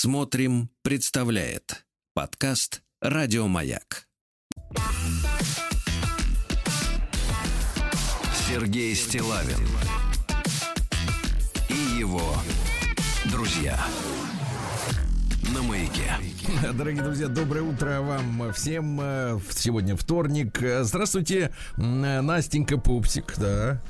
Смотрим, представляет подкаст Радиомаяк. Сергей Стилавин и его друзья на маяке. Дорогие друзья, доброе утро вам всем. Э, Сегодня вторник. Здравствуйте, м, Настенька Пупсик, да.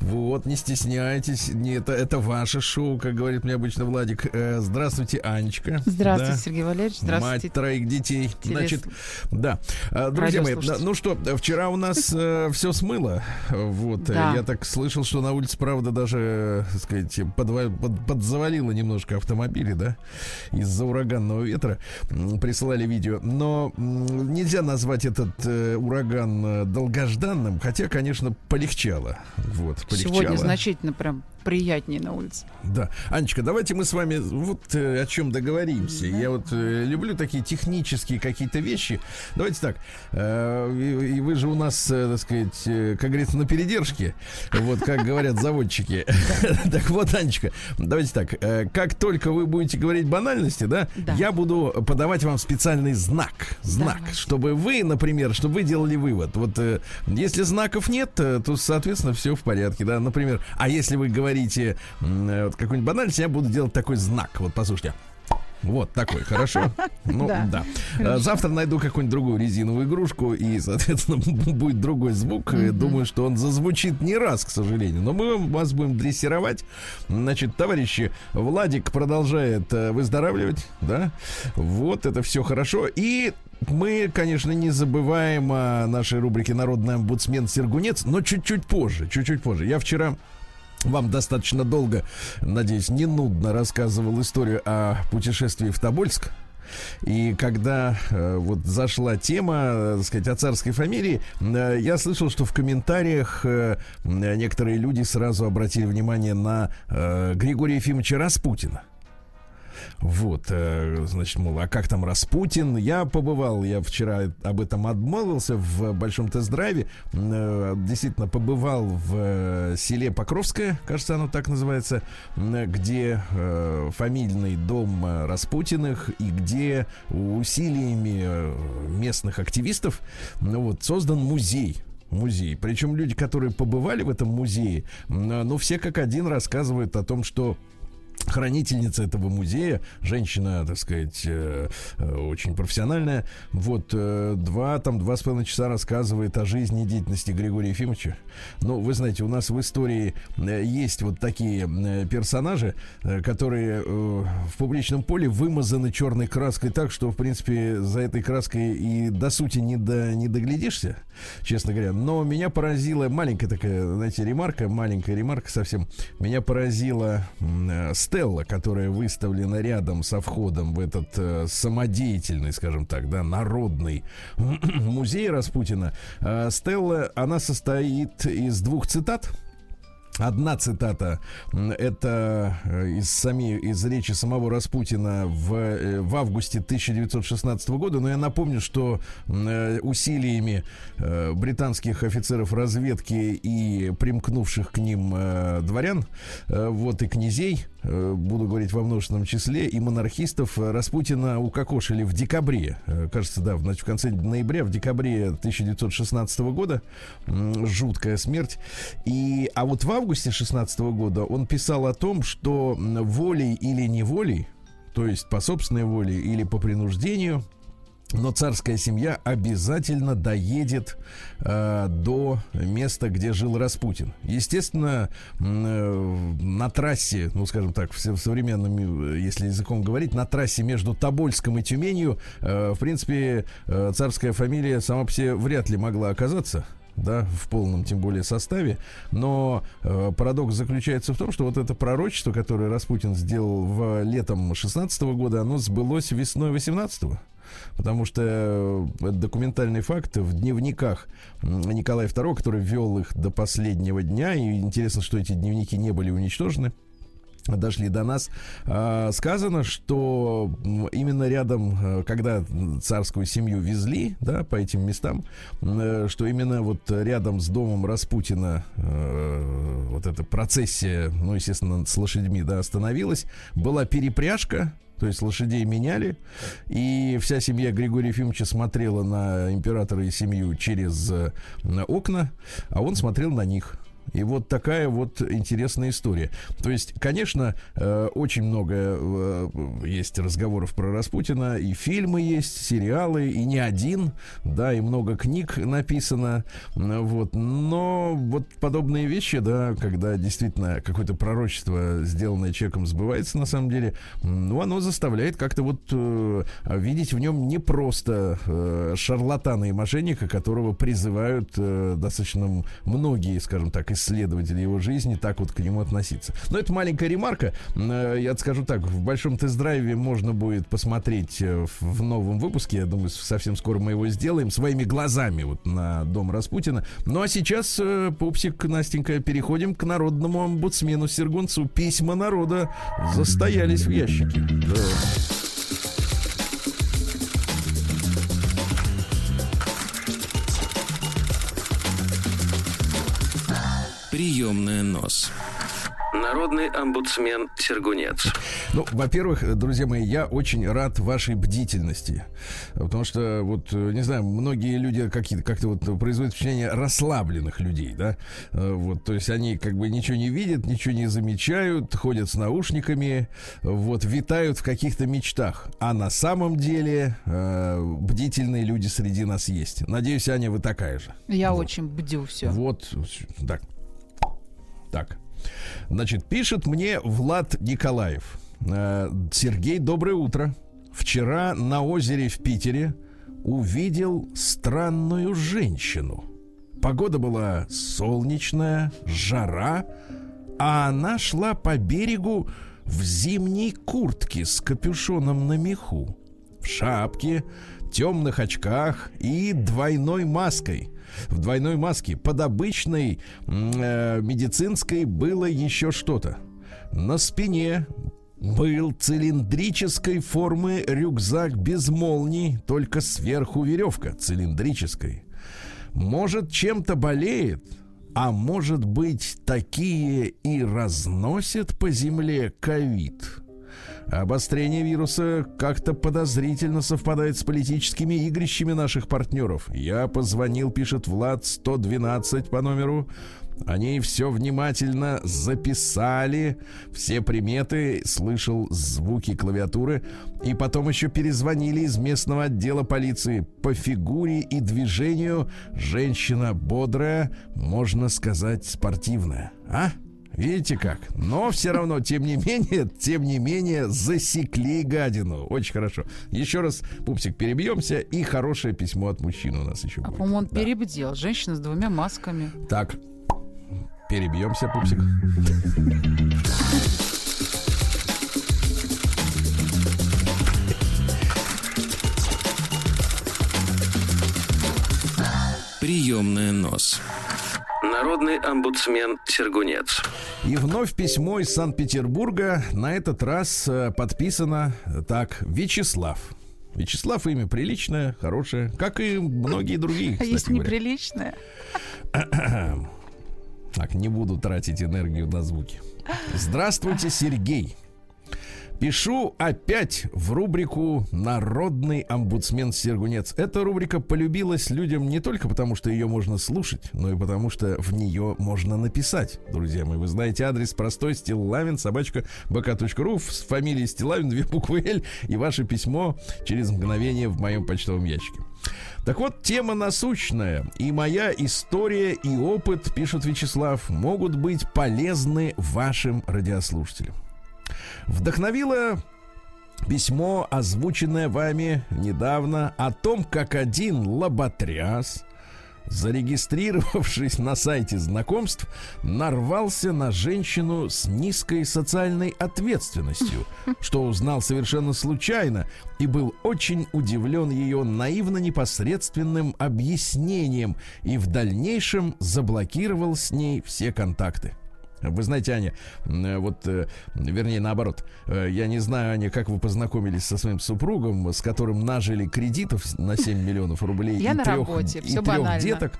Вот, не стесняйтесь. Не, это, это ваше шоу, как говорит мне обычно Владик. Э, Здравствуйте, Анечка. Здравствуйте, Да. Сергей Валерьевич. Здравствуйте. Мать троих детей. Интересно. Значит, да. А, Друзья мои, да, ну что, вчера у нас все смыло. Вот, э, Да. я так слышал, что на улице, правда, даже, так сказать, подва- под- подзавалило немножко автомобили, да, из-за ураганного ветра. Присылали видео. Но нельзя назвать этот э, ураган э, долгожданным, хотя, конечно, полегчало. Вот, полегчало. Сегодня значительно прям приятнее на улице. Да. Анечка, давайте мы с вами вот э, о чем договоримся. Я вот э, люблю такие технические какие-то вещи. Давайте так. э, и, и вы же у нас, э, так сказать, э, как говорится, на передержке. Вот как говорят заводчики. Так вот, Анечка, давайте так. э, Как только вы будете говорить банальности, да, Да. я буду подавать вам специальный знак. Знак. Чтобы вы, например, чтобы вы делали вывод. Вот если знаков нет, то, соответственно, все в порядке, да. Например, а если вы говорите м, э, вот какую-нибудь банальность, я буду делать такой знак. Вот послушайте. Вот такой, хорошо? Ну, Да. да. Э, Завтра найду какую-нибудь другую резиновую игрушку, и, соответственно, будет другой звук. Э, Думаю, что он зазвучит не раз, к сожалению. Но мы вас будем дрессировать. Значит, товарищи, Владик продолжает выздоравливать, да? Вот, это все хорошо. И мы, конечно, не забываем о нашей рубрике «Народный омбудсмен Сергунец», но чуть-чуть позже, чуть-чуть позже. Я вчера вам достаточно долго, надеюсь, не нудно рассказывал историю о путешествии в Тобольск. И когда э, вот зашла тема, э, так сказать, о царской фамилии, э, я слышал, что в комментариях э, некоторые люди сразу обратили внимание на э, Григория Ефимовича Распутина. Вот, э, значит, мол, а как там Распутин? Я побывал, я вчера об этом обмолвился в большом тест-драйве. Э, Действительно, побывал в э, селе Покровское, кажется, оно так называется, где фамильный дом Распутиных и где усилиями местных активистов ну, вот, создан музей музей. Причем люди, которые побывали в этом музее, ну, все как один рассказывают о том, что хранительница этого музея, женщина, так сказать, э, э, очень профессиональная. Вот э, два, там, два с половиной часа рассказывает о жизни и деятельности Григория Ефимовича. Ну, вы знаете, у нас в истории есть вот такие персонажи, которые в публичном поле вымазаны черной краской так, что, в принципе, за этой краской и до сути не, до, не доглядишься, честно говоря. Но меня поразила маленькая такая, знаете, ремарка, маленькая ремарка совсем. Меня поразила э, стелла, которая выставлена рядом со входом в этот э, самодеятельный, скажем так, да, народный музей Распутина. Э, стелла, она состоит из двух цитат. Одна цитата это э, из сами из речи самого Распутина в, э, в августе 1916 года. Но я напомню, что э, усилиями британских офицеров разведки и примкнувших к ним дворян, вот и князей, буду говорить во множественном числе, и монархистов э, Распутина укокошили в декабре, э, кажется, да, в, в конце ноября, в декабре 1916 года. Жуткая смерть. И, а вот в августе 16 года он писал о том, что волей или неволей, то есть по собственной воле или по принуждению, но царская семья обязательно доедет э, до места, где жил Распутин. Естественно, э, на трассе, ну, скажем так, в, в современном, э, если языком говорить, на трассе между Тобольском и Тюменью, э, в принципе, э, царская фамилия сама по себе вряд ли могла оказаться да, в полном, тем более, составе. Но э, парадокс заключается в том, что вот это пророчество, которое Распутин сделал в летом 16 года, оно сбылось весной 18 Потому что э, это документальный факт в дневниках Николая II, который вел их до последнего дня. И интересно, что эти дневники не были уничтожены дошли до нас, а, сказано, что именно рядом, э, когда царскую семью везли, да, по этим местам, э, что именно вот рядом с домом Распутина э, вот эта процессия, ну, естественно, с лошадьми, да, остановилась, была перепряжка, то есть лошадей меняли, и вся семья Григория Ефимовича смотрела на императора и семью через окна, а он смотрел на них. И вот такая вот интересная история. То есть, конечно, э, очень много э, есть разговоров про Распутина, и фильмы есть, сериалы, и не один, да, и много книг написано, вот. Но вот подобные вещи, да, когда действительно какое-то пророчество, сделанное человеком, сбывается на самом деле, ну, оно заставляет как-то вот э, видеть в нем не просто шарлатана и мошенника, которого призывают достаточно многие, скажем так, исследователи его жизни так вот к нему относиться. Но это маленькая ремарка. Э, я скажу так, в большом тест-драйве можно будет посмотреть э, в новом выпуске. Я думаю, совсем скоро мы его сделаем своими глазами вот на дом Распутина. Ну а сейчас, э, пупсик, Настенька, переходим к народному омбудсмену Сергунцу. Письма народа застоялись в ящике. Да. Приемная нос. Народный омбудсмен Сергунец. Ну, во-первых, друзья мои, я очень рад вашей бдительности. Потому что, вот, не знаю, многие люди какие-то как-то вот производят впечатление расслабленных людей, да. Вот, то есть они как бы ничего не видят, ничего не замечают, ходят с наушниками, вот, витают в каких-то мечтах. А на самом деле э, бдительные люди среди нас есть. Надеюсь, Аня, вы такая же. Я вот. очень бдю все. Вот, так. Так. Значит, пишет мне Влад Николаев. Э, Сергей, доброе утро. Вчера на озере в Питере увидел странную женщину. Погода была солнечная, жара, а она шла по берегу в зимней куртке с капюшоном на меху, в шапке, темных очках и двойной маской в двойной маске. Под обычной э, медицинской было еще что-то. На спине был цилиндрической формы рюкзак без молний, только сверху веревка цилиндрической. Может, чем-то болеет, а может быть, такие и разносят по земле ковид. Обострение вируса как-то подозрительно совпадает с политическими игрищами наших партнеров. Я позвонил, пишет Влад 112 по номеру. Они все внимательно записали, все приметы, слышал звуки клавиатуры, и потом еще перезвонили из местного отдела полиции. По фигуре и движению женщина бодрая, можно сказать, спортивная. А? Видите как? Но все равно, тем не менее, тем не менее, засекли гадину. Очень хорошо. Еще раз, пупсик, перебьемся. И хорошее письмо от мужчины у нас еще а, будет. по-моему, он да. перебдел. Женщина с двумя масками. Так, перебьемся, пупсик. Приемная нос. Народный омбудсмен Сергунец. И вновь письмо из Санкт-Петербурга. На этот раз э, подписано так. Вячеслав. Вячеслав имя приличное, хорошее, как и многие другие. А есть неприличное? Так, не буду тратить энергию на звуки. Здравствуйте, Сергей. Пишу опять в рубрику «Народный омбудсмен Сергунец». Эта рубрика полюбилась людям не только потому, что ее можно слушать, но и потому, что в нее можно написать. Друзья мои, вы знаете адрес простой стилавин собачка bk.ru с фамилией Стилавин, две буквы «Л» и ваше письмо через мгновение в моем почтовом ящике. Так вот, тема насущная, и моя история и опыт, пишет Вячеслав, могут быть полезны вашим радиослушателям. Вдохновило письмо, озвученное вами недавно, о том, как один лоботряс, зарегистрировавшись на сайте знакомств, нарвался на женщину с низкой социальной ответственностью, что узнал совершенно случайно и был очень удивлен ее наивно-непосредственным объяснением и в дальнейшем заблокировал с ней все контакты. Вы знаете, Аня, э, вот, э, вернее, наоборот, э, я не знаю, Аня, как вы познакомились со своим супругом, с которым нажили кредитов на 7 миллионов рублей Я и на трех, работе, и всё трех деток.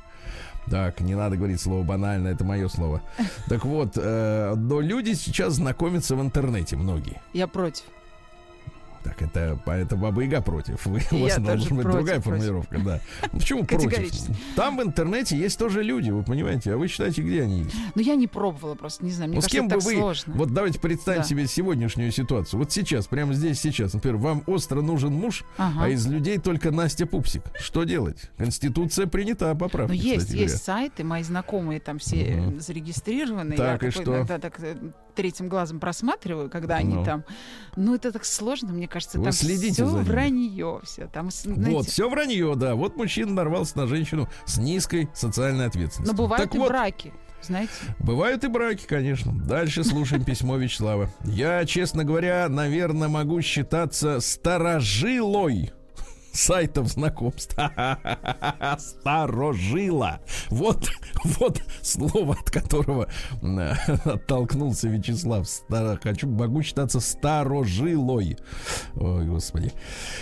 Так, не надо говорить слово банально, это мое слово. Так вот, э, но люди сейчас знакомятся в интернете, многие. Я против. Это, это Баба Яга против. Вы, у вас должна быть против, другая против. формулировка, да. Ну, Почему против? Там в интернете есть тоже люди, вы понимаете, а вы считаете, где они есть? Ну, я не пробовала просто, не знаю, мне Ну, с кажется, кем это бы так вы... сложно. Вот давайте представим Да. себе сегодняшнюю ситуацию. Вот сейчас, прямо здесь, сейчас. Например, вам остро нужен муж, Ага. а из людей только Настя Пупсик. Что делать? Конституция принята, поправка, Ну, есть, есть говоря. сайты, мои знакомые там все э, зарегистрированы. Так, я и такой что? иногда так э, третьим глазом просматриваю, когда они Ну. там. Ну, это так сложно, мне кажется, Вы там следите все за ними? вранье, все. Там, знаете, Вот, все вранье, да. Вот мужчина нарвался на женщину с низкой социальной ответственностью. Но бывают так и вот, браки, знаете. Бывают и браки, конечно. Дальше слушаем письмо Вячеслава. Я, честно говоря, наверное, могу считаться старожилой сайтов знакомств. Старожила. Вот, вот слово, от которого э, оттолкнулся Вячеслав. Стар- Хочу, могу считаться старожилой. Ой, господи.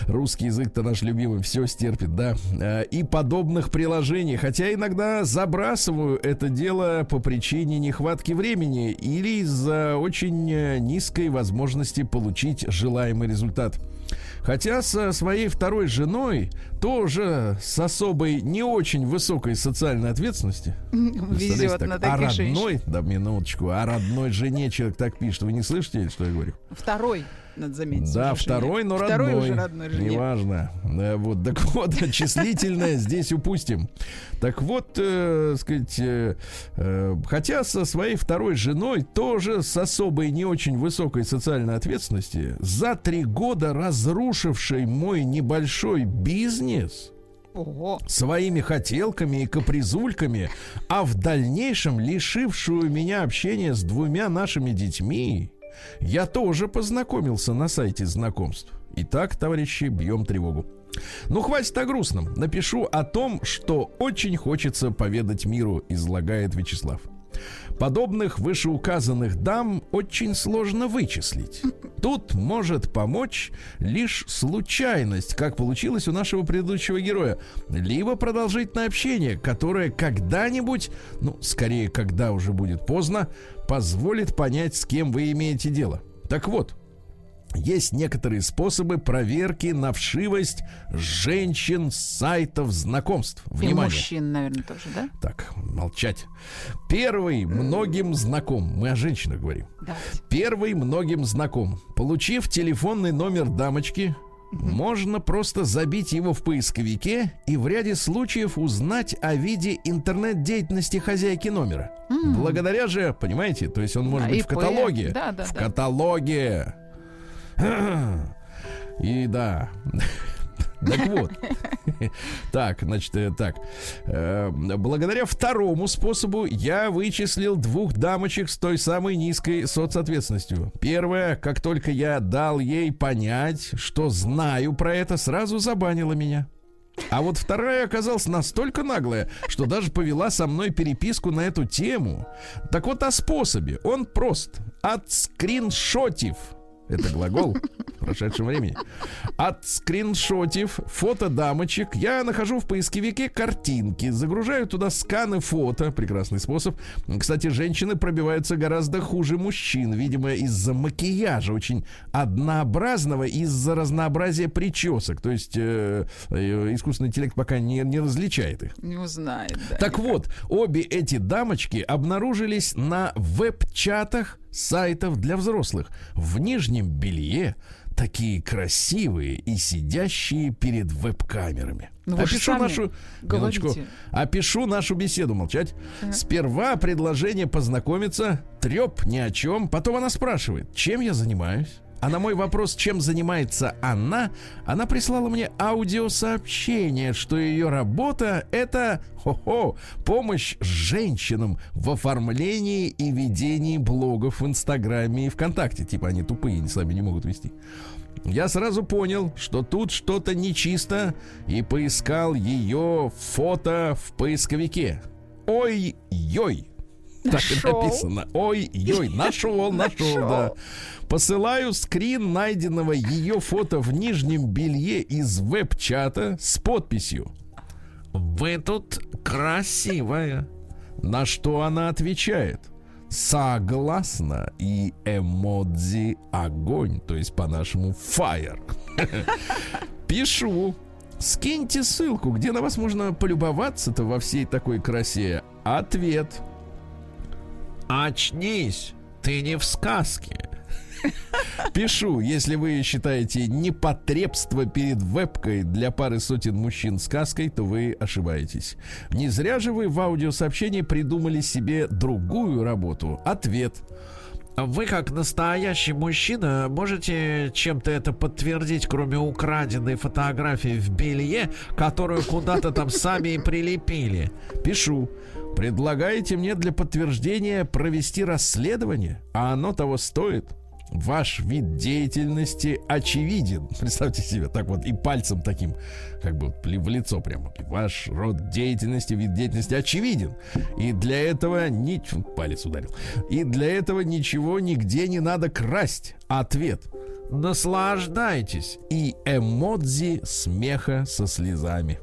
Русский язык-то наш любимый, все стерпит, да. Э, И подобных приложений. Хотя иногда забрасываю это дело по причине нехватки времени или из-за очень э, низкой возможности получить желаемый результат. Хотя со своей второй женой тоже с особой не очень высокой социальной ответственности. Везет на так, о таких женщин. родной, да, минуточку, о родной жене человек так пишет. Вы не слышите, что я говорю? Второй, надо заметить. Да, второй, но Второй родной. уже родной жене. Неважно. Да, вот, так вот, числительное здесь упустим. Так вот, э, сказать, э, э, хотя со своей второй женой тоже с особой не очень высокой социальной ответственности, за три года разрушившей мой небольшой бизнес, Ого. своими хотелками и капризульками, а в дальнейшем лишившую меня общения с двумя нашими детьми, я тоже познакомился на сайте знакомств. Итак, товарищи, бьем тревогу. Ну, хватит о грустном. Напишу о том, что очень хочется поведать миру, излагает Вячеслав. Подобных вышеуказанных дам очень сложно вычислить. Тут может помочь лишь случайность, как получилось у нашего предыдущего героя, либо продолжительное общение, которое когда-нибудь, ну, скорее, когда уже будет поздно, позволит понять, с кем вы имеете дело. Так вот, есть некоторые способы проверки на вшивость женщин с сайтов знакомств. И Внимание. мужчин, наверное, тоже, да? Так, молчать. Первый многим знаком. Мы о женщинах говорим. Давайте. Первый многим знаком. Получив телефонный номер дамочки, можно просто забить его в поисковике и в ряде случаев узнать о виде интернет-деятельности хозяйки номера. Благодаря же, понимаете, то есть он может А, быть в каталоге. Да, да, в да. каталоге. И да. Так вот. Так, значит, э, так. Э, Благодаря второму способу я вычислил двух дамочек с той самой низкой соцответственностью. Первая, как только я дал ей понять, что знаю про это, сразу забанила меня. А вот вторая оказалась настолько наглая, что даже повела со мной переписку на эту тему. Так вот о способе. Он прост. Отскриншотив. Это глагол прошедшем времени. От скриншотив фото дамочек я нахожу в поисковике картинки, загружаю туда сканы фото, прекрасный способ. Кстати, женщины пробиваются гораздо хуже мужчин, видимо, из-за макияжа, очень однообразного, из-за разнообразия причесок. То есть э, э, искусственный интеллект пока не, не различает их. Не узнает, да. Так вот, обе эти дамочки обнаружились на веб-чатах сайтов для взрослых в нижнем белье, такие красивые и сидящие перед веб-камерами. Ну, опишу нашу минуточку, опишу нашу беседу, молчать. Сперва предложение познакомиться, треп ни о чем. Потом она спрашивает, чем я занимаюсь. А на мой вопрос, чем занимается она, она прислала мне аудиосообщение, что ее работа это хо-хо, помощь женщинам в оформлении и ведении блогов в Инстаграме и ВКонтакте. Типа они тупые, они сами не могут вести. Я сразу понял, что тут что-то нечисто и поискал ее фото в поисковике. Ой-ой. Так и написано. Ой-ой, нашел, нашел, да. Посылаю скрин найденного ее фото в нижнем белье из веб-чата с подписью. Вы тут красивая. На что она отвечает? Согласна и эмодзи огонь, то есть по-нашему fire. Пишу. Скиньте ссылку, где на вас можно полюбоваться-то во всей такой красе. Ответ. Очнись, ты не в сказке. Пишу, если вы считаете непотребство перед вебкой для пары сотен мужчин сказкой, то вы ошибаетесь. Не зря же вы в аудиосообщении придумали себе другую работу. Ответ. Вы, как настоящий мужчина, можете чем-то это подтвердить, кроме украденной фотографии в белье, которую куда-то там сами и прилепили. Пишу. Предлагаете мне для подтверждения провести расследование, а оно того стоит. Ваш вид деятельности очевиден. Представьте себе, так вот, и пальцем таким, как бы в лицо прямо. Ваш род деятельности, вид деятельности очевиден. И для этого ничего... Палец ударил. И для этого ничего нигде не надо красть. Ответ. Наслаждайтесь. И эмодзи смеха со слезами.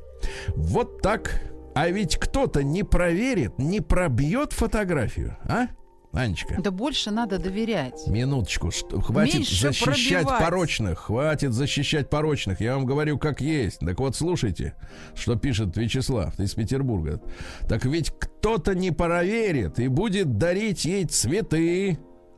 Вот так. А ведь кто-то не проверит, не пробьет фотографию, а? Анечка. Да больше надо доверять. Минуточку, что, хватит Меньше защищать пробивать. порочных, хватит защищать порочных. Я вам говорю, как есть. Так вот, слушайте, что пишет Вячеслав из Петербурга. Так ведь кто-то не проверит и будет дарить ей цветы,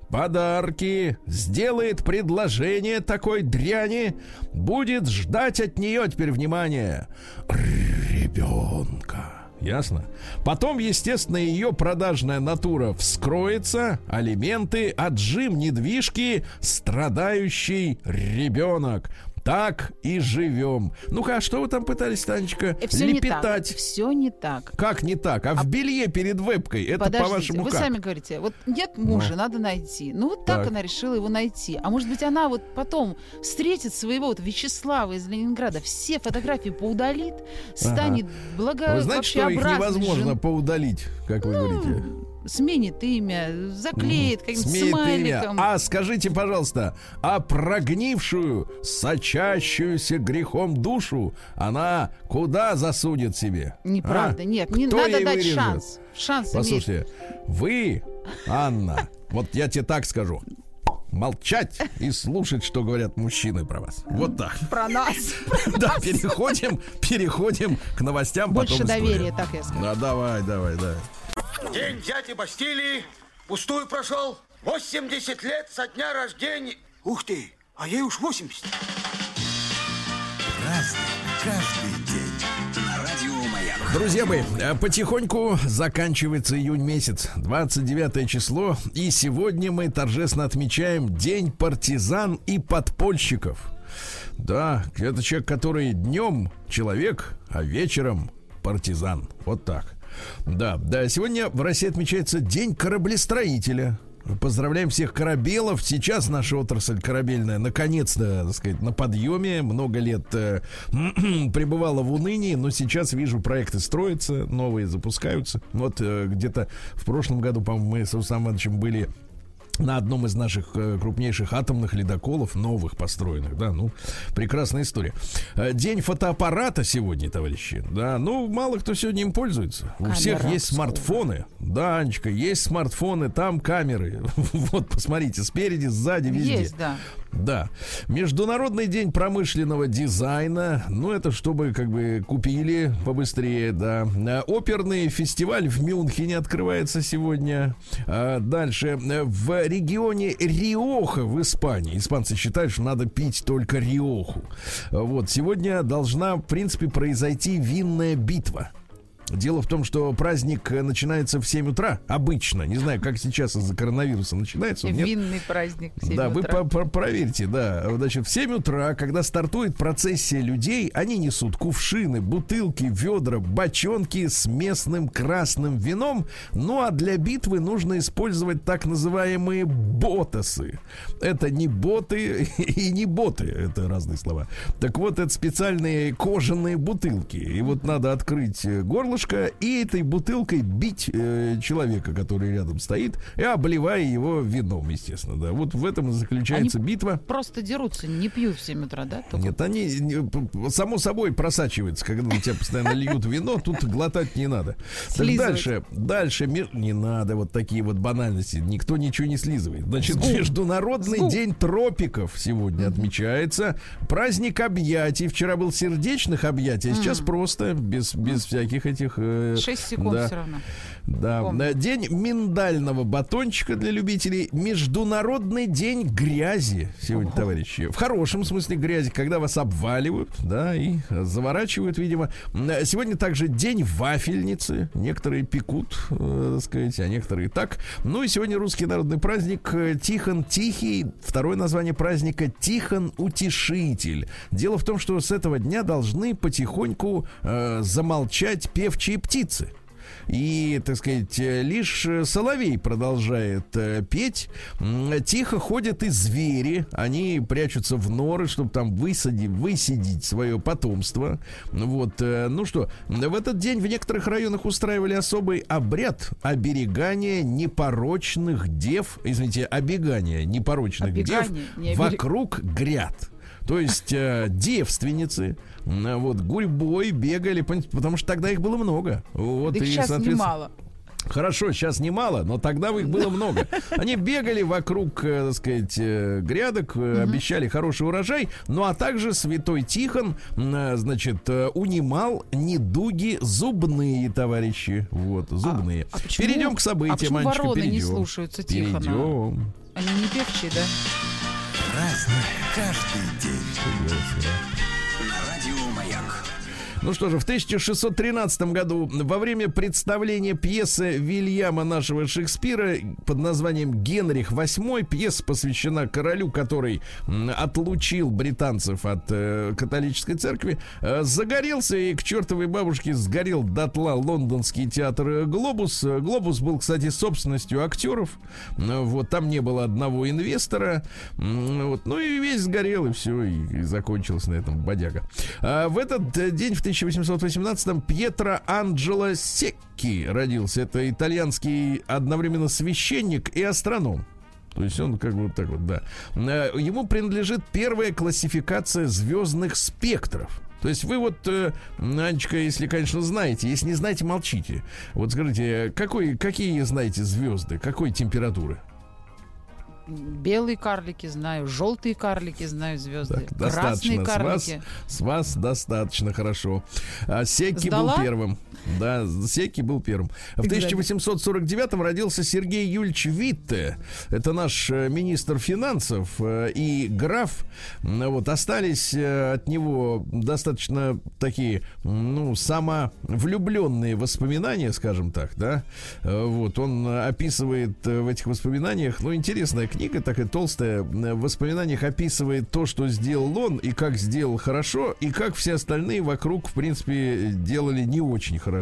подарки, сделает предложение такой дряни, будет ждать от нее теперь внимания ребенка. Ясно? Потом, естественно, ее продажная натура вскроется, алименты, отжим недвижки, страдающий ребенок. Так и живем. Ну-ка, а что вы там пытались, Танечка, Все Э, не так. лепетать? Все не так. Как не так? А, в белье перед вебкой это по-вашему вы как? сами говорите, вот нет мужа, надо найти. Ну вот так, Так. она решила его найти. А может быть она вот потом встретит своего вот Вячеслава из Ленинграда, все фотографии поудалит, станет благо Вы знаете, что их невозможно жен- поудалить, как вы говорите? Сменит имя, заклеит каким-то Смеет имя. смайликом. А скажите, пожалуйста, а прогнившую, сочащуюся грехом душу она куда засудит себе? Неправда, А? нет, не Кто надо дать вырежет? шанс. Шанс. Послушайте, вы, Анна, вот я тебе так скажу. Молчать и слушать, что говорят мужчины про вас. Вот так. Про нас. Да, переходим, переходим к новостям. Больше доверия, так я скажу. Да, давай, давай, давай. День дяди Бастилии пустую прошел. 80 лет со дня рождения. Ух ты, а ей уж 80. Друзья мои, э, потихоньку заканчивается июнь месяц, 29 число, и сегодня мы торжественно отмечаем День партизан и подпольщиков. Да, это человек, который днем человек, а вечером партизан. Вот так. Да, да, сегодня в России отмечается День кораблестроителя. Поздравляем всех корабелов. Сейчас наша отрасль корабельная наконец-то, так сказать, на подъеме. Много лет э, пребывала в унынии, но сейчас вижу, проекты строятся, новые запускаются. Вот э, где-то в прошлом году, по-моему, мы с Рустамом Ивановичем были на одном из наших э, крупнейших атомных ледоколов, новых построенных, да, ну, прекрасная история. Э, День фотоаппарата сегодня, товарищи, да, ну, мало кто сегодня им пользуется. У Камера всех есть смартфоны, да, Анечка, есть смартфоны, там камеры, вот, посмотрите, спереди, сзади, везде. Есть, да. Да. Международный день промышленного дизайна. Ну, это чтобы как бы купили побыстрее, да. А, Оперный фестиваль в Мюнхене открывается сегодня. Дальше. Э, В регионе Риоха в Испании. Испанцы считают, что надо пить только Риоху. Вот. Сегодня должна, в принципе, произойти винная битва. Дело в том, что праздник э, начинается в 7 утра, обычно. Не знаю, как сейчас из-за коронавируса начинается. нет? Винный праздник. в семь Да, вы утра. по- по- проверьте, да. Значит, в 7 утра, когда стартует процессия людей, они несут кувшины, бутылки, ведра, бочонки с местным красным вином. Ну а для битвы нужно использовать так называемые ботасы. Это не боты и не боты, это разные слова. Так вот, это специальные кожаные бутылки. И вот надо открыть э, горлышко и этой бутылкой бить э, человека, который рядом стоит, и обливая его вином, естественно, да. Вот в этом и заключается Они битва. Просто дерутся, не пьют в 7 утра, да? Только Нет, они не- само собой просачивается, когда на тебя постоянно льют вино, тут глотать не надо. Так дальше, дальше не надо вот такие вот банальности. Никто ничего не слизывает. Значит, Международный день тропиков сегодня отмечается. Праздник объятий. Вчера был сердечных объятий, а сейчас просто без без всяких этих. Э, 6 секунд да. все равно. Да, Помню. да, день миндального батончика для любителей, международный день грязи сегодня, товарищи. В хорошем смысле грязи, когда вас обваливают, да, и э, заворачивают, видимо. Э, Сегодня также день вафельницы. Некоторые пекут, э, так сказать, а некоторые так. Ну и сегодня русский народный праздник э, Тихон Тихий. Второе название праздника Тихон Утешитель. Дело в том, что с этого дня должны потихоньку э, замолчать певчие птицы. И, так сказать, э, лишь э, соловей продолжает э, петь. Тихо ходят и звери. Они прячутся в норы, чтобы там высадить, высидеть свое потомство. Вот. Ну что, в этот день в некоторых районах устраивали особый обряд оберегания непорочных дев. Извините, обегания непорочных Обегание, не дев оберег- вокруг гряд. То есть э, девственницы м, вот гурьбой бегали, потому что тогда их было много. Вот, Их и, сейчас немало. Хорошо, сейчас немало, но тогда их было много. Они бегали вокруг, э, так сказать, э, грядок, э, обещали хороший урожай. Ну а также святой Тихон, э, значит, э, унимал недуги зубные, товарищи. Вот, зубные. а почему- перейдем к а событиям, почему Анечка, вороны не перейдем. слушаются Тихона? Перейдем. Они не певчие, да? Праздник каждый день. Ну что же, в 1613 году во время представления пьесы Вильяма нашего Шекспира под названием «Генрих VIII», пьеса посвящена королю, который отлучил британцев от э, католической церкви, э, загорелся и к чертовой бабушке сгорел дотла лондонский театр э, «Глобус». Э, «Глобус» был, кстати, собственностью актеров. Э, Вот там не было одного инвестора. Вот, ну и весь сгорел, и все, и, и закончилось на этом бодяга. А в этот день, в 1818-м, Пьетро Анджело Секки родился. Это итальянский одновременно священник и астроном. То есть он как бы вот так вот, да. Э, Ему принадлежит первая классификация звездных спектров. То есть вы вот, э, Анечка, если, конечно, знаете, если не знаете, молчите. Вот скажите, какой, какие знаете звезды, какой температуры? Белые карлики знаю, желтые карлики знаю звезды, Так, красные. С вас, с вас достаточно хорошо. А, Секи Сдала? был первым. Да, Секи был первым. В Экзамен. 1849-м родился Сергей Юльевич Витте. Это наш э, министр финансов э, и граф. Вот, остались э, от него достаточно такие, ну, самовлюбленные воспоминания, скажем так, да. Вот, он описывает в этих воспоминаниях, ну, интересная книга, такая толстая, в воспоминаниях описывает то, что сделал он, и как сделал хорошо, и как все остальные вокруг, в принципе, делали не очень хорошо.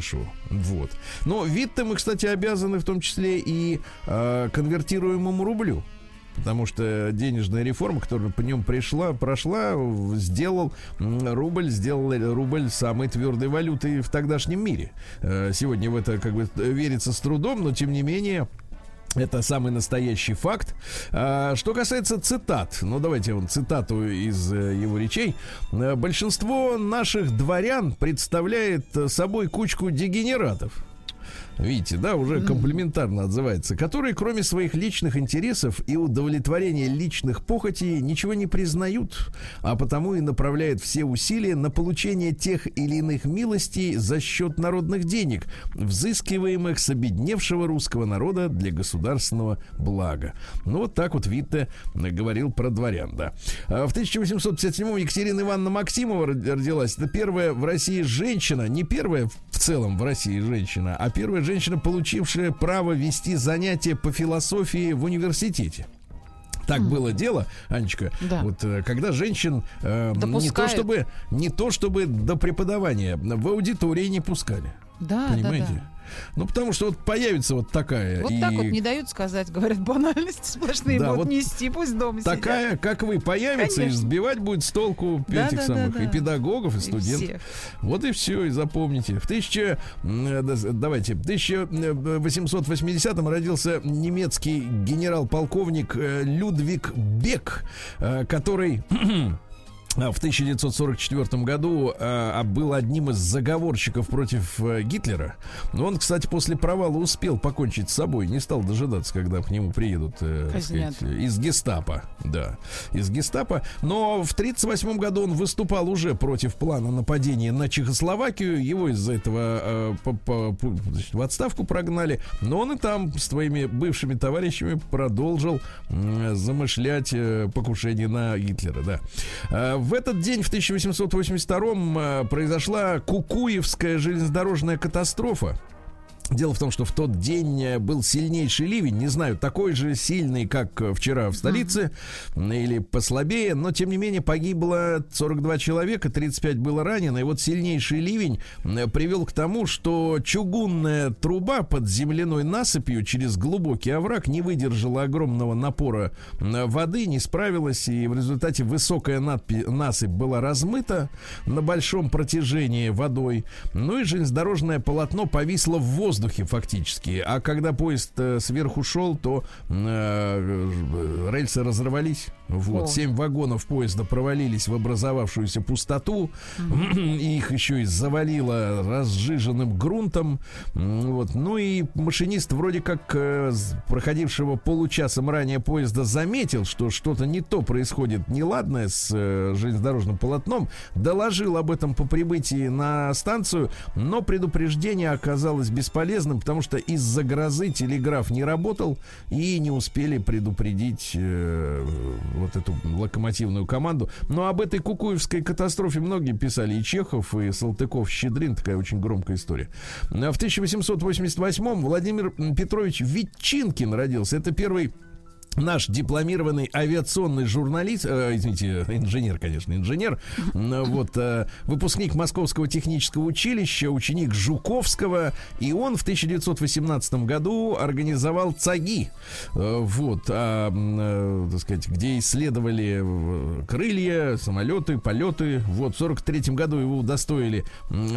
Вот. Но вид-то мы, кстати, обязаны в том числе и э, конвертируемому рублю. Потому что денежная реформа, которая по нем пришла, прошла, сделал рубль, сделал рубль самой твердой валютой в тогдашнем мире. Э, Сегодня в это как бы верится с трудом, но тем не менее это самый настоящий факт. А, Что касается цитат, ну давайте вон цитату из э, его речей. Э, Большинство наших дворян представляет э, собой кучку дегенератов. Видите, да, уже комплиментарно отзывается, которые, кроме своих личных интересов и удовлетворения личных похотей, ничего не признают, а потому и направляют все усилия на получение тех или иных милостей за счет народных денег, взыскиваемых с обедневшего русского народа для государственного блага. Ну, вот так вот Витте говорил про дворян, да. А В 1857-м Екатерина Ивановна Максимова род- родилась. Это первая в России женщина, не первая в целом в России женщина, а первая женщина, получившая право вести занятия по философии в университете. Так было дело, Анечка. Да. Вот э, когда женщин э, не то чтобы не то чтобы до преподавания в аудитории не пускали. Да, да, Понимаете? да. Ну, потому что вот появится вот такая. Вот и так вот не дают сказать, говорят, банальности сплошные Да, будут вот нести, пусть дома сидят. такая, как вы, появится и Конечно. сбивать будет с толку Да, этих да, да, самых да. и педагогов, и И студентов. всех. Вот и все, и запомните. В 1000, м, э, да, давайте, в 1880-м родился немецкий генерал-полковник э, Людвиг Бек, э, который в 1944 году а, был одним из заговорщиков против э, Гитлера. Но он, кстати, после провала успел покончить с собой, не стал дожидаться, когда к нему приедут э, сказать, из гестапо. Да, из гестапо. Но в 1938 году он выступал уже против плана нападения на Чехословакию. Его из-за этого э, по- по- по- значит, в отставку прогнали. Но он и там с твоими бывшими товарищами продолжил м, замышлять э, покушение на Гитлера. Да. В этот день, в 1882-м, э, произошла Кукуевская железнодорожная катастрофа. Дело в том, что в тот день э, был сильнейший ливень, не знаю, такой же сильный, как э, вчера в столице, м, или послабее, но тем не менее погибло 42 человека, 35 было ранено, и вот сильнейший ливень м, привел к тому, что чугунная труба под земляной насыпью через глубокий овраг не выдержала огромного напора воды, не справилась, и в результате высокая надпи- насыпь была размыта на большом протяжении водой, ну и железнодорожное полотно повисло в воздухе фактически. А когда поезд э, сверху шел, то э, рельсы разорвались. Вот, О. семь вагонов поезда провалились в образовавшуюся пустоту. И их еще и завалило разжиженным грунтом. Вот. Ну и машинист вроде как э, проходившего получасом ранее поезда заметил, что что-то не то происходит неладное с э, железнодорожным полотном. Доложил об этом по прибытии на станцию, но предупреждение оказалось бесполезным, потому что из-за грозы телеграф не работал и не успели предупредить э, вот эту локомотивную команду. Но об этой кукуевской катастрофе многие писали, и Чехов, и Салтыков, Щедрин, такая очень громкая история. А В 1888-м Владимир Петрович Ветчинкин родился. Это первый Наш дипломированный авиационный журналист, э, извините, инженер, конечно, инженер, м, вот, э, выпускник Московского технического училища, ученик Жуковского, и он в 1918 году организовал ЦАГИ, э, вот, м, э, так сказать, где исследовали э, крылья, самолеты, полеты, вот, в 43 году его удостоили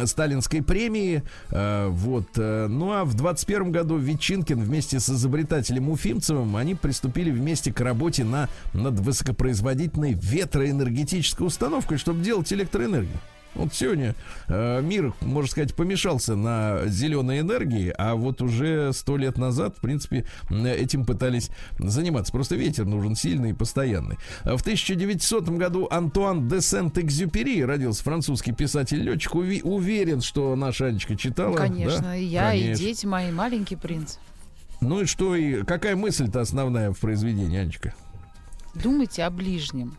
сталинской премии, э, вот, э, ну а в 21 году Ветчинкин вместе с изобретателем Уфимцевым, они приступили вместе к работе на, над высокопроизводительной ветроэнергетической установкой, чтобы делать электроэнергию. Вот сегодня э, мир, можно сказать, помешался на зеленой энергии, а вот уже сто лет назад, в принципе, этим пытались заниматься. Просто ветер нужен сильный и постоянный. В 1900 году Антуан де Сент-Экзюпери родился французский писатель-летчик. Уви- уверен, что наша Анечка читала. Ну, Конечно, да? и я, и Конечно. дети мои, маленький принц. Ну и что, и какая мысль-то основная в произведении, Анечка? Думайте о ближнем.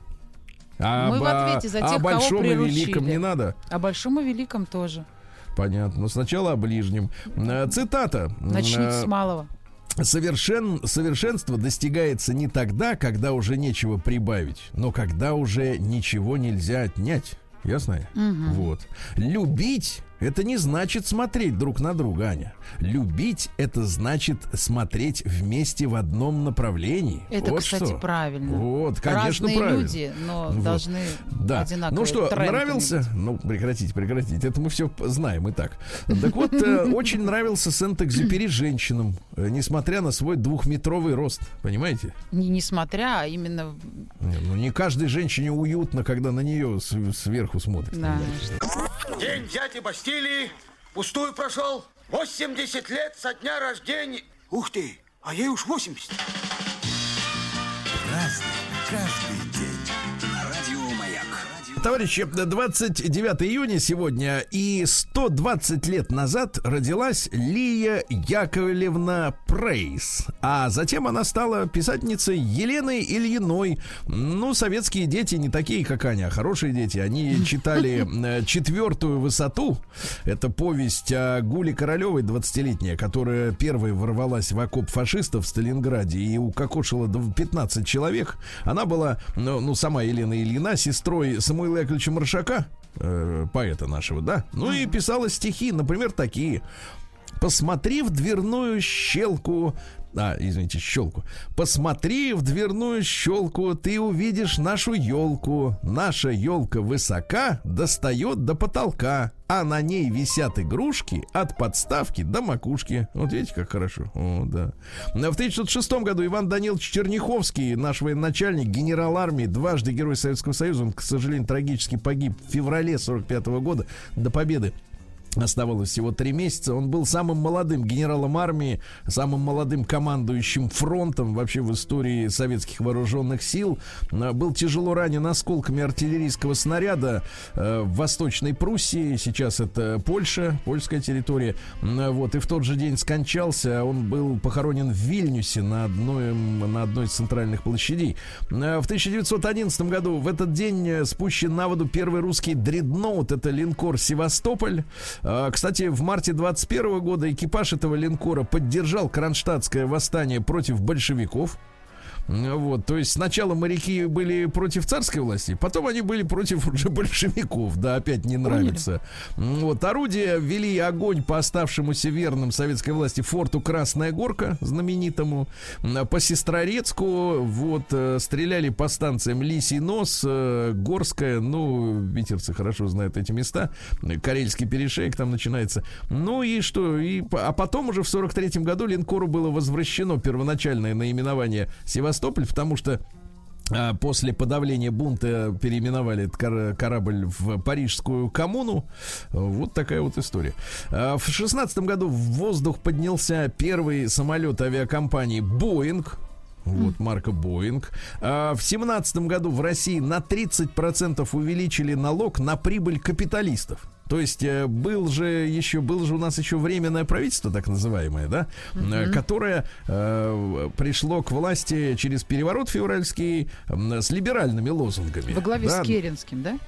А Мы в ответе за тех, о кого большом и приручили. великом не надо? О большом и великом тоже. Понятно. Но сначала о ближнем. Э, Цитата. Начните Э, с малого. Совершен, совершенство достигается не тогда, когда уже нечего прибавить, но когда уже ничего нельзя отнять. Ясно? Вот. Любить это не значит смотреть друг на друга, Аня. Любить это значит смотреть вместе в одном направлении. Это, Вот кстати, что. правильно. Вот, конечно, Разные правильно. люди, но Вот. должны Да. одинаковые Ну что, нравился? иметь. Ну, прекратите, прекратите. Это мы все знаем и так. Так вот, э, очень нравился Сент-Экзюпери женщинам, э, несмотря на свой двухметровый рост. Понимаете? Не несмотря, а именно... Ну, не каждой женщине уютно, когда на нее сверху смотрят. Да, День дяди Бастилии пустую прошел. 80 лет со дня рождения. Ух ты, а ей уж 80. Разный, каждый Товарищи, 29 июня сегодня и 120 лет назад родилась Лия Яковлевна Прейс. А затем она стала писательницей Еленой Ильиной. Ну, советские дети не такие, как Аня, а хорошие дети. Они читали э, «Четвертую высоту». Это повесть о Гуле Королевой, 20-летняя, которая первой ворвалась в окоп фашистов в Сталинграде и укокошила дв- 15 человек. Она была, ну, ну, сама Елена Ильина, сестрой Самуила Яковлевича Маршака. э, поэта нашего, да. Ну и писала стихи, например, такие. Посмотри в дверную щелку, а, извините, щелку. Посмотри в дверную щелку, ты увидишь нашу елку. Наша елка высока, достает до потолка, а на ней висят игрушки от подставки до макушки. Вот видите, как хорошо. О, да. В 1906 году Иван Данилович Черняховский, наш военачальник, генерал армии, дважды Герой Советского Союза, он, к сожалению, трагически погиб в феврале 45 года до победы Оставалось всего три месяца. Он был самым молодым генералом армии, самым молодым командующим фронтом вообще в истории советских вооруженных сил. Э, был тяжело ранен осколками артиллерийского снаряда э, в Восточной Пруссии. Сейчас это Польша, польская территория. Э, вот. И в тот же день скончался. Он был похоронен в Вильнюсе на одной, на одной из центральных площадей. В 1911 году в этот день спущен на воду первый русский дредноут. Это линкор «Севастополь». А, кстати, в марте 21 года экипаж этого линкора поддержал кронштадтское восстание против большевиков. Вот, то есть сначала моряки были против царской власти, потом они были против уже большевиков, да, опять не нравится. Вот, орудия вели огонь по оставшемуся верным советской власти форту Красная Горка, знаменитому, по Сестрорецку, вот, э, стреляли по станциям Лисий Нос, э, Горская, ну, витерцы хорошо знают эти места, Карельский перешейк там начинается. Ну и что, и, а потом уже в 43 году линкору было возвращено первоначальное наименование Севастополь Севастополь, потому что а, После подавления бунта переименовали этот корабль в Парижскую коммуну. Вот такая вот история. А, в шестнадцатом году в воздух поднялся первый самолет авиакомпании «Боинг». Вот, марка Боинг. А в семнадцатом году в России на 30% увеличили налог на прибыль капиталистов. То есть э, был же еще был же у нас еще временное правительство, так называемое, да, угу. которое э, пришло к власти через переворот февральский с либеральными лозунгами. Во главе да? с Керенским, да?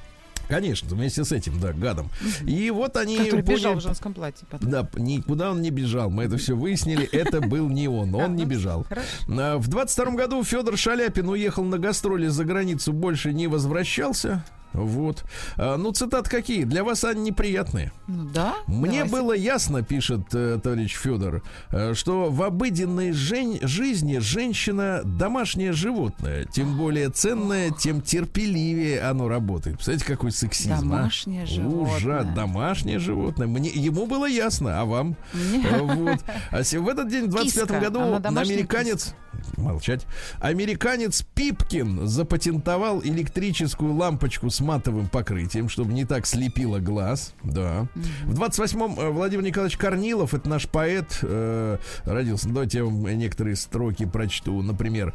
Конечно, вместе с этим, да, гадом. И вот они... Который поняли... бежал в женском платье потом. Да, никуда он не бежал. Мы это все выяснили. Это был не он. Он не бежал. А, в 22 году Федор Шаляпин уехал на гастроли за границу, больше не возвращался. Вот. А, ну, цитат какие? Для вас они неприятные. Ну да. Мне давайте. было ясно, пишет э, товарищ Федор, э, что в обыденной жен- жизни женщина домашнее животное. Тем более ценное, тем терпеливее оно работает. Представляете, какой сексизм, а? домашнее а? животное. Ужас, домашнее животное. Мне, ему было ясно, а вам? Э, вот. А в этот день, в 25 году, американец... Молчать. Американец Пипкин запатентовал электрическую лампочку с матовым покрытием, чтобы не так слепило глаз. Да. В 28-м э, Владимир Николаевич Корнилов, это наш поэт, э, родился. Давайте я вам некоторые строки прочту. Например,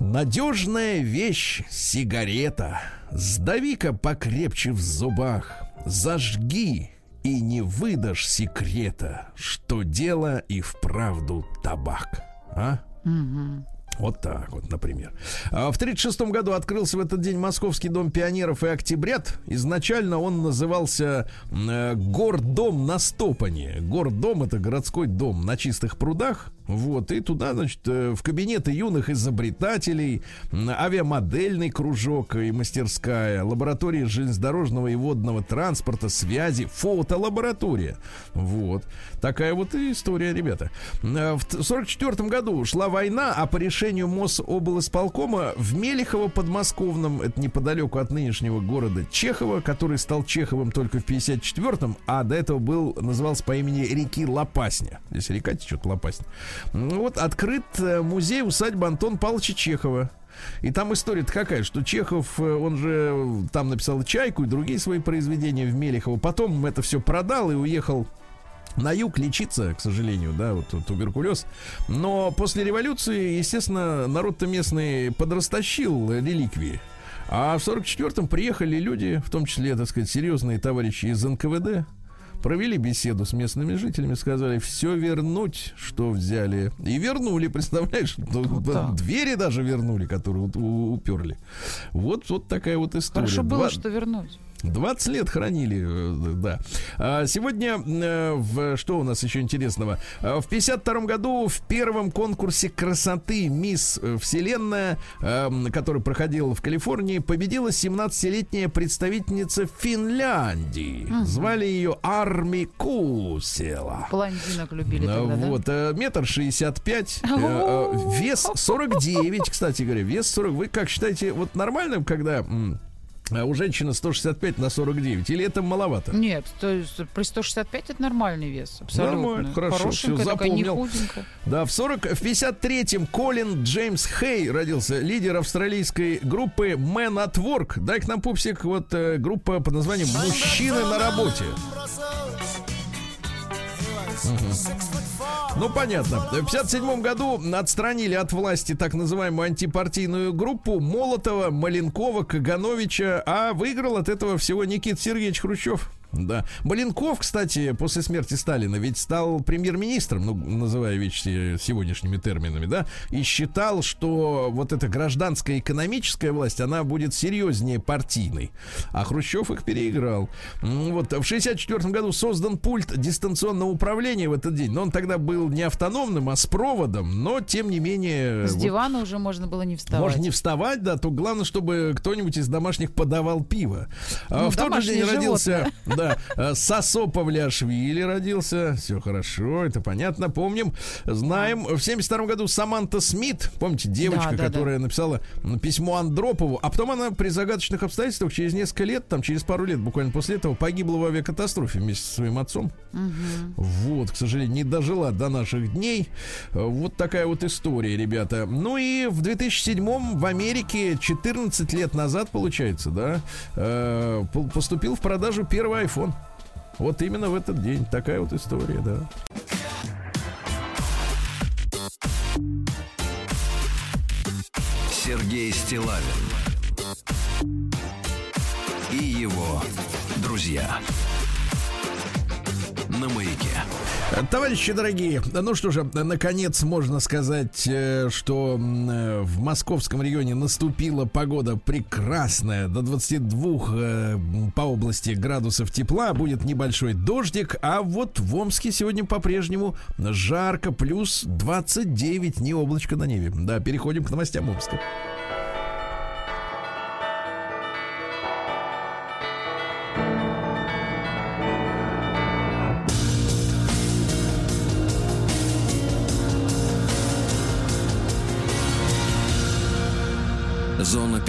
«Надежная вещь — сигарета. Сдави-ка покрепче в зубах. Зажги, и не выдашь секрета, что дело и вправду табак. А? Вот так вот, например. А в 1936 году открылся в этот день Московский дом пионеров и октябрят. Изначально он назывался э, Гордом на Стопане. Гордом это городской дом на чистых прудах. Вот, и туда, значит, э, в кабинеты юных изобретателей, авиамодельный кружок и мастерская, лаборатория железнодорожного и водного транспорта, связи, фотолаборатория. Вот. Такая вот история, ребята. Э, в 44 году шла война, а по решению Мособлсполкома в Мелехово подмосковном, это неподалеку от нынешнего города Чехова, который стал Чеховым только в 54-м, а до этого был, назывался по имени реки Лопасня. Здесь река течет Лопасня. Ну вот открыт э, музей усадьбы Антон Павловича Чехова. И там история-то какая, что Чехов, э, он же там написал «Чайку» и другие свои произведения в Мелехово. Потом это все продал и уехал на юг лечиться, к сожалению, да, вот туберкулез. Но после революции, естественно, народ-то местный подрастащил реликвии. А в 44-м приехали люди, в том числе, так сказать, серьезные товарищи из НКВД, провели беседу с местными жителями, сказали все вернуть, что взяли. И вернули, представляешь? Ну, да. Двери даже вернули, которые уперли. Вот, вот такая вот история. Хорошо было, Два... что вернуть. 20 лет хранили, э, да. А сегодня, э, в, что у нас еще интересного? А, В 52 году в первом конкурсе красоты «Мисс Вселенная», э, который проходил в Калифорнии, победила 17-летняя представительница Финляндии. Звали ее Арми Кусела. Блондинок любили тогда, да? Вот, э, метр шестьдесят пять, э, э, вес 49, кстати говоря, вес 40. Вы как считаете, вот нормальным, когда а у женщины 165 на 49, или это маловато? Нет, то есть при 165 это нормальный вес, абсолютно. Нормально, хорошо, не запомнил. Да, в 40, в 53-м Колин Джеймс Хей родился, лидер австралийской группы Man at Work. Дай к нам пупсик, вот э, группа под названием «Мужчины на работе». Ну, понятно. В 57 году отстранили от власти так называемую антипартийную группу Молотова, Маленкова, Кагановича, а выиграл от этого всего Никита Сергеевич Хрущев. Да. Маленков, кстати, после смерти Сталина ведь стал премьер-министром, ну, называя вещи сегодняшними терминами, да, и считал, что вот эта гражданская экономическая власть, она будет серьезнее партийной. А Хрущев их переиграл. М, Вот в 64 году создан пульт дистанционного управления в этот день. Но он тогда был не автономным, а с проводом, но тем не менее... С вот дивана уже можно было не вставать. можно не вставать, да, то главное, чтобы кто-нибудь из домашних подавал пиво. А Ну, в тот же день домашнее родился, да, э, Сосо Павлиашвили родился. Все хорошо, это понятно, помним, знаем. В 72 году Саманта Смит, помните, девочка, Да, да, которая написала м, письмо Андропову, а потом она при загадочных обстоятельствах через несколько лет, там через пару лет буквально после этого, погибла в авиакатастрофе вместе со своим отцом. Вот, к сожалению, не дожила до наших дней. Э, Вот такая вот история, ребята. Ну и в 2007 в Америке 14 лет назад, получается, да, э, по- поступил в продажу первый iPhone. Вот именно в этот день. Такая вот история, да. Сергей Стилавин и его друзья на маяке. Товарищи дорогие, ну что же, наконец можно сказать, э, что э, в московском регионе наступила погода прекрасная, до 22 э, по области градусов тепла, будет небольшой дождик, а вот в Омске сегодня по-прежнему жарко, плюс 29, не облачко на небе. Да, переходим к новостям Омска.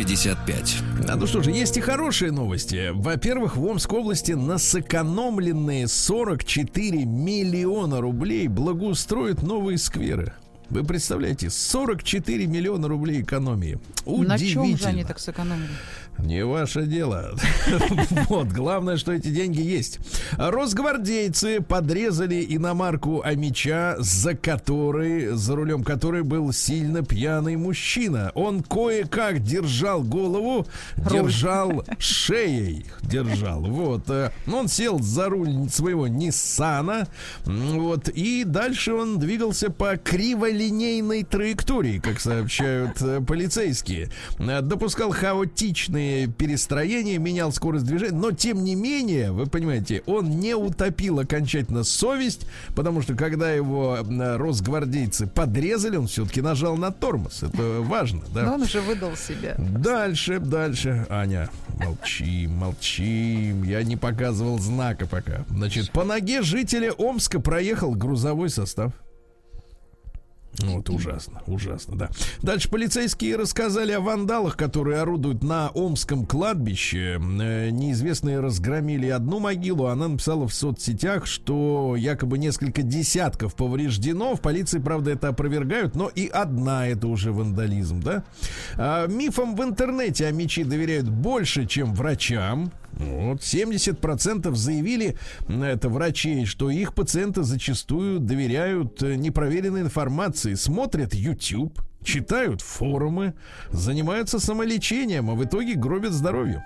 55. А, ну что же, есть и хорошие новости. Во-первых, в Омской области на сэкономленные 44 миллиона рублей благоустроят новые скверы. Вы представляете, 44 миллиона рублей экономии. На чем же Удивительно. они так сэкономили? Не ваше дело. Вот, главное, что эти деньги есть. Росгвардейцы подрезали иномарку Амича, за которой, за рулем которой был сильно пьяный мужчина. Он кое-как держал голову, держал шеей, держал. Вот. э, Он сел за руль своего Ниссана. Вот. И дальше он двигался по криволинейной траектории, как сообщают э, полицейские. Э, Допускал хаотичные перестроения, менял скорость движения, но тем не менее, вы понимаете, он не утопил окончательно совесть, потому что когда его росгвардейцы подрезали, он все-таки нажал на тормоз. Это важно, да? Но он уже выдал себя. Дальше, дальше. Аня, молчим, молчим. Я не показывал знака пока. Значит, по ноге жителя Омска проехал грузовой состав. Ну, это ужасно, ужасно, да. Дальше полицейские рассказали о вандалах, которые орудуют на Омском кладбище. Э, неизвестные разгромили одну могилу. Она написала в соцсетях, что якобы несколько десятков повреждено. В полиции, правда, это опровергают, но и одна это уже вандализм, да. А, мифам в интернете о мечи доверяют больше, чем врачам. Вот 70% заявили, это врачей, что их пациенты зачастую доверяют э, непроверенной информации, смотрят YouTube, читают форумы, занимаются самолечением, а в итоге гробят здоровье.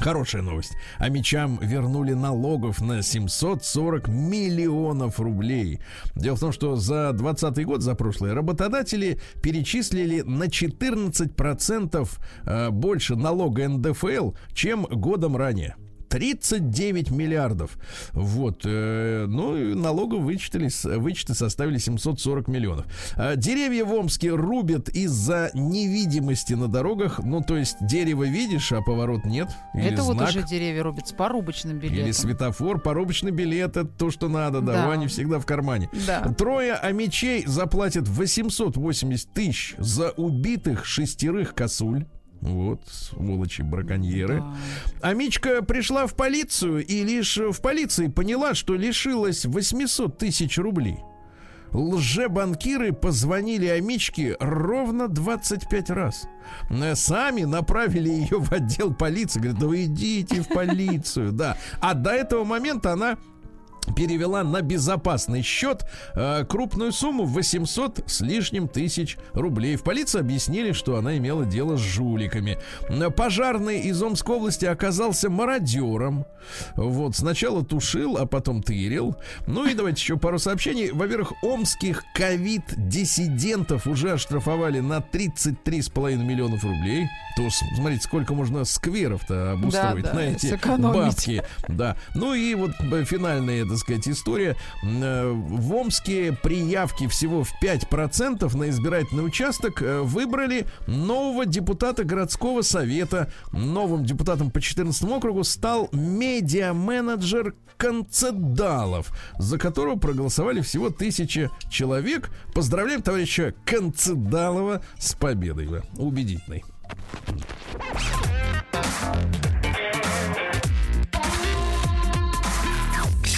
Хорошая новость. А мечам вернули налогов на 740 миллионов рублей. Дело в том, что за 2020 год, за прошлый, работодатели перечислили на 14% э, больше налога НДФЛ, чем годом ранее. 39 миллиардов. Вот. Э, ну, и налогов вычитали, вычеты составили 740 миллионов. А деревья в Омске рубят из-за невидимости на дорогах. Ну, то есть дерево видишь, а поворот нет. Или Это вот знак. уже деревья рубят с порубочным билетом. Или светофор, порубочный билет, это то, что надо, да, Да. у Ани всегда в кармане. Да. Трое амичей заплатят 880 тысяч за убитых шестерых косуль. Вот, сволочи, браконьеры. Да. Амичка пришла в полицию и лишь в полиции поняла, что лишилась 800 тысяч рублей. Лже-банкиры позвонили Амичке ровно 25 раз. Э, Сами направили ее в отдел полиции. Говорят, да вы идите в полицию. Да. А до этого момента она перевела на безопасный счет э, крупную сумму в 800 с лишним тысяч рублей. В полиции объяснили, что она имела дело с жуликами. Э, Пожарный из Омской области оказался мародером. Вот, сначала тушил, а потом тырил. Ну и давайте еще пару сообщений. Во-первых, омских ковид-диссидентов уже оштрафовали на 33,5 миллионов рублей. То смотрите, сколько можно скверов-то обустроить Да, да, на эти сэкономить. бабки. Да. Ну и вот э, финальная, так сказать, история. Э, В Омске при явке всего в 5% на избирательный участок э, выбрали нового депутата городского совета. Новым депутатом по 14 округу стал медиа-менеджер Концедалов, за которого проголосовали всего тысяча человек. Поздравляем товарища Концедалова с победой. Убедительной.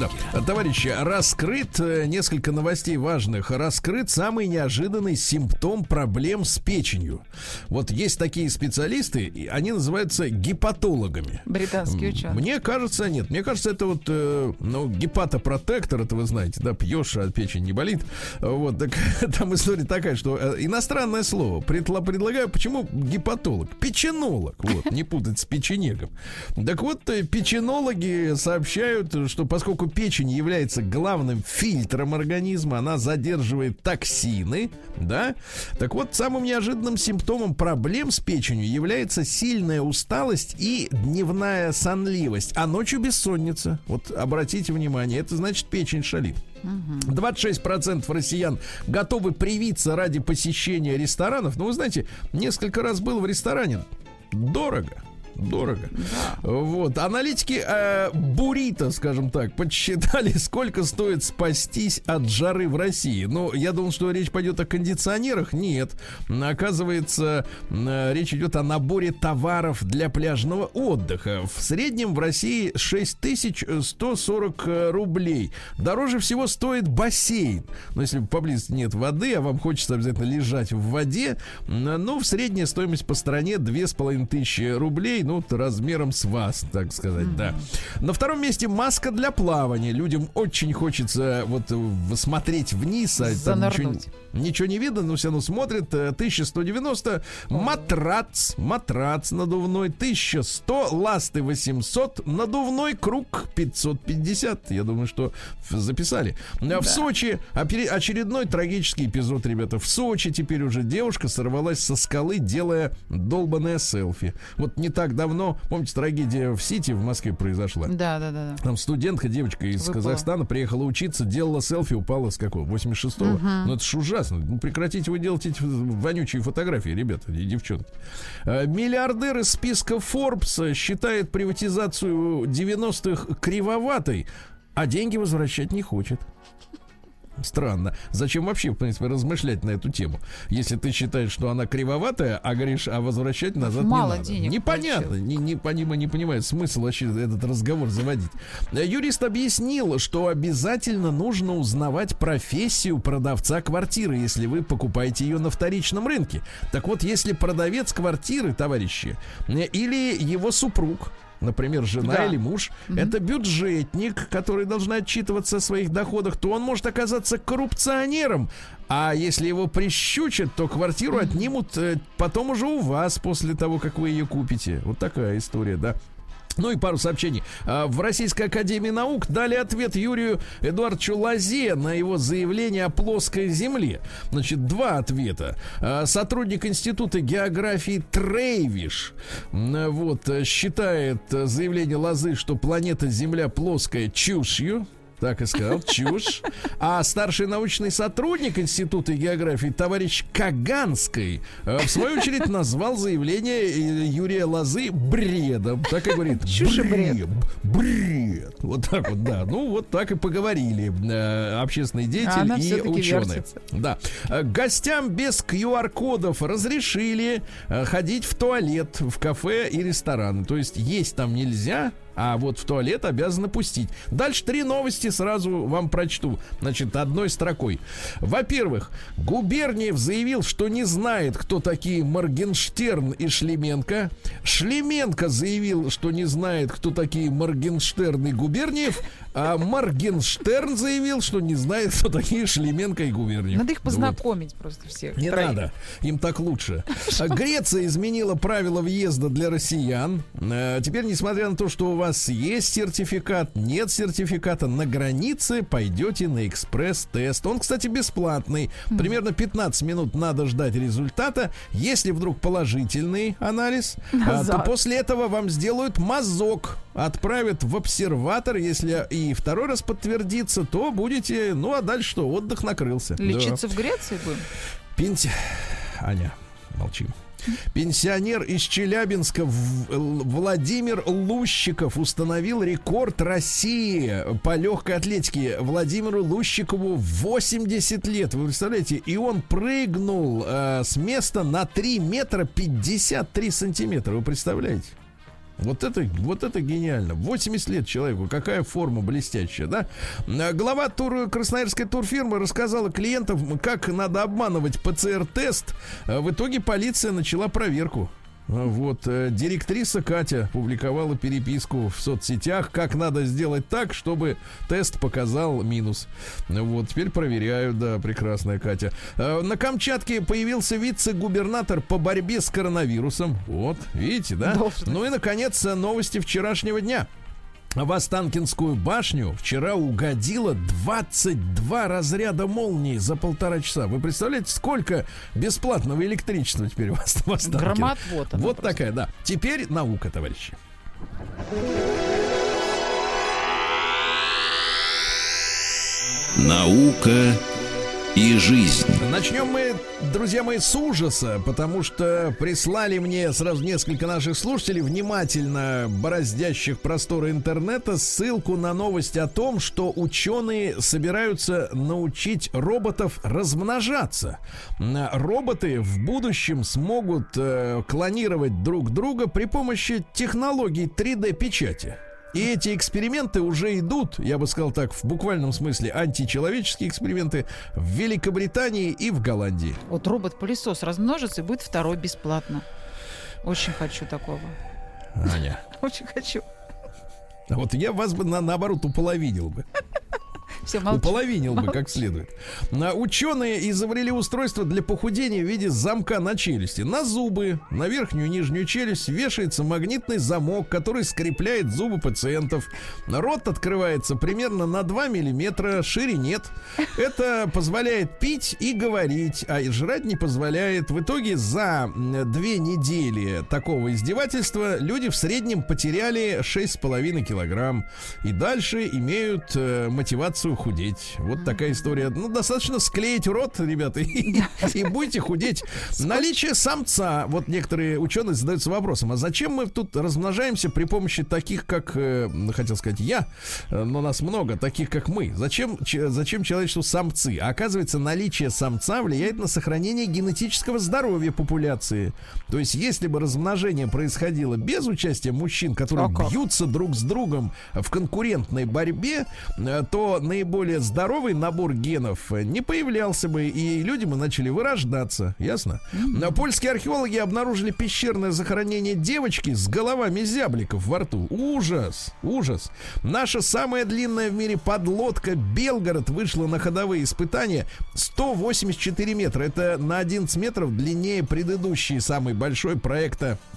Да. Товарищи, раскрыт э, несколько новостей важных. Раскрыт самый неожиданный симптом проблем с печенью. Вот есть такие специалисты, и они называются гепатологами. Британские ученые. Мне кажется, нет. Мне кажется, это вот, э, ну, гепатопротектор, это вы знаете, да, пьешь, а печень не болит. Вот, так там история такая, что э, иностранное слово. Предла- предлагаю, почему гепатолог? Печенолог, вот, не путать с печенегом. Так вот, печенологи сообщают, что поскольку печень является главным фильтром организма, она задерживает токсины, да, так вот, самым неожиданным симптомом проблем с печенью является сильная усталость и дневная сонливость, а ночью бессонница. Вот обратите внимание, это значит печень шалит. 26% россиян готовы привиться ради посещения ресторанов. Но вы знаете, несколько раз был в ресторане. Дорого. Дорого. Вот. Аналитики э, Бурита, скажем так, подсчитали, сколько стоит спастись от жары в России. Но я думал, что речь пойдет о кондиционерах. Нет. Оказывается, э, речь идет о наборе товаров для пляжного отдыха. В среднем в России 6140 э, рублей. Дороже всего стоит бассейн. Но если поблизости нет воды, а вам хочется обязательно лежать в воде, м, ну, в средняя стоимость по стране 2500 рублей, ну, размером с вас, так сказать, да. На втором месте маска для плавания. Людям очень хочется вот э, смотреть вниз, а там ничего. Ничего не видно, но все равно смотрят. Э, 1190 матрац, матрац надувной 1100, ласты 800, надувной круг 550. Я думаю, что записали. А В Сочи очередной трагический эпизод, ребята. В Сочи теперь уже девушка сорвалась со скалы, делая долбанное селфи. Вот не так давно, помните, трагедия в Сити в Москве произошла. Да, да, да. да. Там студентка, девочка из Выпала. Казахстана приехала учиться, делала селфи, упала с какого? 86-го. Ну это ж ужасно. Ну, прекратите вы делать эти вонючие фотографии, ребята и девчонки. Э, Миллиардер из списка Forbes считает приватизацию 90-х кривоватой, а деньги возвращать не хочет. Странно. Зачем вообще, в принципе, размышлять на эту тему? Если ты считаешь, что она кривоватая, а говоришь, а возвращать назад Мало не надо. денег Непонятно. Не, не, понима- не понимает смысл вообще этот разговор заводить. Юрист объяснил, что обязательно нужно узнавать профессию продавца квартиры, если вы покупаете ее на вторичном рынке. Так вот, если продавец квартиры, товарищи, или его супруг, например, жена Да. или муж, это бюджетник, который должен отчитываться о своих доходах, то он может оказаться коррупционером. А если его прищучат, то квартиру отнимут э, потом уже у вас после того, как вы ее купите. Вот такая история, да. Ну и пару сообщений. А, В Российской Академии Наук дали ответ Юрию Эдуардовичу Лазе на его заявление о плоской Земле. Значит, два ответа. А, Сотрудник Института географии Трейвиш вот, считает заявление Лозы, что планета Земля плоская чушью. Так и сказал, чушь. А старший научный сотрудник Института географии товарищ Каганской э, в свою очередь назвал заявление э, Юрия Лозы бредом. Так и говорит. Чушь бред. Бред. Вот так вот, да. Ну, вот так и поговорили э, общественный А деятель она и ученые. вертится. Да. Гостям без QR-кодов разрешили ходить в туалет, в кафе и рестораны. То есть есть там нельзя, а вот в туалет обязаны пустить. Дальше три новости сразу вам прочту. Значит, одной строкой. Во-первых, Губерниев заявил, что не знает, кто такие Моргенштерн и Шлеменко. Шлеменко заявил, что не знает, кто такие Моргенштерн и Губерниев. А Моргенштерн заявил, что не знает, кто такие Шлеменко и Губерниев. Надо их Вот. познакомить просто всех. Не троих. надо, им так лучше. А Греция изменила правила въезда для россиян. Э, Теперь, несмотря на то, что у вас есть сертификат, нет сертификата, на границе пойдете на экспресс-тест. Он, кстати, бесплатный. Примерно 15 минут надо ждать результата. Если вдруг положительный анализ, а, то Назад. после этого вам сделают мазок. Отправят в обсерватор. Если и второй раз подтвердится, то будете... Ну, а дальше что? Отдых накрылся. Да. Лечиться в Греции будем? Пенси... Аня, молчим. Пенсионер из Челябинска Владимир Лущиков установил рекорд России по легкой атлетике. Владимиру Лущикову 80 лет. Вы представляете? И он прыгнул э, с места на 3 метра 53 сантиметра. Вы представляете? Вот это, вот это гениально. 80 лет человеку. Какая форма блестящая, да? А, Глава тур, красноярской турфирмы рассказала клиентам, как надо обманывать ПЦР-тест. А В итоге полиция начала проверку. А, Вот, э, директриса Катя публиковала переписку в соцсетях, как надо сделать так, чтобы тест показал минус. Вот, теперь проверяю, да, прекрасная Катя. Э, На Камчатке появился вице-губернатор по борьбе с коронавирусом. Вот, видите, да? Должность. Ну и, наконец, новости вчерашнего дня. В Останкинскую башню вчера угодило 22 разряда молнии за полтора часа. Вы представляете, сколько бесплатного электричества теперь в Ост- в Останкино? Громотвод. она Вот просто. такая, да. Теперь наука, товарищи. Наука и жизнь. Начнем мы, друзья мои, с ужаса, потому что прислали мне сразу несколько наших слушателей, внимательно бороздящих просторы интернета, ссылку на новость о том, что ученые собираются научить роботов размножаться. Роботы в будущем смогут э, клонировать друг друга при помощи технологий 3D-печати. И эти эксперименты уже идут, я бы сказал так, в буквальном смысле, античеловеческие эксперименты в Великобритании и в Голландии. Вот робот-пылесос размножится и будет второй бесплатно. Очень хочу такого. Аня. Очень хочу. А Вот я вас бы на, наоборот уполовинил бы. Все, молчу. Уполовинил бы как следует. Ученые изобрели устройство для похудения в виде замка на челюсти. На зубы, на верхнюю и нижнюю челюсть вешается магнитный замок, который скрепляет зубы пациентов. Рот открывается примерно на 2 миллиметра, шире нет. Это позволяет пить и говорить, а и жрать не позволяет. В итоге за две недели такого издевательства люди в среднем потеряли 6,5 килограмм. И дальше имеют э, мотивацию худеть. Вот такая история. Ну, достаточно склеить рот, ребята, и, и будете худеть. Наличие самца. Вот некоторые ученые задаются вопросом, а зачем мы тут размножаемся при помощи таких, как, э, хотел сказать я, э, но нас много, таких, как мы. Зачем, че- зачем человечеству самцы? А оказывается, наличие самца влияет на сохранение генетического здоровья популяции. То есть, если бы размножение происходило без участия мужчин, которые А бьются друг с другом в конкурентной борьбе, э, то наиболее наиболее здоровый набор генов не появлялся бы, и люди бы начали вырождаться. Ясно? Но польские археологи обнаружили пещерное захоронение девочки с головами зябликов во рту. Ужас! Ужас! Наша самая длинная в мире подлодка Белгород вышла на ходовые испытания 184 метра. Это на 11 метров длиннее предыдущий самый большой проекта а,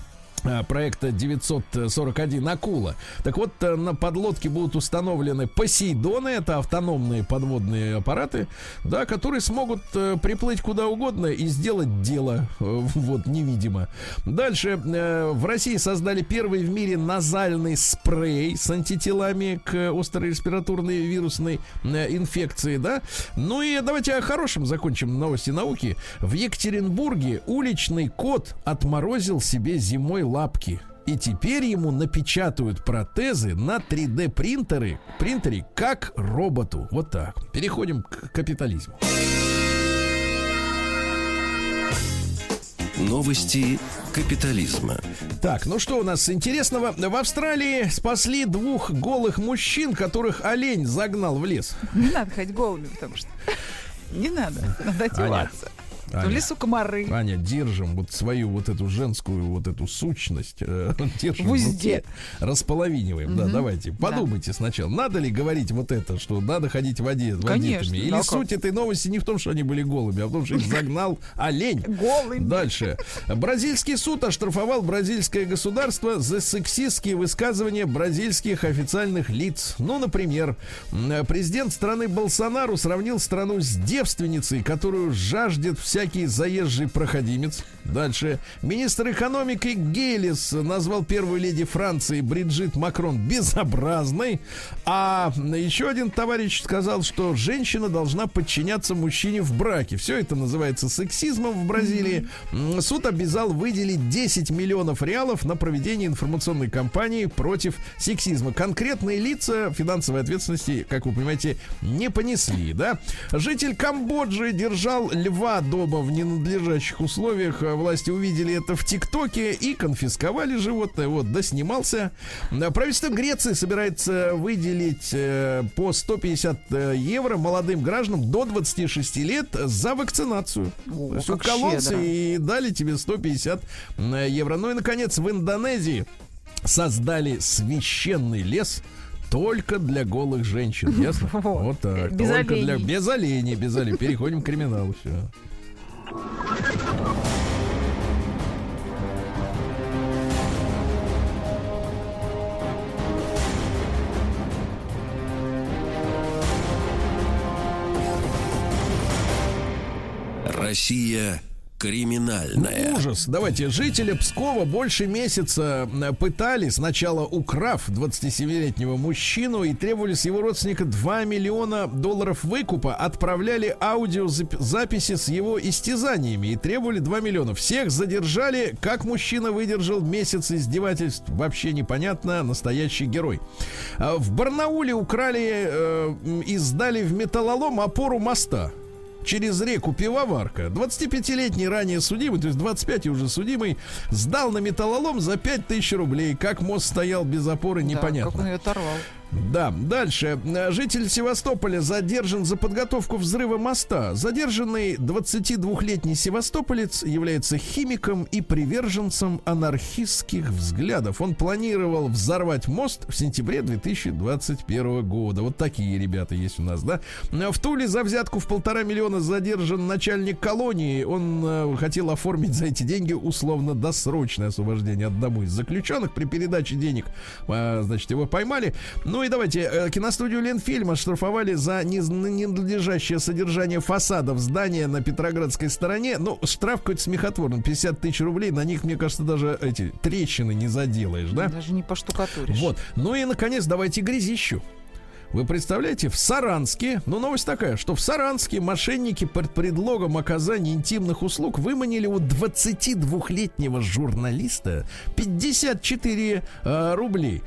проекта 941 «Акула». Так вот, э, на подлодке будут установлены Посейдоны, это автономные подводные аппараты, да, которые смогут э, приплыть куда угодно и сделать дело, э, вот, невидимо. Дальше, в России создали первый в мире назальный спрей с антителами к острой респираторной вирусной инфекции, да. Ну и давайте о хорошем закончим новости науки. В Екатеринбурге уличный кот отморозил себе зимой лапки. И теперь ему напечатают протезы на 3D принтеры, принтере как роботу. Вот так. Переходим к капитализму. Новости капитализма. Так, ну что у нас интересного? В Австралии спасли двух голых мужчин, которых олень загнал в лес. Не надо ходить голыми, потому что не надо, надо одеваться. Аня, в лесу комары. Аня, держим вот свою вот эту женскую вот эту сущность. Э, держим в узде. Располовиниваем. Угу. Да, давайте. Подумайте да. сначала, надо ли говорить вот это, что надо ходить в воде в Конечно. Или да, суть этой новости не в том, что они были голыми, а в том, что их загнал олень. Голый. Дальше. Бразильский суд оштрафовал бразильское государство за сексистские высказывания бразильских официальных лиц. Ну, например, президент страны Болсонару сравнил страну с девственницей, которую жаждет вся всякий заезжий проходимец. Дальше. Министр экономики Гелис назвал первую леди Франции Бриджит Макрон безобразной. А еще один товарищ сказал, что женщина должна подчиняться мужчине в браке. Все это называется сексизмом в Бразилии. Суд обязал выделить 10 миллионов реалов на проведение информационной кампании против сексизма. Конкретные лица финансовой ответственности, как вы понимаете, не понесли. Да? Житель Камбоджи держал льва до дома в ненадлежащих условиях. Власти увидели это в ТикТоке и конфисковали животное. Вот, да снимался. Правительство Греции собирается выделить э, по 150 э, евро молодым гражданам до 26 лет за вакцинацию. О, То есть укололся и дали тебе 150 э, евро. Ну и, наконец, в Индонезии создали священный лес только для голых женщин, ясно? Вот, вот так. Без только оленей. для без оленей, без оленей. Переходим к криминалу. Все. Россия криминальная. Ужас. Давайте. Жители Пскова больше месяца пытали, сначала украв 27-летнего мужчину и требовали с его родственника 2 миллиона долларов выкупа, отправляли аудиозаписи с его истязаниями и требовали 2 миллиона. Всех задержали. Как мужчина выдержал месяц издевательств, вообще непонятно. Настоящий герой. А в Барнауле украли э, и сдали в металлолом опору моста через реку Пивоварка. 25-летний ранее судимый, то есть 25 и уже судимый, сдал на металлолом за 5000 рублей. Как мост стоял без опоры, непонятно. Да, как он ее оторвал. Да, дальше. Житель Севастополя задержан за подготовку взрыва моста. Задержанный 22-летний севастополец является химиком и приверженцем анархистских взглядов. Он планировал взорвать мост в сентябре 2021 года. Вот такие ребята есть у нас, да? В Туле за взятку в полтора миллиона задержан начальник колонии. Он э, хотел оформить за эти деньги условно-досрочное освобождение одному из заключенных. При передаче денег, э, значит, его поймали. Ну и давайте, э, киностудию Ленфильм оштрафовали за ненадлежащее содержание фасадов здания на Петроградской стороне. Ну, штраф какой-то смехотворный, 50 тысяч рублей. На них, мне кажется, даже эти трещины не заделаешь, да? Даже не поштукатуришь. Вот. Ну и, наконец, давайте грязищу. Вы представляете, в Саранске, ну новость такая, что в Саранске мошенники под предлогом оказания интимных услуг выманили у 22-летнего журналиста 54 э, рублей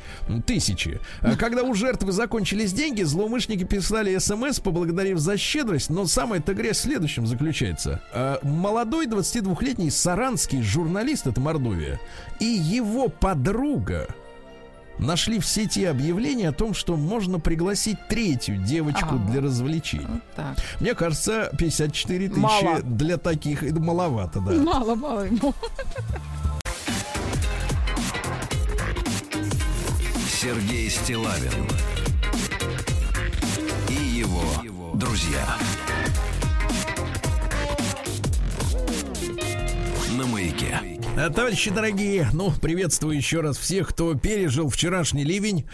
тысячи. А когда у жертвы закончились деньги, злоумышленники писали смс, поблагодарив за щедрость, но самая-то в следующем заключается. Э, молодой 22-летний саранский журналист, это Мордовия, и его подруга нашли в сети объявление о том, что можно пригласить третью девочку А. для развлечений. Вот так. Мне кажется, 54 тысячи Мало. для таких это маловато, да. Мало, мало ему. Сергей Стилавин и его друзья. На маяке. А, Товарищи дорогие, ну, приветствую еще раз всех, кто пережил вчерашний ливень.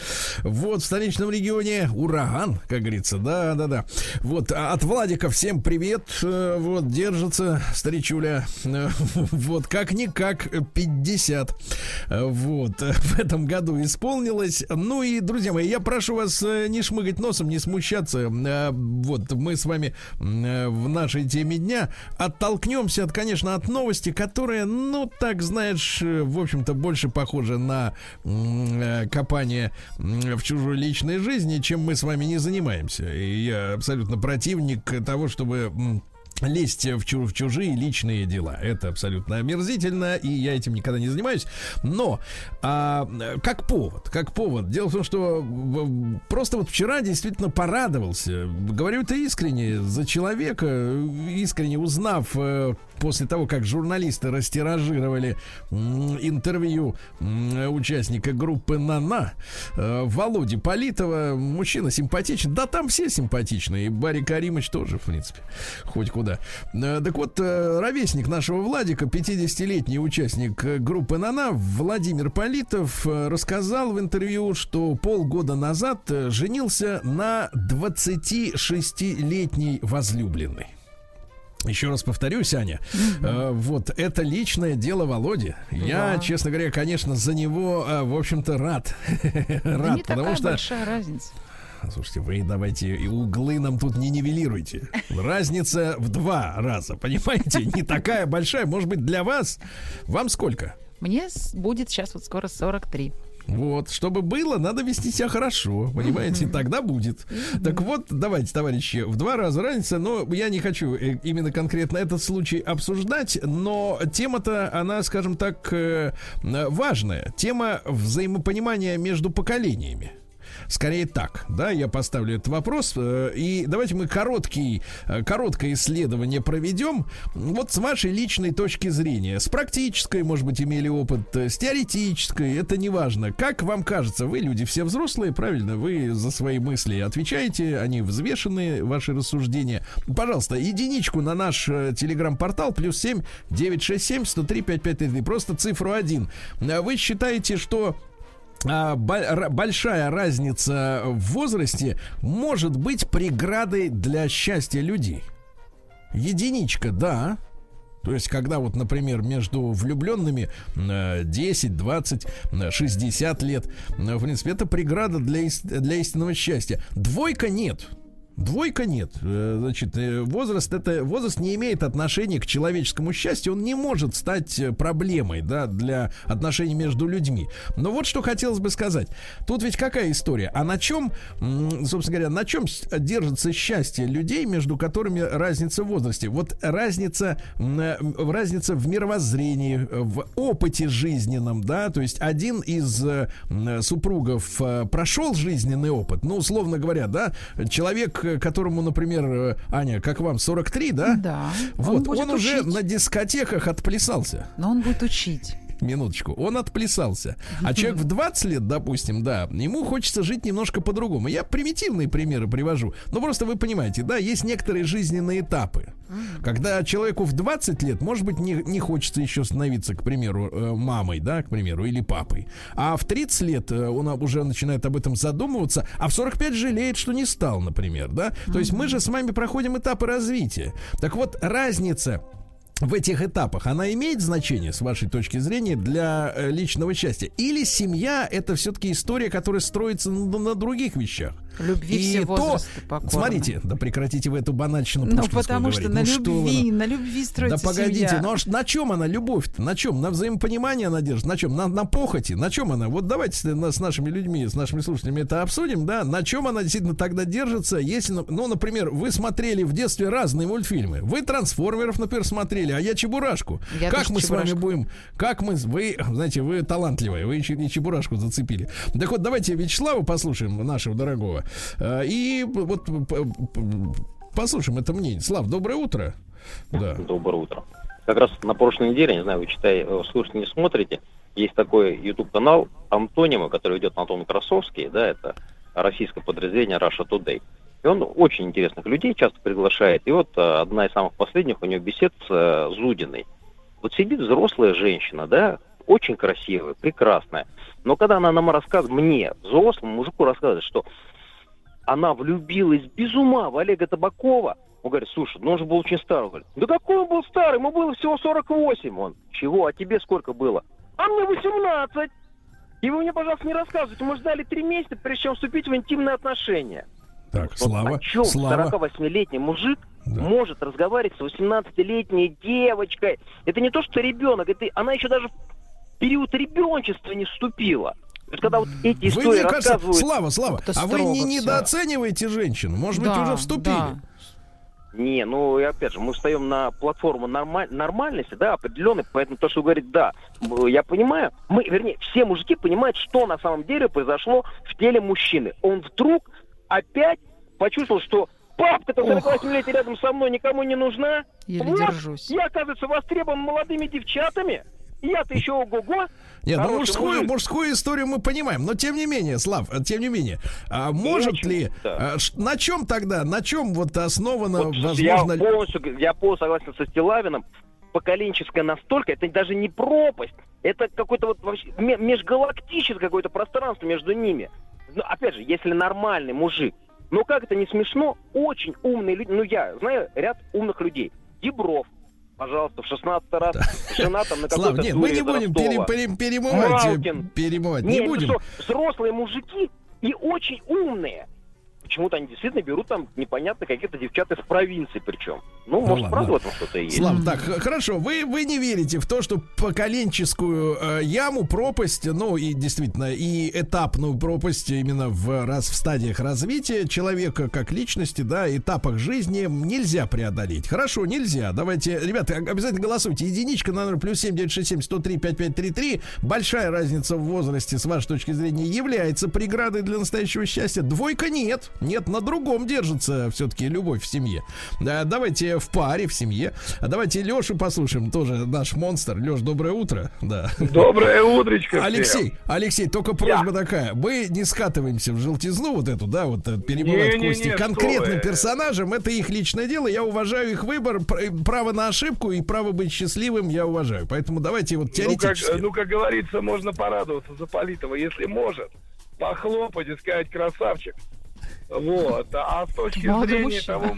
Вот, в столичном регионе ураган, как говорится, да-да-да. Вот, а от Владика всем привет. Э, Вот, держится старичуля. Э, Вот, как-никак 50. Э, Вот, э, в этом году исполнилось. Ну и, друзья мои, я прошу вас э, не шмыгать носом, не смущаться. Э, Вот, мы с вами э, в нашей теме дня оттолкнемся, от, конечно, от новости, которая, ну, так, знаешь, э, в общем-то, больше похожа на э, копание в чужой личной жизни, чем мы с вами не занимаемся. И я абсолютно противник того, чтобы... Лезть в, чу- в чужие личные дела. Это абсолютно омерзительно, и я этим никогда не занимаюсь. Но а, как повод, как повод. Дело в том, что просто вот вчера действительно порадовался. Говорю это искренне за человека, искренне узнав э, после того, как журналисты растиражировали интервью участника группы «Нана» э, Володи Политова. Мужчина симпатичный. Да, там все симпатичные. И Барри Каримович тоже, в принципе, хоть куда. Э, Так вот, э, ровесник нашего Владика, 50-летний участник группы «Нана», Владимир Политов, рассказал в интервью, что полгода назад женился на 26-летней возлюбленной. Еще раз повторюсь, Аня, э, вот это личное дело Володи. Я, Да. честно говоря, конечно, за него, э, в общем-то, рад. Рад, не потому такая что большая разница. Слушайте, вы давайте и углы нам тут не нивелируйте. Разница в два раза, понимаете? Не такая большая. Может быть, для вас... Вам сколько? Мне будет сейчас вот скоро 43. Вот, чтобы было, надо вести себя хорошо, понимаете, тогда будет. Так вот, давайте, товарищи, в два раза разница, но я не хочу э, именно конкретно этот случай обсуждать, но тема-то, она, скажем так, э, важная. Тема взаимопонимания между поколениями. Скорее так, да, я поставлю этот вопрос. э, И давайте мы короткий, э, короткое исследование проведем. Вот с вашей личной точки зрения. С практической, может быть, имели опыт, э, с теоретической, это не важно. Как вам кажется, вы люди все взрослые, правильно? Вы за свои мысли отвечаете, они взвешенные, ваши рассуждения. Пожалуйста, единичку на наш телеграм-портал плюс 7 967 103 5533. Просто цифру 1. Вы считаете, что большая разница в возрасте может быть преградой для счастья людей. Единичка, да. То есть, когда вот, например, между влюбленными э, 10, 20, э, 60 лет, э, в принципе, это преграда для, ис- для истинного счастья. Двойка нет. Двойка нет. Э, Значит, э, возраст это возраст не имеет отношения к человеческому счастью. Он не может стать э, проблемой, да, для отношений между людьми. Но вот что хотелось бы сказать. Тут ведь какая история? А на чем, собственно говоря, на чем держится счастье людей, между которыми разница в возрасте? Вот разница, разница в мировоззрении, в опыте жизненном, да, то есть один из супругов прошел жизненный опыт, ну, условно говоря, да, человек, которому, например, э, Аня, как вам, 43, да? Да. Вот, будет он уже учить. на дискотеках отплясался. Но он будет учить. Минуточку. Он отплясался. А человек в 20 лет, допустим, да, ему хочется жить немножко по-другому. Я примитивные примеры привожу. Но просто вы понимаете, да, есть некоторые жизненные этапы. Когда человеку в 20 лет, может быть, не, не хочется еще становиться, к примеру, э, мамой, да, к примеру, или папой. А в 30 лет э, он уже начинает об этом задумываться, а в 45 жалеет, что не стал, например, да. То есть мы же с вами проходим этапы развития. Так вот, разница в этих этапах, она имеет значение, с вашей точки зрения, для э, личного счастья? Или семья это все-таки история, которая строится на, на других вещах? Любви И все то, покорны. смотрите, да прекратите вы эту банальщину Ну, потому что говорить. на Ну, что вы, любви, на любви Да строится погодите, семья. ну а на чем она любовь-то? На чем? На взаимопонимание она держит? На чем? На, на похоти? На чем она? Вот давайте с, на- нашими людьми, с нашими слушателями это обсудим, да? На чем она действительно тогда держится? Если, ну, ну, например, вы смотрели в детстве разные мультфильмы. Вы трансформеров, например, смотрели, а я Чебурашку. Я как мы с вами Чебурашку. будем? Как мы, вы, знаете, вы талантливые, вы еще и Чебурашку зацепили. Так вот, давайте Вячеслава послушаем, нашего дорогого. Э, И вот послушаем это мнение. Слав, доброе утро. Да. Доброе утро. Как раз на прошлой неделе, не знаю, вы читаете, э, слушаете, не смотрите, есть такой YouTube-канал Антонима, который ведет Антон Красовский, да, это российское подразделение Russia Today. И он очень интересных людей часто приглашает. И вот э, одна из самых последних у него бесед с э, Зудиной. Вот сидит взрослая женщина, да, очень красивая, прекрасная. Но когда она нам рассказывает, мне, взрослому мужику рассказывает, что она влюбилась без ума в Олега Табакова, он говорит, слушай, ну он же был очень старый. Он говорит, да какой он был старый, ему было всего 48. Он, чего, а тебе сколько было? А мне 18. И вы мне, пожалуйста, не рассказывайте, мы ждали три месяца, прежде чем вступить в интимные отношения. Так, Вот Слава, о чем Слава. 48-летний мужик Да. может разговаривать с 18-летней девочкой? Это не то, что ребенок, это она еще даже в период ребенчества не вступила. Когда вот эти Вы, истории мне кажется, рассказывают... Слава, Слава, Это а вы не всё. недооцениваете женщину? Может быть, Да, уже вступили? да. Не, ну и опять же, мы встаем на платформу нормаль- нормальности, да, определенной, поэтому то, что говорит, да, я понимаю, мы, вернее, все мужики понимают, что на самом деле произошло в теле мужчины. Он вдруг опять почувствовал, что папка-то Ох. 48-летия рядом со мной никому не нужна. Еле Вот, держусь. Я, оказывается, востребован молодыми девчатами. Я-то еще ого-го. Нет, ну мужскую, мужик. мужскую историю мы понимаем, но тем не менее, Слав, э, тем не менее, а может очень, ли, да. а, на чем тогда, на чем вот основано, Вот возможно, я полностью, я полностью согласен со Стилавиным. Поколенческая настолько, это даже не пропасть, это какое-то вот вообще ме- межгалактическое какое-то пространство между ними. Ну, опять же, если нормальный мужик, ну как это не смешно, очень умные люди, ну я знаю ряд умных людей. Дебров, пожалуйста, в 16 раз жена там на Слав, какой-то нет, мы не будем пере- пере- перемывать, э, Малкин. перемывать, Не, не ну будем. что, взрослые мужики и очень умные. Почему-то они действительно берут там непонятно каких-то девчат из провинции причем. Ну, Ну может, ладно. правда в этом что-то есть. Слав, так, хорошо, вы, вы не верите в то, что поколенческую э, яму, пропасть, ну и действительно, и этапную пропасть именно в раз в стадиях развития человека как личности, да, этапах жизни нельзя преодолеть. Хорошо, нельзя. Давайте, ребята, об- обязательно голосуйте. Единичка на номер плюс семь девять шесть семь сто три пять пять три три. Большая разница в возрасте, с вашей точки зрения, является преградой для настоящего счастья. Двойка нет. Нет, на другом держится все-таки любовь в семье. Да, давайте в паре, в семье. А давайте Лешу послушаем, тоже наш монстр. Леш, доброе утро. Да. Доброе утречко всем. Алексей, Алексей, только просьба такая. Мы не скатываемся в желтизну вот эту, да, вот э, перебывать Не-не-не, кости что конкретным вы. персонажам. Это их личное дело. Я уважаю их выбор. Пр- Право на ошибку и право быть счастливым я уважаю. Поэтому давайте вот Ну как, теоретически. ну, как говорится, можно порадоваться за Политова, если может. Похлопать и сказать красавчик. Вот. А с точки Молодой зрения мужчина. того...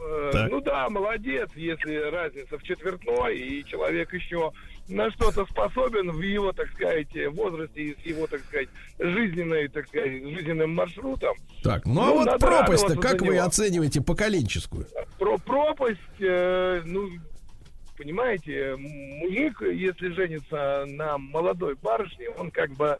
э, Так. ну да, молодец, если разница в четвертной, и человек еще на что-то способен в его, так сказать, возрасте и с его, так сказать, жизненной, так сказать, жизненным маршрутом. Так, ну, а ну, вот надо пропасть-то, как вы оцениваете поколенческую? Про пропасть, э, ну, понимаете, мужик, если женится на молодой барышне, он как бы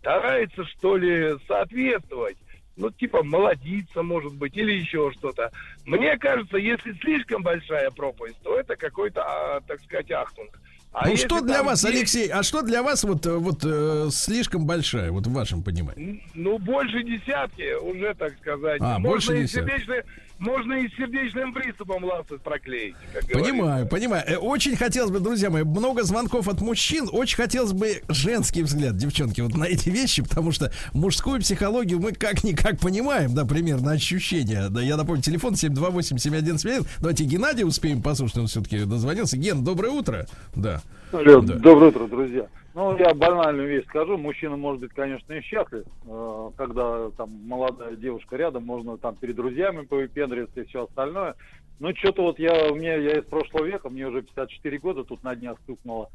старается, что ли, соответствовать. Ну, типа, молодиться, может быть, или еще что-то. Мне кажется, если слишком большая пропасть, то это какой-то, а, так сказать, ахтунг. А ну что для вас, 10, Алексей, а что для вас вот, э, вот э, слишком большая, вот в вашем понимании? Ну, больше десятки уже, так сказать. А, можно больше десятки. Можно и сердечным приступом ласты проклеить. как говорится. Понимаю, понимаю. Э, Очень хотелось бы, друзья мои, много звонков от мужчин. Очень хотелось бы женский взгляд, девчонки, вот на эти вещи, потому что мужскую психологию мы как-никак понимаем, да, примерно ощущения. Да, я напомню, телефон 728-7171. Давайте Геннадия успеем послушать, он все-таки дозвонился. Ген, доброе утро. Да. Алло, Да. доброе утро, друзья. Ну, я банальную вещь скажу. Мужчина может быть, конечно, и счастлив, э, когда там молодая девушка рядом, можно там перед друзьями повыпендриваться и все остальное. Но что-то вот я, у меня, я из прошлого века, мне уже 54 года, тут на днях стукнуло.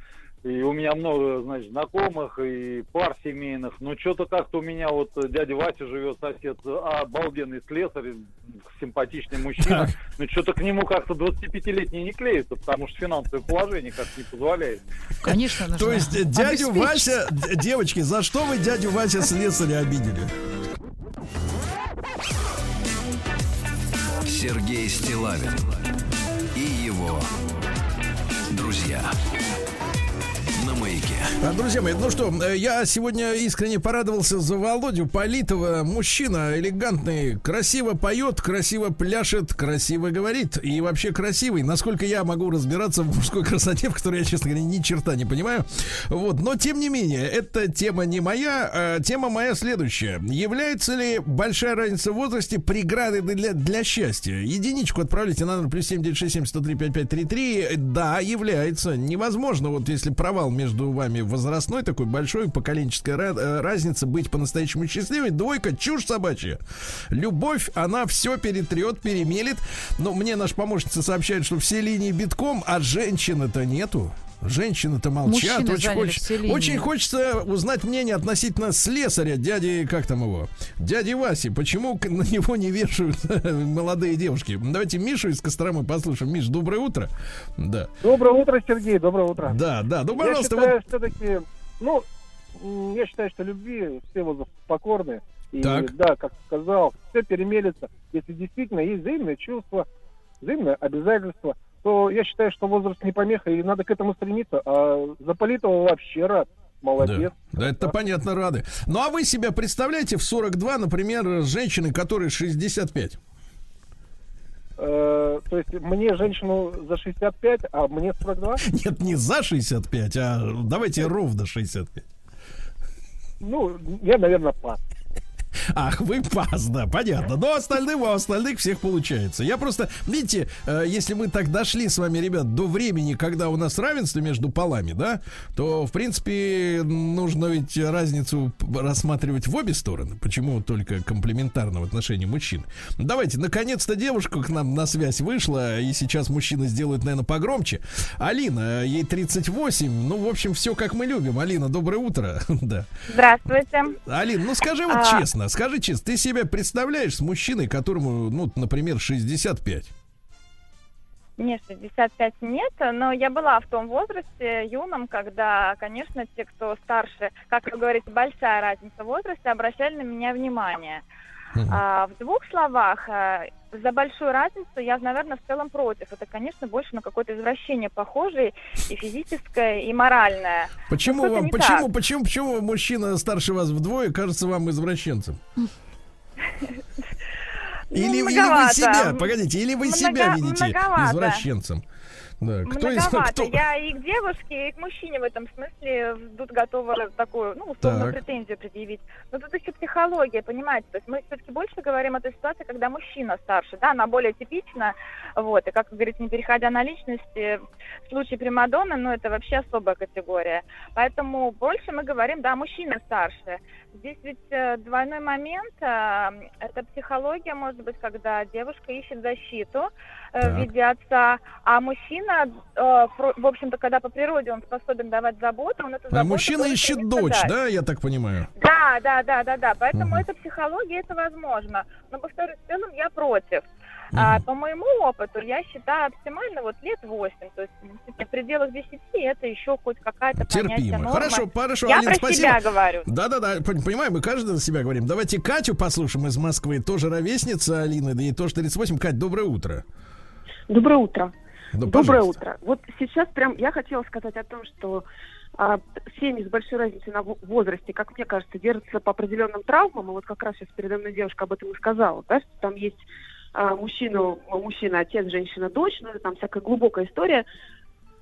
И у меня много, значит, знакомых и пар семейных. Но что-то как-то у меня вот дядя Вася живет, сосед, а, обалденный слесарь, симпатичный мужчина. Но что-то к нему как-то 25-летний не клеится, потому что финансовое положение как не позволяет. Конечно, нужно То есть дядю. Вася, девочки, за что вы дядю Вася слесаря обидели? Сергей Стилавин и его друзья. На маяке. А, Друзья мои, ну что, э, я сегодня искренне порадовался за Володю Политова. Мужчина элегантный, красиво поет, красиво пляшет, красиво говорит и вообще красивый. Насколько я могу разбираться в мужской красоте, в которой я, честно говоря, ни черта не понимаю. Вот, но тем не менее, эта тема не моя, а тема моя следующая. Является ли большая разница в возрасте преградой для, для счастья? Единичку отправляйте на номер плюс 7967 Да, является. Невозможно, вот если провал между вами возрастной, такой большой, поколенческая э, разница, быть по-настоящему счастливой. Двойка, чушь собачья. Любовь, она все перетрет, перемелет. Но мне наша помощница сообщает, что все линии битком, а женщины-то нету. Женщины-то молчат. Мужчины Очень, заняли хоч- все линии. очень хочется узнать мнение относительно слесаря, дяди, как там его? Дяди Васи. Почему на него не вешают молодые девушки? Давайте Мишу из Костромы послушаем. Миш, доброе утро. Да. Доброе утро, Сергей, доброе утро. Да, да. Ну, я пожалуйста, считаю, вот все-таки, ну, я считаю, что любви все возраст покорны. И Так. да, как сказал, все перемелется. Если действительно есть взаимное чувство, взаимное обязательство, то я считаю, что возраст не помеха, и надо к этому стремиться. А за Политова вообще рад. Молодец. Да, да это понятно, рады. Ну, а вы себя представляете в 42, например, с женщиной, которой 65? Э, то есть мне женщину за 65, а мне 42? Нет, не за 65, а давайте ровно 65. Ну, я, наверное, пас. Ах, вы пас, да, понятно. Но остальным, у остальных всех получается. Я просто, видите, э, если мы так дошли с вами, ребят, до времени, когда у нас равенство между полами, да, то, в принципе, нужно ведь разницу рассматривать в обе стороны. Почему только комплементарно в отношении мужчин? Давайте, наконец-то девушка к нам на связь вышла, и сейчас мужчины сделают, наверное, погромче. Алина, ей 38, ну, в общем, все как мы любим. Алина, доброе утро. Да. Здравствуйте. Алин, ну скажи вот А. честно, скажи честно, ты себя представляешь с мужчиной, которому, ну, например, 65? Мне 65 нет, но я была в том возрасте юном, когда, конечно, те, кто старше, как вы говорите, большая разница в возрасте, обращали на меня внимание. А, в двух словах, а, за большую разницу я, наверное, в целом против. Это, конечно, больше на какое-то извращение похожее и физическое, и моральное. Почему вам, почему, так. почему, почему мужчина старше вас вдвое кажется вам извращенцем? Или, или вы Ну, себя, погодите, или вы себя видите извращенцем? Да, кто из Многовато. кто? Я и к девушке, и к мужчине в этом смысле тут готова такую, ну, условную Так. претензию предъявить. Но тут еще психология, понимаете? То есть мы все-таки больше говорим о той ситуации, когда мужчина старше, да, она более типична, вот, и, как вы говорите, не переходя на личности, в случае Примадонны, ну, это вообще особая категория. Поэтому больше мы говорим, да, мужчина старше. Здесь ведь э, двойной момент, э, это психология, может быть, когда девушка ищет защиту э, Так. в виде отца, а мужчина, э, в общем-то, когда по природе он способен давать заботу, он эту А мужчина ищет дочь, дать. да, я так понимаю? Да, да, да, да, да. Поэтому Мгм. это психология, это возможно. Но, повторюсь, в целом я против. А, по моему опыту, я считаю оптимально вот лет 8. То есть в пределах 10 это еще хоть какая-то Терпимо. Хорошо, хорошо, Я Алин, про спасибо. себя говорю. Да-да-да, пон- понимаю, мы каждый за себя говорим. Давайте Катю послушаем из Москвы, тоже ровесница Алины, да ей тоже 38. Кать, доброе утро. Доброе утро. Да, Доброе пожалуйста. утро. Вот сейчас прям я хотела сказать о том, что а, семьи с большой разницей на во- возрасте, как мне кажется, держатся по определенным травмам. И вот как раз сейчас передо мной девушка об этом и сказала, да, что там есть а, мужчина, мужчина, отец, женщина, дочь, ну, это там всякая глубокая история.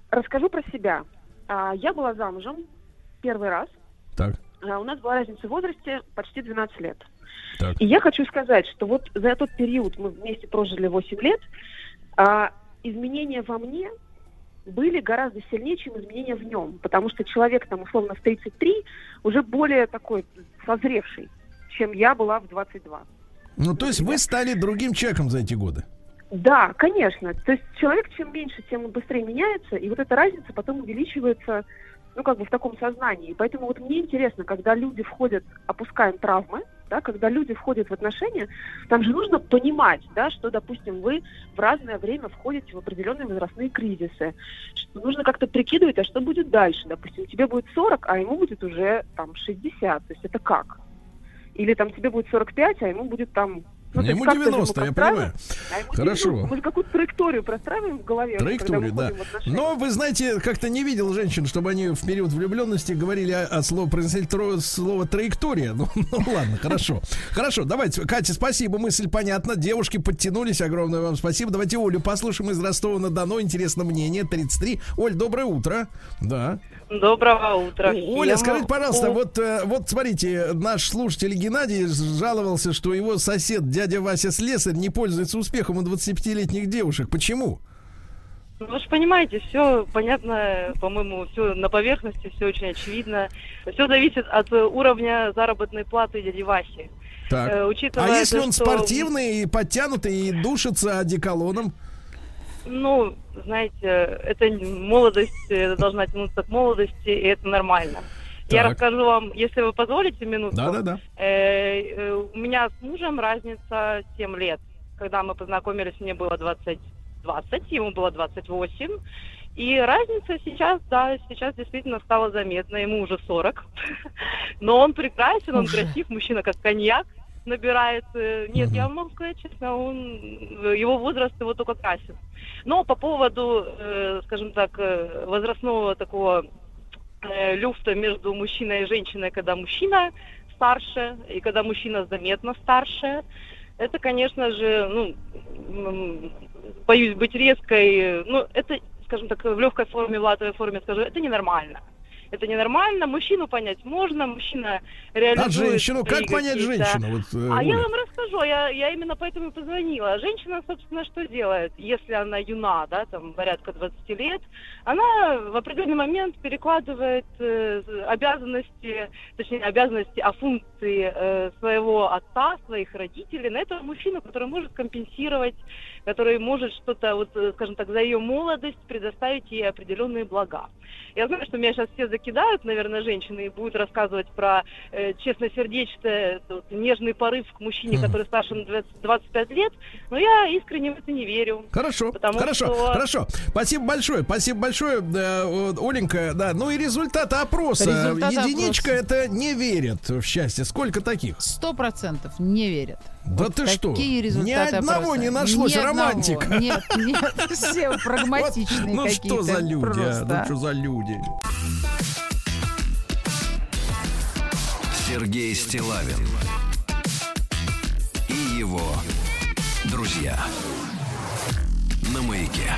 Расскажу про себя. А, я была замужем первый раз. Так. А, у нас была разница в возрасте почти 12 лет. Так. И я хочу сказать, что вот за этот период мы вместе прожили 8 лет, а изменения во мне были гораздо сильнее, чем изменения в нем. Потому что человек там условно в 33 уже более такой созревший, чем я была в 22. Ну, то есть вы стали другим человеком за эти годы. Да, конечно. То есть человек чем меньше, тем он быстрее меняется, и вот эта разница потом увеличивается, ну, как бы в таком сознании. И поэтому вот мне интересно, когда люди входят, опускаем травмы, да, когда люди входят в отношения, там же нужно понимать, да, что, допустим, вы в разное время входите в определенные возрастные кризисы. Что нужно как-то прикидывать, а что будет дальше. Допустим, тебе будет 40, а ему будет уже там 60. То есть это как? Или там тебе будет 45, а ему будет там ну, ему 90, я понимаю. А Хорошо. Мы же какую-то траекторию простраиваем в голове. Траекторию, да. Но вы знаете, как-то не видел женщин, чтобы они в период влюбленности говорили о, о слове, произносили тро, слово траектория. Ну, ну ладно, хорошо. Хорошо, давайте, Катя, спасибо, мысль понятна. Девушки подтянулись, огромное вам спасибо. Давайте Олю послушаем из Ростова-на-Дону. Интересно мнение, 33. Оль, доброе утро. Да. Доброго утра. Оля, скажите, пожалуйста, вот, э, вот смотрите, наш слушатель Геннадий жаловался, что его сосед, дядя Вася Слесарь, не пользуется успехом у 25-летних девушек. Почему? Ну, вы же понимаете, все понятно, по-моему, все на поверхности, все очень очевидно. Все зависит от уровня заработной платы дяди Васи. Так. Э, а учитывая если то, он что- спортивный и подтянутый и душится одеколоном? Ну, знаете, это молодость э, должна тянуться к молодости, и это нормально. Я Так. расскажу вам, если вы позволите минутку. Да-да-да. Э, э, у меня с мужем разница 7 лет. Когда мы познакомились, мне было 20, 20 ему было 28. И разница сейчас, да, сейчас действительно стала заметна. Ему уже 40. Но он прекрасен, он красив, мужчина как коньяк набирает. Нет, я вам могу сказать честно, он, его возраст его только красит. Но по поводу, э, скажем так, э, возрастного такого э, люфта между мужчиной и женщиной, когда мужчина старше и когда мужчина заметно старше, это, конечно же, ну, боюсь быть резкой, ну, это, скажем так, в легкой форме, в латовой форме скажу, это ненормально. Это ненормально. Мужчину понять можно, мужчина реализует... А женщину? Как понять женщину? Вот, э, а я Оля. вам расскажу, я, я именно поэтому и позвонила. Женщина, собственно, что делает, если она юна, да, там, порядка 20 лет, она в определенный момент перекладывает э, обязанности, точнее, обязанности, а функции э, своего отца, своих родителей на этого мужчину, который может компенсировать, который может что-то, вот, э, скажем так, за ее молодость предоставить ей определенные блага. Я знаю, что меня сейчас все закидают, наверное, женщины, и будут рассказывать про э, честно-сердечное, вот, нежный порыв к мужчине, Мгм. который старше на 20 25 лет, но я искренне в это не верю. Хорошо, Потому хорошо, что- хорошо. Спасибо большое, спасибо большое, да, вот, Оленька. Да, ну и результаты опроса. Результаты Единичка опроса. это не верит в счастье. Сколько таких? Сто процентов не верят. Да Вот ты что? Ни одного опроса. не нашлось Ни одного. романтика. Нет, нет, все прагматичные Ну какие-то. что за люди, а? просто. Ну что за люди? Сергей Стилавин и его друзья на маяке.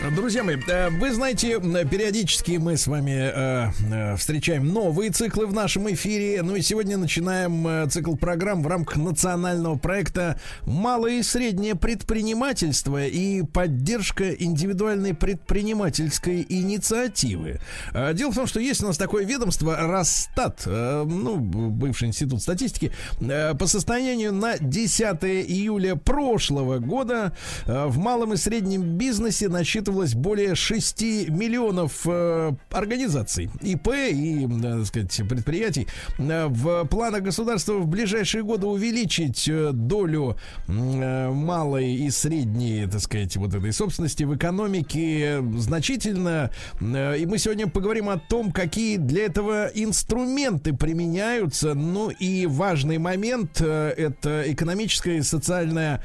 Друзья мои, э, вы знаете, периодически мы с вами э, э, встречаем новые циклы в нашем эфире. Ну и сегодня начинаем цикл программ в рамках национального проекта «Малое и среднее предпринимательство и поддержка индивидуальной предпринимательской инициативы». Дело в том, что есть у нас такое ведомство Росстат, ну, бывший институт статистики, по состоянию на 10 июля прошлого года в малом и среднем бизнесе насчитывалось более 6 миллионов э, организаций, ИП и, э, так сказать, предприятий. Э, В планах государства в ближайшие годы увеличить э, долю э, малой и средней, так сказать, вот этой собственности в экономике значительно. И мы сегодня поговорим о том, какие для этого инструменты применяются. Ну и важный момент это экономическая и социальная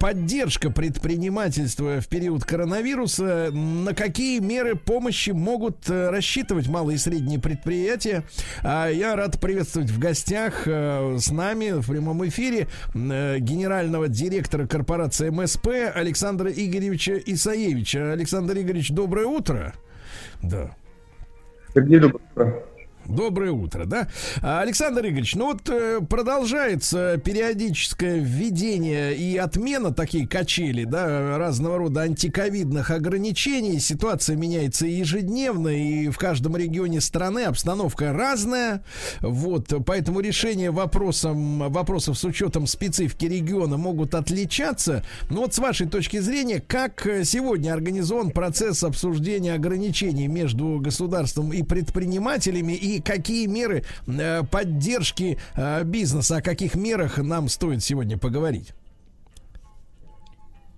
поддержка предпринимательства в период коронавируса. На какие меры помощи могут э, рассчитывать малые и средние предприятия? А Я рад приветствовать в гостях э, с нами в прямом эфире э, генерального директора корпорации МСП Александра Игоревича Исаевича. Александр Игоревич, доброе утро. Да. Сергей, доброе утро. Доброе утро, да? А, Александр Игоревич, ну вот э, продолжается периодическое введение и отмена такие качели, да, разного рода антиковидных ограничений. Ситуация меняется ежедневно, и в каждом регионе страны обстановка разная. Вот, поэтому решения вопросом, вопросов с учетом специфики региона могут отличаться. Но вот с вашей точки зрения, как сегодня организован процесс обсуждения ограничений между государством и предпринимателями, и какие меры э, поддержки э, бизнеса, о каких мерах нам стоит сегодня поговорить?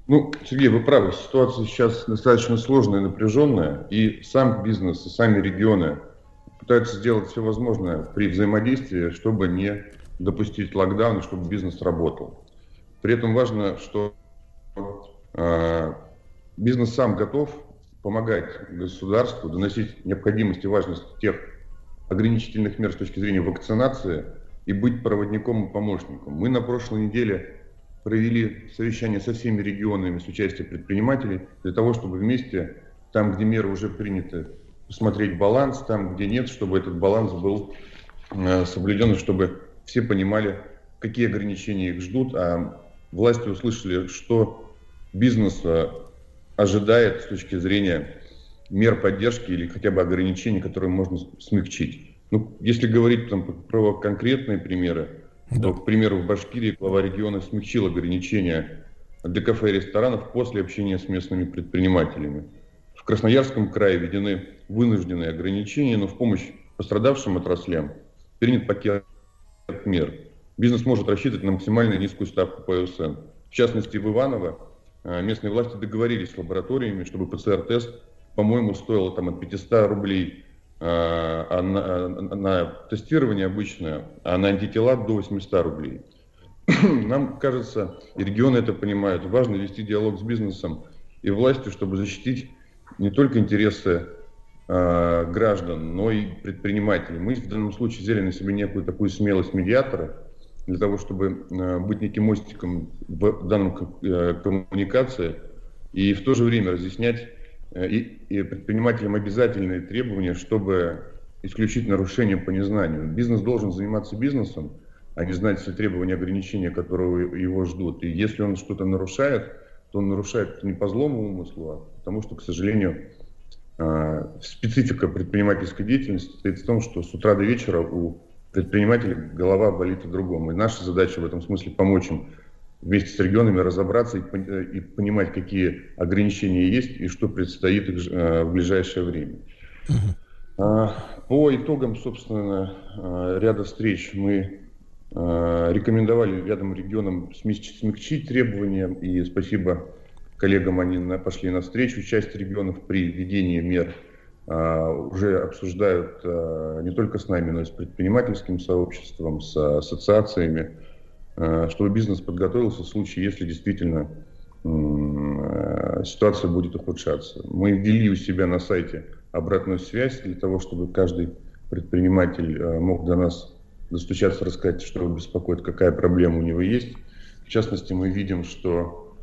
Ну, Сергей, вы правы, ситуация сейчас достаточно сложная напряженная, и сам бизнес, и сами регионы пытаются сделать все возможное при взаимодействии, чтобы не допустить локдаун, чтобы бизнес работал. При этом важно, что э, бизнес сам готов помогать государству доносить необходимость и важность тех ограничительных мер с точки зрения вакцинации и быть проводником и помощником. Мы на прошлой неделе провели совещание со всеми регионами с участием предпринимателей для того, чтобы вместе, там, где меры уже приняты, посмотреть баланс, там, где нет, чтобы этот баланс был э, соблюден, чтобы все понимали, какие ограничения их ждут, а власти услышали, что бизнес э, ожидает с точки зрения мер поддержки или хотя бы ограничений, которые можно смягчить. Ну, если говорить там, про конкретные примеры, да. то, к примеру, в Башкирии глава региона смягчил ограничения для кафе и ресторанов после общения с местными предпринимателями. В Красноярском крае введены вынужденные ограничения, но в помощь пострадавшим отраслям принят пакет мер. Бизнес может рассчитывать на максимально низкую ставку по ОСН. В частности, в Иваново э, местные власти договорились с лабораториями, чтобы ПЦР-тест по-моему, стоило там от 500 рублей а, а на, а, на тестирование обычное, а на антитела до 800 рублей. Нам кажется, и регионы это понимают, важно вести диалог с бизнесом и властью, чтобы защитить не только интересы э, граждан, но и предпринимателей. Мы в данном случае взяли на себя некую такую смелость медиатора для того, чтобы э, быть неким мостиком в данном э, коммуникации и в то же время разъяснять и, и предпринимателям обязательные требования, чтобы исключить нарушения по незнанию. Бизнес должен заниматься бизнесом, а не знать все требования, ограничения, которые его ждут. И если он что-то нарушает, то он нарушает не по злому умыслу, а потому что, к сожалению, э, специфика предпринимательской деятельности состоит в том, что с утра до вечера у предпринимателя голова болит о другом. И наша задача в этом смысле помочь им вместе с регионами разобраться и, э, и понимать, какие ограничения есть и что предстоит э, в ближайшее время. А, по итогам, собственно, э, ряда встреч мы рекомендовали рядом регионам смягчить требования, и спасибо коллегам, они пошли навстречу. Часть регионов при введении мер уже обсуждают не только с нами, но и с предпринимательским сообществом, с ассоциациями, чтобы бизнес подготовился в случае, если действительно э, ситуация будет ухудшаться. Мы ввели у себя на сайте обратную связь для того, чтобы каждый предприниматель э, мог до нас достучаться, рассказать, что его беспокоит, какая проблема у него есть. В частности, мы видим, что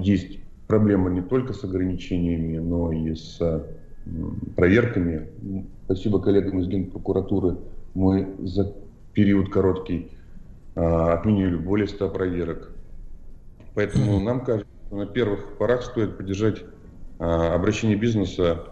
есть проблема не только с ограничениями, но и с проверками. Спасибо коллегам из Генпрокуратуры. Мы за период короткий отменили более 100 проверок. Поэтому нам кажется, что на первых порах стоит поддержать а, обращение бизнеса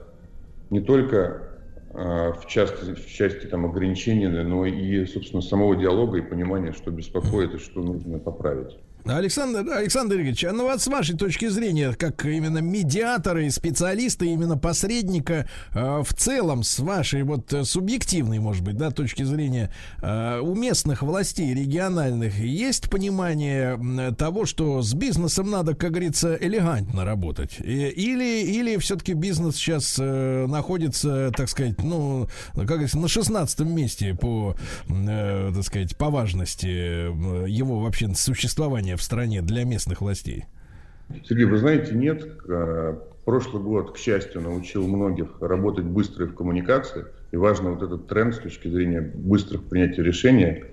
не только а, в части, в части там, ограничений, но и, собственно, самого диалога и понимания, что беспокоит и что нужно поправить. Александр, Александр Игоревич, а ну вот с вашей точки зрения, как именно медиатора и специалиста, именно посредника, э, в целом, с вашей вот субъективной, может быть, да, точки зрения, э, местных властей региональных есть понимание того, что с бизнесом надо, как говорится, элегантно работать? Или, или все-таки бизнес сейчас э, находится, так сказать, ну, как говорится, на 16 месте по, э, так сказать, по важности э, его вообще существования в стране для местных властей? Сергей, вы знаете, нет. Э, прошлый год, к счастью, научил многих работать быстро в коммуникации. И важно вот этот тренд с точки зрения быстрых принятия решения,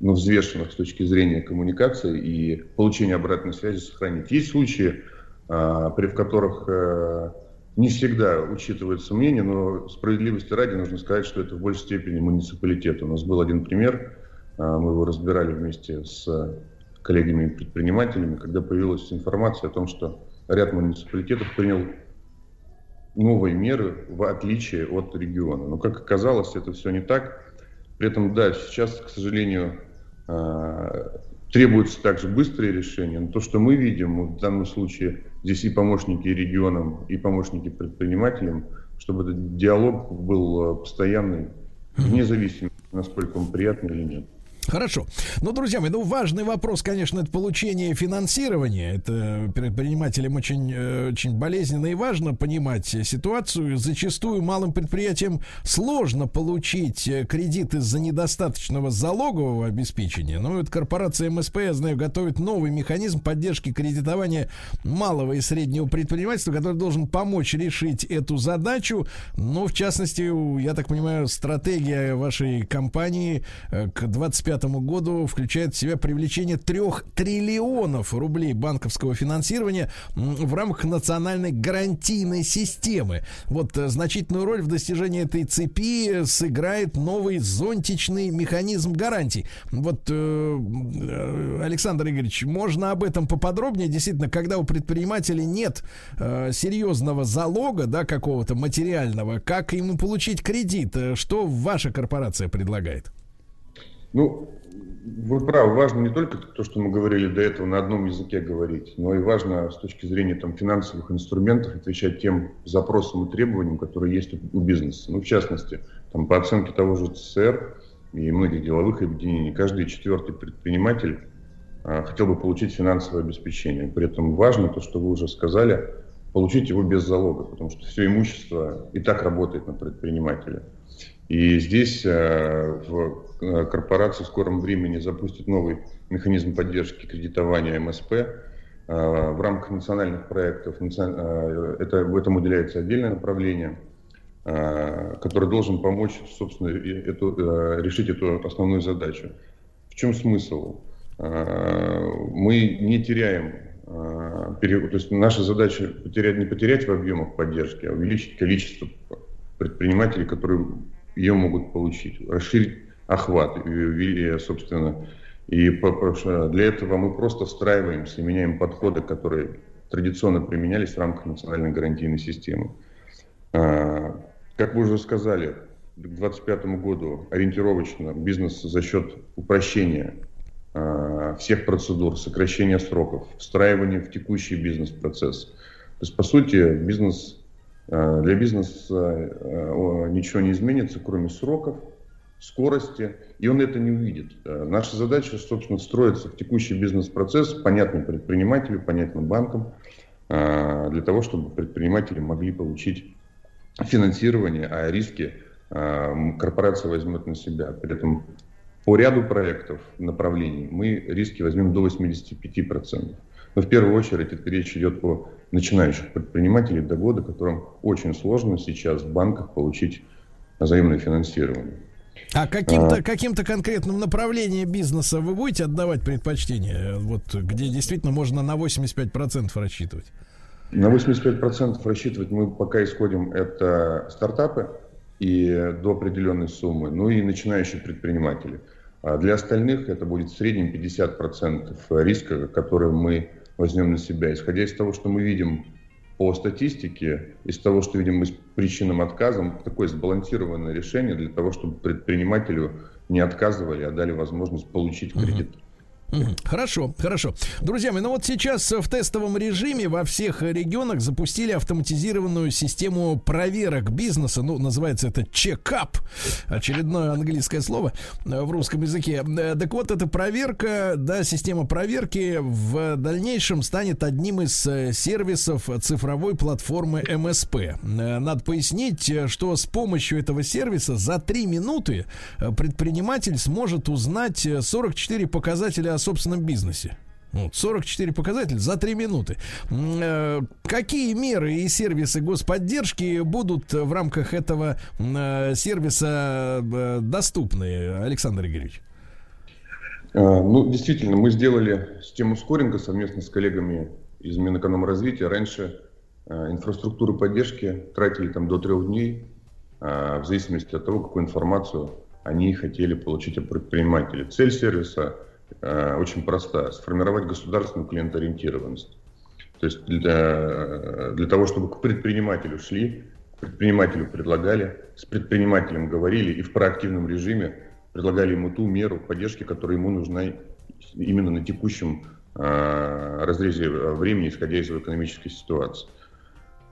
но взвешенных с точки зрения коммуникации и получения обратной связи сохранить. Есть случаи, э, при в которых э, не всегда учитывается мнение, но справедливости ради нужно сказать, что это в большей степени муниципалитет. У нас был один пример, мы его разбирали вместе с коллегами-предпринимателями, когда появилась информация о том, что ряд муниципалитетов принял новые меры в отличие от региона. Но, как оказалось, это все не так. При этом, да, сейчас, к сожалению, а, требуются также быстрые решения. Но то, что мы видим, в данном случае здесь и помощники регионам, и помощники предпринимателям, чтобы этот диалог был э, постоянный, вне зависимости, насколько он приятный или нет. Хорошо. Ну, друзья мои, ну, важный вопрос, конечно, это получение финансирования. Это предпринимателям очень, э, очень болезненно и важно понимать ситуацию. Зачастую малым предприятиям сложно получить э, кредит из-за недостаточного залогового обеспечения. Но вот корпорация МСП, я знаю, готовит новый механизм поддержки кредитования малого и среднего предпринимательства, который должен помочь решить эту задачу. Ну, в частности, я так понимаю, стратегия вашей компании э, к 25 2025 году включает в себя привлечение трех триллионов рублей банковского финансирования в рамках национальной гарантийной системы. Вот э, значительную роль в достижении этой цепи сыграет новый зонтичный механизм гарантий. Вот, э, э, Александр Игоревич, можно об этом поподробнее? Действительно, когда у предпринимателя нет серьезного залога, да, какого-то материального, как ему получить кредит? Что ваша корпорация предлагает? Ну, вы правы, важно не только то, что мы говорили до этого, на одном языке говорить, но и важно с точки зрения там, финансовых инструментов отвечать тем запросам и требованиям, которые есть у бизнеса. Ну, в частности, там, по оценке того же ЦСР и многих деловых объединений, каждый четвертый предприниматель а, хотел бы получить финансовое обеспечение. При этом важно то, что вы уже сказали, получить его без залога, потому что все имущество и так работает на предпринимателя. И здесь э, в э, корпорации в скором времени запустит новый механизм поддержки кредитования МСП э, в рамках национальных проектов. Это, в этом уделяется отдельное направление, которое должен помочь, собственно, эту, решить эту основную задачу. В чем смысл? Мы не теряем, то есть наша задача потерять, не потерять в объемах поддержки, а увеличить количество предпринимателей, которые ее могут получить, расширить охват, и, собственно, и для этого мы просто встраиваемся меняем подходы, которые традиционно применялись в рамках национальной гарантийной системы. А, как вы уже сказали, к 2025 году ориентировочно бизнес за счет упрощения а, всех процедур, сокращения сроков, встраивания в текущий бизнес-процесс. То есть, по сути, бизнес Э, для бизнеса э, ничего не изменится, кроме сроков, скорости, и он это не увидит. Э, наша задача, собственно, встроиться в текущий бизнес-процесс, понятный предпринимателю, понятным банкам, для того, чтобы предприниматели могли получить финансирование, а риски корпорация возьмет на себя. При этом по ряду проектов, направлений мы риски возьмем до 85%. Но в первую очередь это речь идет о начинающих предпринимателей до года, которым очень сложно сейчас в банках получить взаимное финансирование. А каким-то а, каким конкретным направлением бизнеса вы будете отдавать предпочтение, вот где действительно можно на 85% рассчитывать? На 85% рассчитывать мы пока исходим это стартапы и до определенной суммы, ну и начинающие предприниматели. А для остальных это будет в среднем 50% риска, который мы возьмем на себя. Исходя из того, что мы видим по статистике, из того, что видим мы с причинным отказом, такое сбалансированное решение для того, чтобы предпринимателю не отказывали, а дали возможность получить кредит. Uh-huh. Хорошо, хорошо. Друзья мои, ну вот сейчас в тестовом режиме во всех регионах запустили автоматизированную систему проверок бизнеса. Ну, называется это чекап. Очередное английское слово в русском языке. Так вот, эта проверка, да, система проверки в дальнейшем станет одним из сервисов цифровой платформы МСП. Надо пояснить, что с помощью этого сервиса за 3 минуты предприниматель сможет узнать 44 показателя о собственном бизнесе. Вот, 44 показателя за 3 минуты. Э, какие меры и сервисы господдержки будут в рамках этого э, сервиса э, доступны, Александр Игоревич? Ну, действительно, мы сделали систему скоринга совместно с коллегами из Минэкономразвития. Раньше инфраструктуры поддержки тратили там до трех дней, в зависимости от того, какую информацию они хотели получить от предпринимателей. Цель сервиса очень проста – сформировать государственную клиенториентированность. То есть для, для того, чтобы к предпринимателю шли, к предпринимателю предлагали, с предпринимателем говорили и в проактивном режиме предлагали ему ту меру поддержки, которая ему нужна именно на текущем э, разрезе времени, исходя из его экономической ситуации.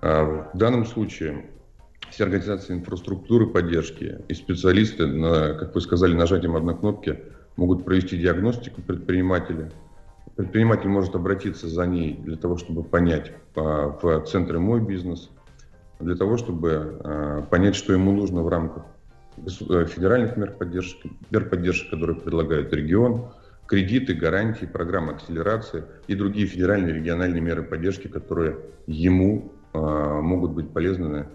А в данном случае все организации инфраструктуры поддержки и специалисты, на, как вы сказали, нажатием одной кнопки могут провести диагностику предпринимателя. Предприниматель может обратиться за ней для того, чтобы понять по, в центре «Мой бизнес», для того, чтобы э, понять, что ему нужно в рамках э, федеральных мер поддержки, мер поддержки, которые предлагает регион, кредиты, гарантии, программы акселерации и другие федеральные и региональные меры поддержки, которые ему э, могут быть полезны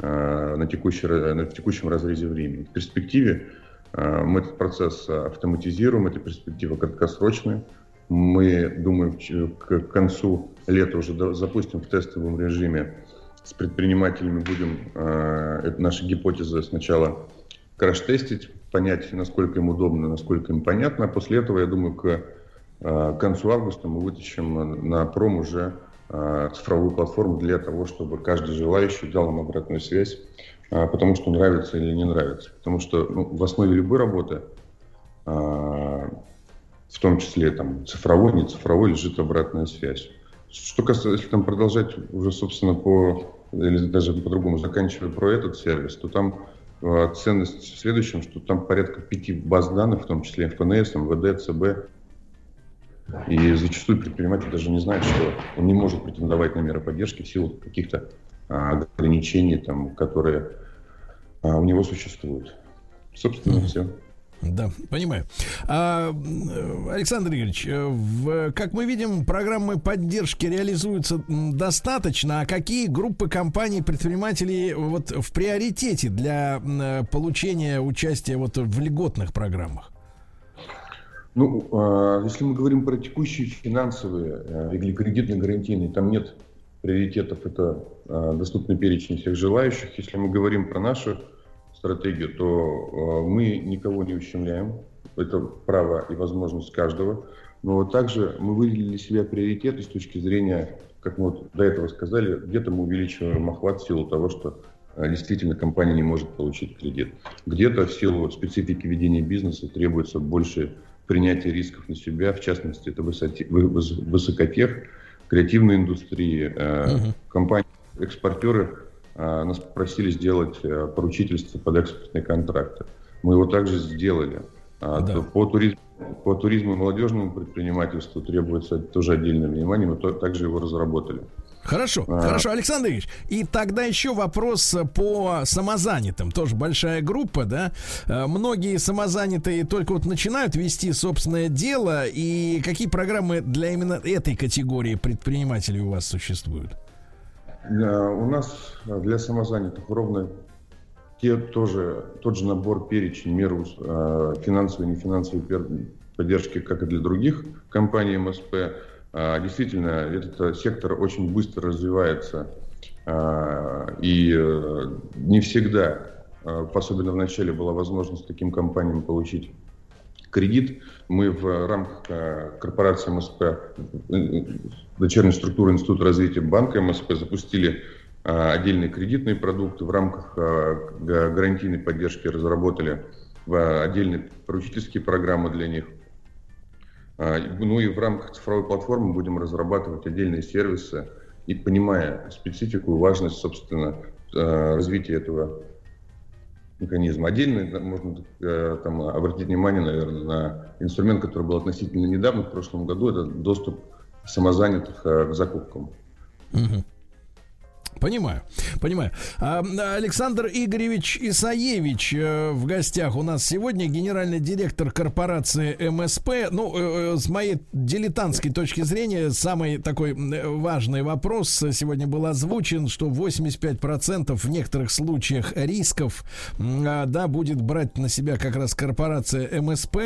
на, текущий, на текущем разрезе времени. В перспективе мы этот процесс автоматизируем, эта перспектива краткосрочная. Мы, думаем, к концу лета уже запустим в тестовом режиме с предпринимателями, будем э, это наши гипотезы сначала краш-тестить, понять, насколько им удобно, насколько им понятно. А после этого, я думаю, к концу августа мы вытащим на пром уже Э, цифровую платформу для того, чтобы каждый желающий дал нам обратную связь, э, потому что нравится или не нравится. Потому что ну, в основе любой работы, э, в том числе там, цифровой, не цифровой, лежит обратная связь. Что касается, если там продолжать уже, собственно, по, или даже по-другому заканчивая про этот сервис, то там ценность в следующем, что там порядка пяти баз данных, в том числе ФНС, МВД, ЦБ, и зачастую предприниматель даже не знает, что он не может претендовать на меры поддержки в силу каких-то а, ограничений, там, которые а, у него существуют. Собственно, mm-hmm. все. Да, понимаю. А, Александр Игоревич, э, в, как мы видим, программы поддержки реализуются достаточно. А какие группы компаний, предпринимателей вот в приоритете для получения участия вот в льготных программах? Ну, а, если мы говорим про текущие финансовые э, или кредитные гарантийные, там нет приоритетов, это а, доступный перечень всех желающих. Если мы говорим про нашу стратегию, то а, мы никого не ущемляем. Это право и возможность каждого. Но также мы выделили себе приоритеты с точки зрения, как мы вот до этого сказали, где-то мы увеличиваем охват в силу того, что действительно компания не может получить кредит. Где-то в силу специфики ведения бизнеса требуется больше принятие рисков на себя, в частности, это высоте, высокотех, креативные индустрии, uh-huh. компании, экспортеры э, нас просили сделать э, поручительство под экспортные контракты. Мы его также сделали. А, да. По, туризму, по туризму и молодежному предпринимательству требуется тоже отдельное внимание, мы то, также его разработали. Хорошо, а... хорошо, Александр Ильич. И тогда еще вопрос по самозанятым. Тоже большая группа, да? Э, многие самозанятые только вот начинают вести собственное дело. И какие программы для именно этой категории предпринимателей у вас существуют? У нас для самозанятых ровно те тоже, тот же набор перечень мер э, финансовой и нефинансовой поддержки, как и для других компаний МСП. А, действительно, этот э, сектор очень быстро развивается, и э, не всегда, особенно в начале, была возможность таким компаниям получить кредит. Мы в рамках э, корпорации МСП, дочерней структуры Института развития банка МСП запустили отдельные кредитные продукты. В рамках гарантийной поддержки разработали отдельные поручительские программы для них. Ну и в рамках цифровой платформы будем разрабатывать отдельные сервисы и понимая специфику и важность, собственно, развития этого механизма. Отдельно можно э, там, обратить внимание, наверное, на инструмент, который был относительно недавно, в прошлом году, это доступ самозанятых э, к закупкам. Угу. Понимаю, понимаю. А, Александр Игоревич Исаевич э, в гостях у нас сегодня, генеральный директор корпорации МСП. Ну, э, э, с моей дилетантской точки зрения, самый такой важный вопрос сегодня был озвучен, что 85% в некоторых случаях рисков, а, да, будет брать на себя как раз корпорация МСП,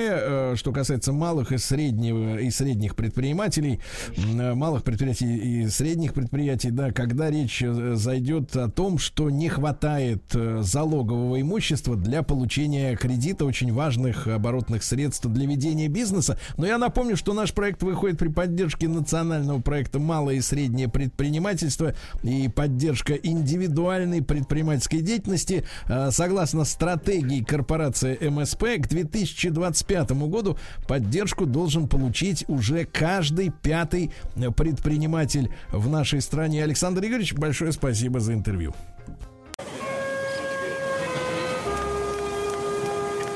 что касается малых и среднего и средних предпринимателей, малых предприятий и средних предприятий, да, когда речь зайдет о том, что не хватает э, залогового имущества для получения кредита очень важных оборотных средств для ведения бизнеса. Но я напомню, что наш проект выходит при поддержке национального проекта «Малое и среднее предпринимательство» и поддержка индивидуальной предпринимательской деятельности. Э, Согласно стратегии корпорации МСП, к 2025 году поддержку должен получить уже каждый пятый э, предприниматель в нашей стране. Александр Игоревич, большое спасибо за интервью.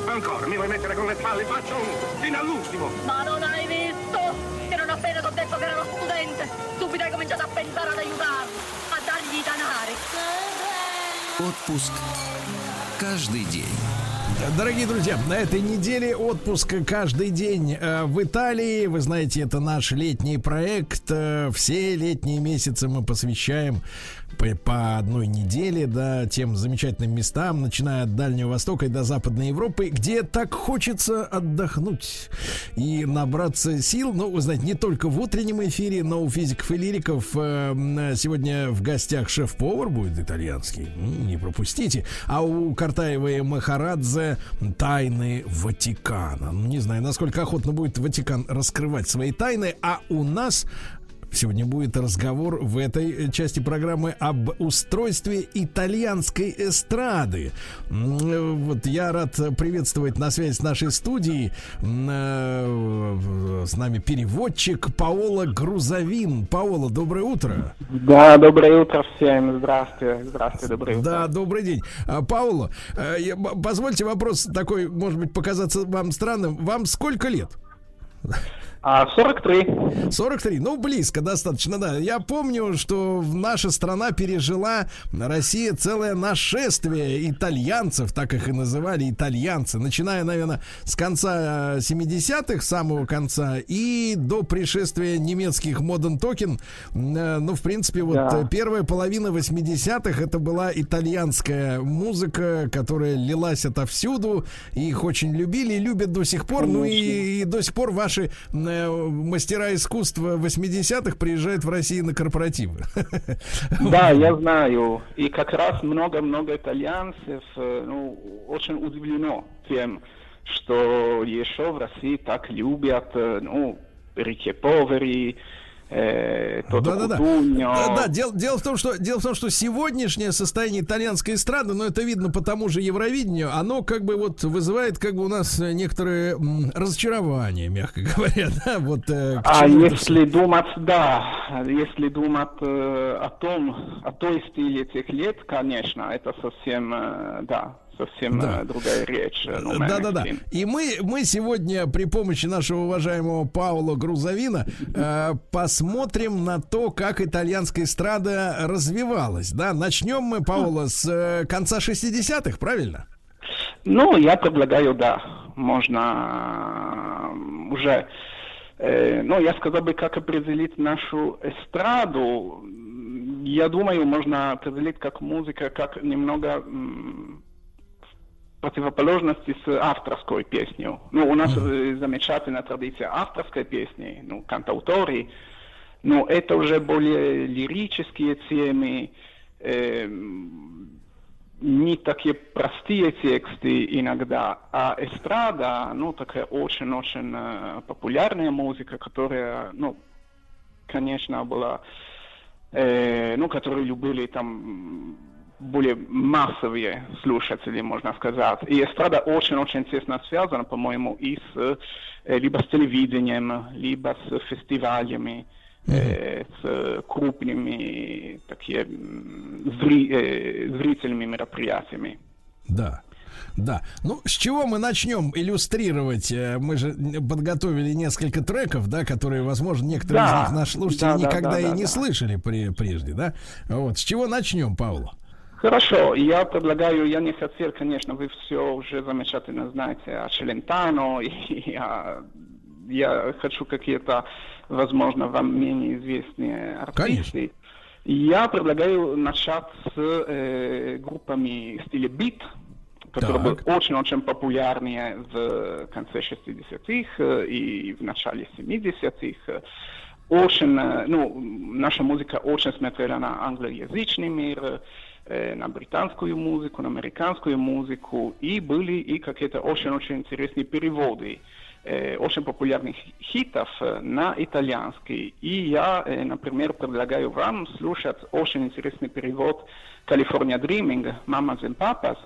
Ancora, mi vuoi mettere con le spalle in faccia un... fino all'ultimo? Ma non hai visto? Che non appena ti ho detto che era uno studente, subito hai cominciato a pensare ad aiutarlo, a dargli i danari. Отпуск каждый день. Дорогие друзья, на этой неделе отпуск каждый день э, в Италии. Вы знаете, это наш летний проект. Э, Все летние месяцы мы посвящаем по, одной неделе, да, тем замечательным местам, начиная от Дальнего Востока и до Западной Европы, где так хочется отдохнуть и набраться сил. Ну, вы знаете, не только в утреннем эфире, но у физиков и лириков э, сегодня в гостях шеф-повар будет итальянский. М, Не пропустите. А у Картаева и Махарадзе тайны Ватикана. Ну, Не знаю, насколько охотно будет Ватикан раскрывать свои тайны, а у нас Сегодня будет разговор в этой части программы об устройстве итальянской эстрады. М, Вот я рад приветствовать на связи с нашей студией э, с нами переводчик Паола Грузовин. Паола, доброе утро. Да, доброе утро всем. Здравствуйте. Здравствуйте, доброе утро. Да, добрый день. А, э, б- позвольте вопрос такой, может быть, показаться вам странным. Вам сколько лет? А, 43. 43, ну близко достаточно, да. Я помню, что наша страна пережила, Россия, целое нашествие итальянцев, так их и называли, итальянцы, начиная, наверное, с конца э, 70-х, самого конца, и до пришествия немецких Modern Token. Э, Ну, в принципе, вот Да. э, первая половина 80-х это была итальянская музыка, которая лилась отовсюду, и их очень любили и любят до сих пор. Ну и, и до сих пор ваши э, мастера искусства 80-х приезжают в Россию на корпоративы. Да, я знаю. И как раз много-много итальянцев э, ну, очень удивлено тем, что еще в России так любят э, ну, Рики Повери, э, Да-да-да. Кутуньо. Да, да, дело, дело в том, что дело в том, что сегодняшнее состояние итальянской эстрады, ну это видно по тому же Евровидению, оно как бы вот вызывает как бы у нас некоторые разочарования, мягко говоря, да, вот. э, А чему это если думать, да, если думать э, о том, о той стиле этих лет, конечно, это совсем, э, да, совсем Да. э, другая речь. э, ну, Да, да, да. Мэнстим. И мы, мы сегодня при помощи нашего уважаемого Паула Грузовина э, посмотрим на то, как итальянская эстрада развивалась. Да, начнем мы, Паула, с э, конца 60-х, правильно? Ну, я предлагаю, да, можно э, уже, э, ну, я сказал бы, как определить нашу эстраду. Я думаю, можно определить как музыка, как немного м, противоположности с авторской песней. Ну, у нас э, замечательная традиция авторской песни, ну, кантаутори, но это уже более лирические темы, эм, не такие простые тексты иногда, а эстрада, ну, такая очень-очень э, популярная музыка, которая, ну, конечно, была, э, ну, которую любили там более массовые слушатели, можно сказать. И эстрада очень-очень тесно связана, по-моему, и с, э, либо с телевидением, либо с фестивалями, э, с крупными такие зри- э, зрительными мероприятиями. Да. Да. Ну, с чего мы начнем иллюстрировать? Э, Мы же подготовили несколько треков, да, которые, возможно, некоторые Да. из них наши слушатели Да, да, никогда да, и да, не да. слышали при- прежде, да? Вот. С чего начнем, Павло? Хорошо, я предлагаю, я не хотел, конечно, вы все уже замечательно знаете о Челентано, и я, я хочу какие-то, возможно, вам менее известные артисты. Я предлагаю начать с э, группами в стиле бит, которые Так. были очень-очень популярные в конце 60-х э, и в начале 70-х. Очень, э, ну, наша музыка очень смотрела на англоязычный мир, на британскую музыку, на американскую музыку, и были и какие-то очень-очень интересные переводы э, очень популярных хитов э, на итальянский. И я, э, например, предлагаю вам слушать очень интересный перевод «California Dreaming» «Mamas and Papas»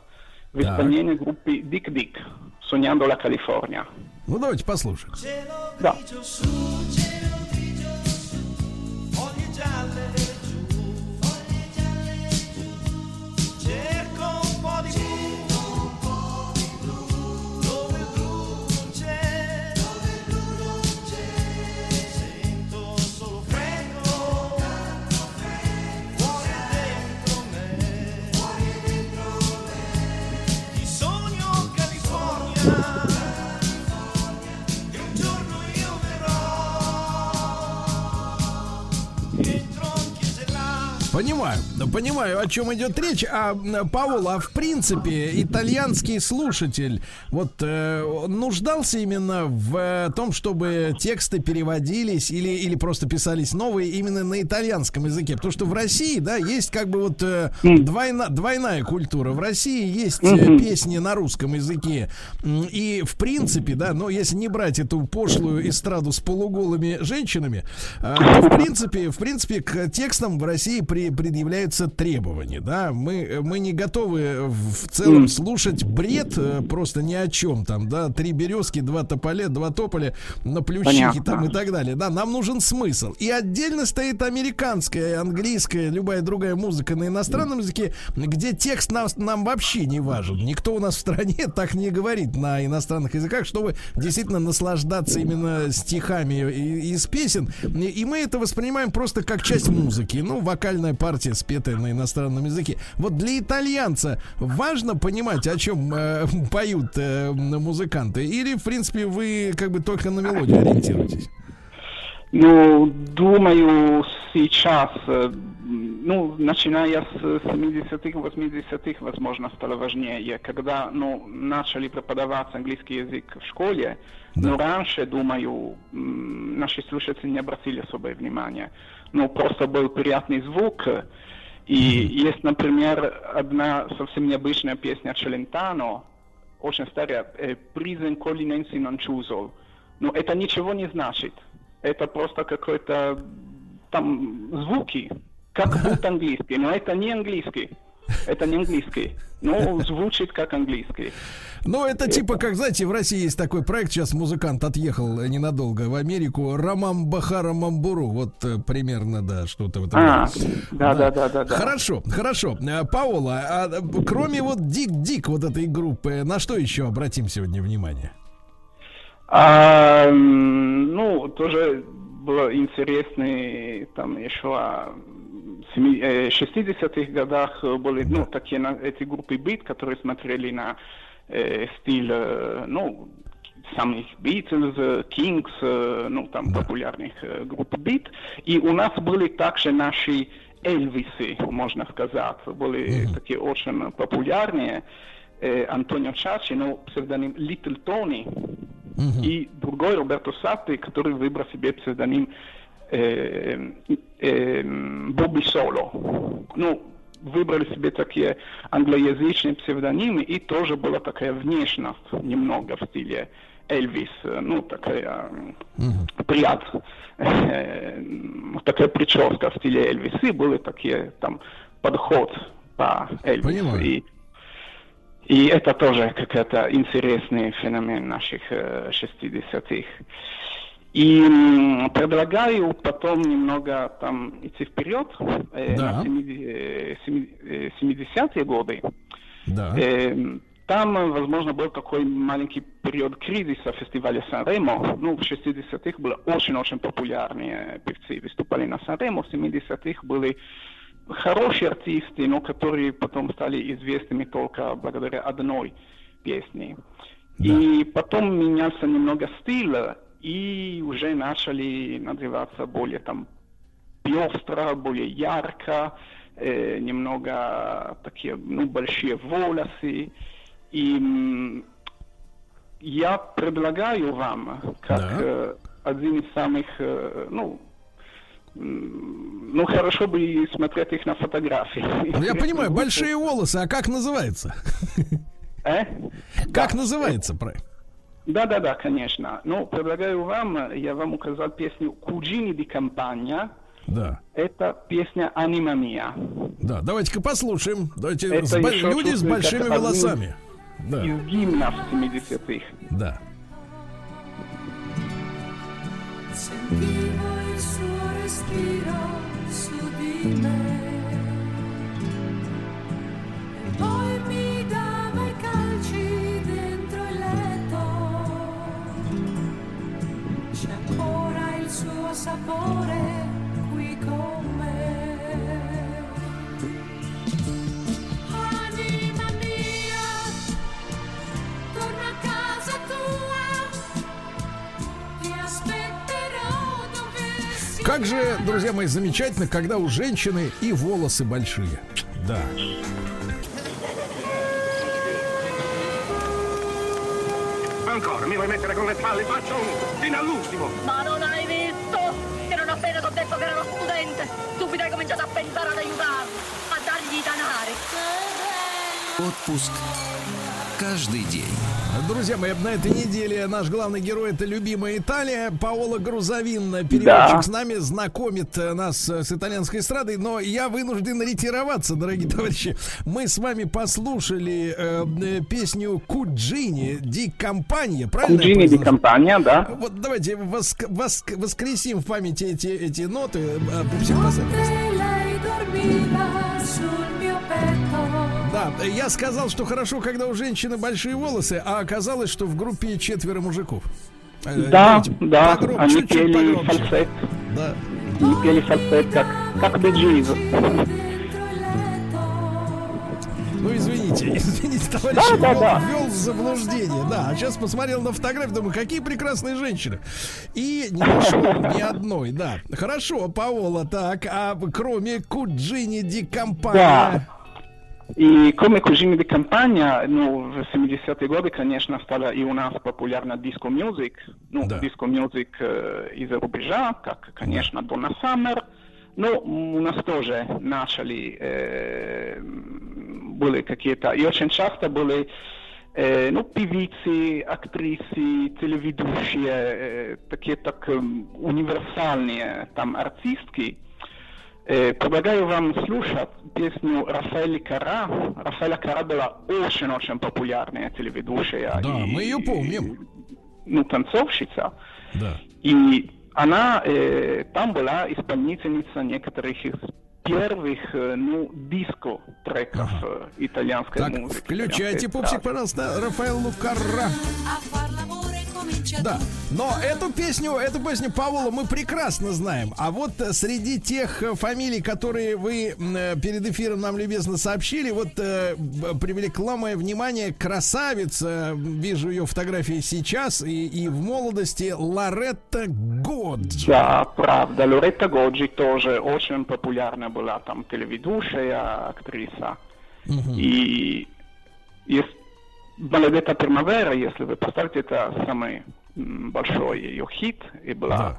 в Так. исполнении группы Dick Dick «Sognando la California». Ну, давайте послушаем. Да. Понимаю, понимаю, о чем идет речь. А, м, Павел, а в принципе, итальянский слушатель вот э, нуждался именно в э, том, чтобы тексты переводились или, или просто писались новые именно на итальянском языке. Потому что в России, да, есть как бы вот э, двойна, двойная культура. В России есть э, песни на русском языке. И в принципе, да, но если не брать эту пошлую эстраду с полуголыми женщинами, а, то в принципе, в принципе, к текстам в России при- предъявляются требования, да. Мы, мы не готовы в целом слушать бред э, просто ни о чем там, да. Три березки, два тополя, два тополя, на плющихе там и так далее. Да, нам нужен смысл. И отдельно стоит американская, английская, любая другая музыка на иностранном языке, где текст нам, нам вообще не важен. Никто у нас в стране так не говорит на иностранных языках, чтобы действительно наслаждаться именно стихами из песен. И мы это воспринимаем просто как часть музыки. Ну, вокальная партия, спетая на иностранном языке. Вот для итальянца важно понимать, о чем э, поют э, музыканты, или, в принципе, вы как бы только на мелодию ориентируетесь? Ну, думаю, сейчас, э, ну, начиная с 70-х, 80-х, возможно, стало важнее, когда, ну, начали преподавать английский язык в школе, но раньше, думаю, наши слушатели не обратили особое внимание. Ну, просто был приятный звук, и есть, например, одна совсем необычная песня Челентано, очень старая, «Prison Collinensi non chiuso». Но это ничего не значит. Это просто какой-то там звуки, как будто английский, но это не английский. Это не английский. Ну, звучит как английский. Ну, это типа, как, знаете, в России есть такой проект, сейчас музыкант отъехал ненадолго в Америку, Рамам Бахара Мамбуру, вот э, примерно, да, что-то в этом А, да, да, да, да, да. Хорошо, хорошо. Э, Паола, а э, кроме вот Дик-Дик, вот этой группы, на что еще обратим сегодня внимание? А, ну, тоже было интересно, там еще а, 60-х годах были, ну, такие на- эти группы бит, которые смотрели на э, стиль, э, ну, самих Beatles, э, Kings, э, ну, там, популярных э, групп бит. И у нас были также наши Элвисы, можно сказать, были такие очень популярные. Э, Антонио Чачи, ну, псевдоним Little Tony, и другой Роберто Сатти, который выбрал себе псевдоним э, э, Бобби Соло. Ну, выбрали себе такие англоязычные псевдонимы, и тоже была такая внешность немного в стиле Элвис, э, ну, такая м, прият, э, такая прическа в стиле Элвис, и были такие там подход по Элвису. И, и это тоже какой-то интересный феномен наших э, 60-х. И предлагаю потом немного там идти вперед, э, Да. на 70- э, э, 70-е годы. Да. Э, там, возможно, был такой маленький период кризиса фестиваля Сан-Ремо. Ну, в 60-х были очень-очень популярные певцы, выступали на Сан-Ремо. В 70-х были хорошие артисты, но которые потом стали известными только благодаря одной песне. И потом менялся немного стиль, и уже начали называться более там пестро, более ярко, э, немного такие, ну, большие волосы. И я предлагаю вам, как э, один из самых, э, ну, ну, хорошо бы смотреть их на фотографии. Ну, Я понимаю, большие волосы, а как называется? Э? Как называется проект? Да, да, да, конечно. Ну, предлагаю вам, я вам указал песню «Куджини ди Кампания». Да. Это песня «Анима Мия». Да, давайте-ка послушаем. Давайте Это с бо- люди с большими волосами. Да. Из гимнов 70-х. Да. Sentivo il suo respiro su il suo sapore qui con me. Anima mia, torna a casa tua. Ti aspetterò dove si Как же, друзья мои, замечательно, когда у женщины и волосы большие. Да. Ancora, mi vuoi mettere con le spalle? Faccio un fino all'ultimo. Ma non hai visto? Che non appena ti ho detto che era uno studente, subito hai cominciato a pensare ad aiutarlo, a dargli i danari. Отпуск каждый день. Друзья мои, на этой неделе наш главный герой это любимая Италия. Паоло Грузовин, переводчик Да. с нами, знакомит э, нас э, с итальянской эстрадой. Но я вынужден ретироваться, дорогие товарищи. Мы с вами послушали э, э, песню Куджини Ди Компания. Правильно? «Куджини ди? Компания», да. Вот давайте воск- воск- воскресим в памяти эти, эти ноты. Э, я сказал, что хорошо, когда у женщины большие волосы, а оказалось, что в группе четверо мужиков. Э, Да, давайте да, погром- они чуть-чуть пели погромче. фальцет. Да. Они пели фальцет, как, как Gees. Ну, извините, извините, товарищ, Да, да, ввел, да. ввел в заблуждение. Да, а сейчас посмотрел на фотографию, думаю, какие прекрасные женщины. И не нашел ни одной, да. Хорошо, Паола, так, а кроме Куджини Ди Компания... Да. И кроме Кужини де Компания, ну, в 70-е годы, конечно, стала и у нас популярна диско-мюзик. Ну, диско-мюзик э, из-за рубежа, как, конечно, Донна Саммер. Но у нас тоже начали, э, были какие-то, и очень часто были э, ну, певицы, актрисы, телеведущие, э, такие так эм, универсальные там артистки. Э, предлагаю вам слушать песню Рафаэля Кара. Рафаэля Кара была очень-очень популярная телеведущая. Да, и, мы ее помним. ну, танцовщица. Да. И она э, там была исполнительница некоторых из первых, э, ну, диско-треков э, итальянской Так, музыки. включайте, итальянской пупсик, эстрады. пожалуйста, Рафаэлу Карра. Да, но эту песню, эту песню Павла мы прекрасно знаем. А вот э, среди тех э, фамилий, которые вы э, перед эфиром нам любезно сообщили, вот привлекла мое внимание красавица, вижу ее фотографии сейчас и, и в молодости, Лоретта Годжи. Да, правда. Лоретта Годжи тоже очень популярна была там телеведущая, актриса. И есть Баладета Примавера, если вы поставите, это самый большой ее хит, и была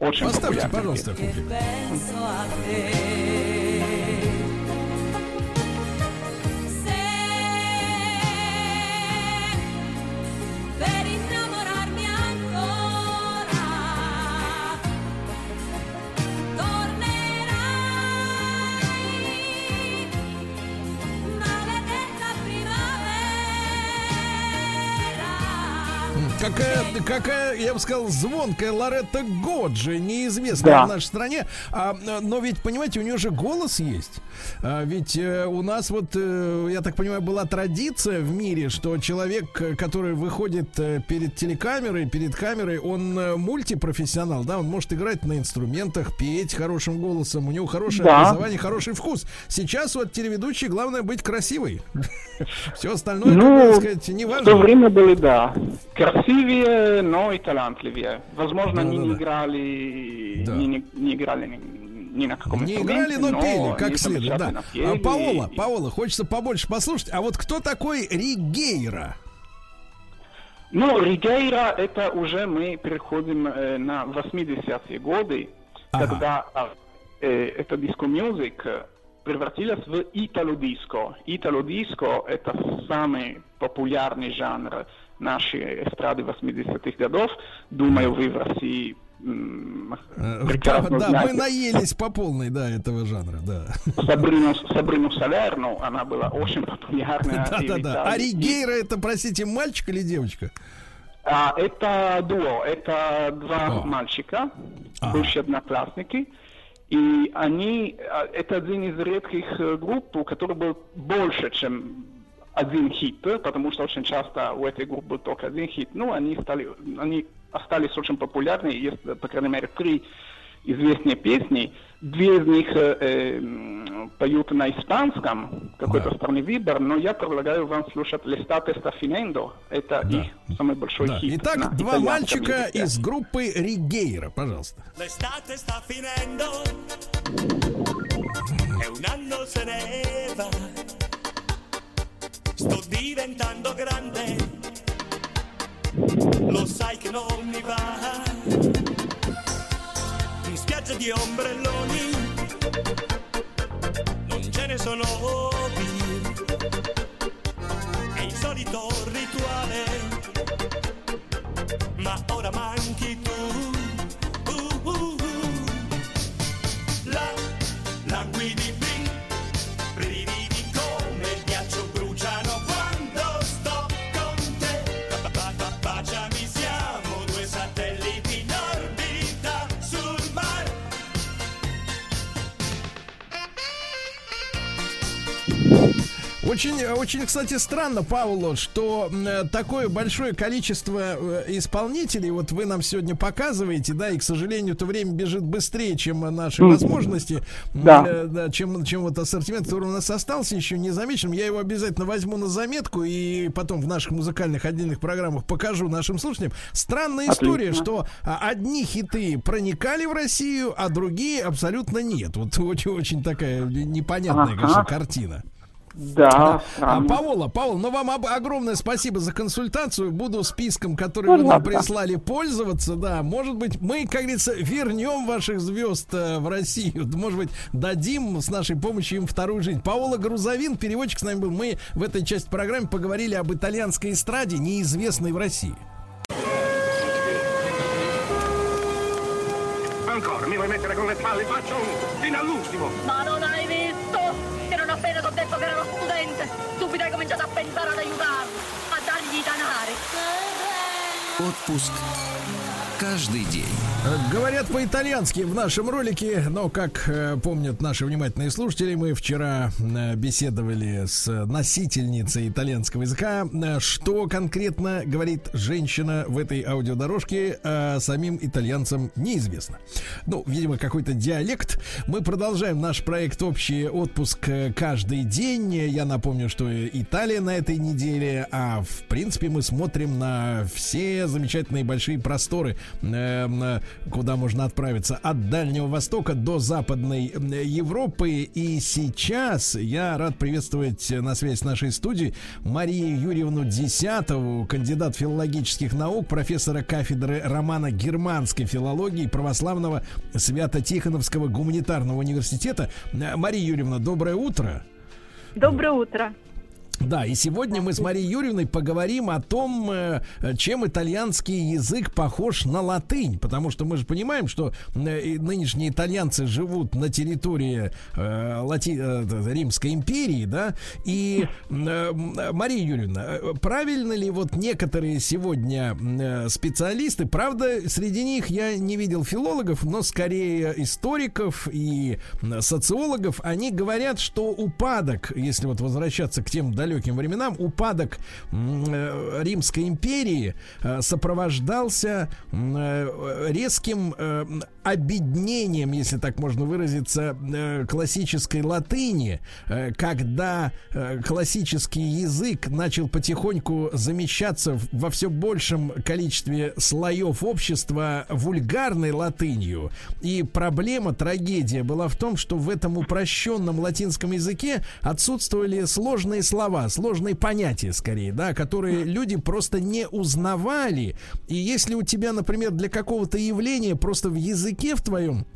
очень Поставьте, популярна пожалуйста, Какая, какая, я бы сказал, звонкая Лоретта Годжи, неизвестная Да. в нашей стране. А, но ведь, понимаете, у нее же голос есть. А, ведь э, у нас вот, э, я так понимаю, была традиция в мире, что человек, который выходит э, перед телекамерой, перед камерой, он э, мультипрофессионал, да, он может играть на инструментах, петь хорошим голосом, у него хорошее Да. образование, хороший вкус. Сейчас вот телеведущий, главное быть красивой. Все остальное, как Ну, бы сказать, не В то важно. время были, да, красивее, но и талантливее. Возможно, они не Да-да-да. играли, не, не- не играли ни, на каком Не играли, но пели, они как следует, да. замечательно А, пели. Паола, Паола, хочется побольше послушать. А вот кто такой Ригейра? Ну, Ригейра, это уже мы переходим э, на 80-е годы, когда а, э, это диско-мюзик э, превратилась в итало-диско. Итало-диско — это самый популярный жанр нашей эстрады 80-х годов. Думаю, вы в России Э, прекрасно Да, знаете. мы наелись по полной, да, этого жанра, да. Сабрину, Сабрину Салерну, она была очень популярна. Да, да, да. А Ригейра это, простите, мальчик или девочка? А, это дуо, это два мальчика, бывшие одноклассники. И они, а, это один из редких э, групп, у которых был больше, чем один хит, потому что очень часто у этой группы был только один хит. Ну, они стали, они остались очень популярны, есть, по крайней мере, три известные песни. Две из них э, э, поют на испанском, какой-то странный выбор, но я предлагаю вам слушать «L'estate sta finendo». Это их самый большой Да. хит. Итак, на два мальчика языке. из группы Ригейра, пожалуйста. Sta Sto diventando grande, lo sai che non mi va. In spiaggia di ombrelloni non ce ne sono più. È il solito rituale, ma ora manchi tu. Очень, очень, кстати, странно, Павло, что м, такое большое количество э, исполнителей, вот вы нам сегодня показываете, да, и, к сожалению, это время бежит быстрее, чем наши возможности, Да. э, да, чем, чем вот ассортимент, который у нас остался еще незамеченным. Я его обязательно возьму на заметку и потом в наших музыкальных отдельных программах покажу нашим слушателям. Странная история, Отлично. что а, одни хиты проникали в Россию, а другие абсолютно нет. Вот очень, очень такая непонятная, Ага. конечно, картина. Да, А, странно. Павола, Павел, ну вам об- огромное спасибо за консультацию. Буду списком, который вы нам прислали, пользоваться. Да, может быть, мы, как говорится, вернем ваших звезд э, в Россию. Может быть, дадим с нашей помощью им вторую жизнь. Паула Грузовин, переводчик с нами был. Мы в этой части программы поговорили об итальянской эстраде, неизвестной в России. Ancora, mi vuoi mettere con le palle? Faccio un fino all'ultimo. Ma non hai visto? Appena ti ho detto che era uno studente, subito hai cominciato a pensare ad aiutarlo, a dargli i danari. Отпуск каждый день. Э, Говорят по-итальянски в нашем ролике, но, как э, помнят наши внимательные слушатели, мы вчера э, беседовали с носительницей итальянского языка. Э, Что конкретно говорит женщина в этой аудиодорожке, э, самим итальянцам неизвестно. Ну, видимо, какой-то диалект. Мы продолжаем наш проект «Общий отпуск э, каждый день». Я напомню, что Италия на этой неделе, а в принципе мы смотрим на все замечательные большие просторы, эм, э, куда можно отправиться от Дальнего Востока до Западной Европы. И сейчас я рад приветствовать на связи с нашей студией Марию Юрьевну Десятову, кандидат филологических наук, профессора кафедры романо-германской филологии Православного Свято-Тихоновского гуманитарного университета. Мария Юрьевна, доброе утро. Доброе утро. Да, и сегодня мы с Марией Юрьевной поговорим о том, э, чем итальянский язык похож на латынь. Потому что мы же понимаем, что э, нынешние итальянцы живут на территории э, Лати... Римской империи, да. И, Мария Юрьевна, правильно ли вот некоторые сегодня специалисты, правда, среди них я не видел филологов, но скорее историков и социологов, они говорят, что упадок, если вот возвращаться к тем далеким временам, упадок э, Римской империи э, сопровождался э, резким обеднением, если так можно выразиться, классической латыни, когда классический язык начал потихоньку замещаться во все большем количестве слоев общества вульгарной латынью. И проблема, трагедия была в том, что в этом упрощенном латинском языке отсутствовали сложные слова, сложные понятия скорее, да, которые люди просто не узнавали. И если у тебя, например, для какого-то явления просто в языке в твоем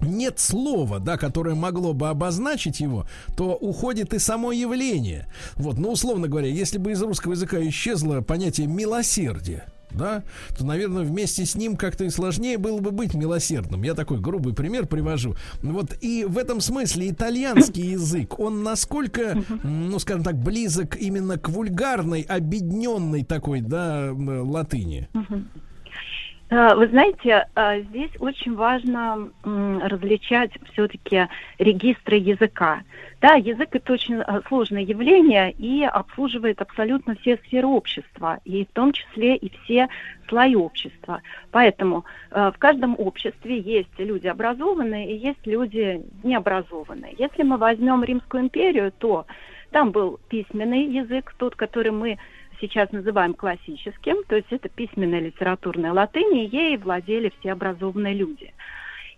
нет слова, да, которое могло бы обозначить его, то уходит и само явление. Вот, ну, условно говоря, если бы из русского языка исчезло понятие милосердия, да, то, наверное, вместе с ним как-то и сложнее было бы быть милосердным. Я такой грубый пример привожу. Вот и в этом смысле итальянский язык, он насколько, ну, скажем так, близок именно к вульгарной, обедненной такой, да, латыни. А, Вы знаете, а, здесь очень важно различать все-таки регистры языка. Да, язык это очень а, сложное явление и обслуживает абсолютно все сферы общества, и в том числе и все слои общества. Поэтому э, в каждом обществе есть люди образованные и есть люди необразованные. Если мы возьмем Римскую империю, то там был письменный язык, тот, который мы сейчас называем классическим, то есть это письменная литературная латынь, и ей владели все образованные люди.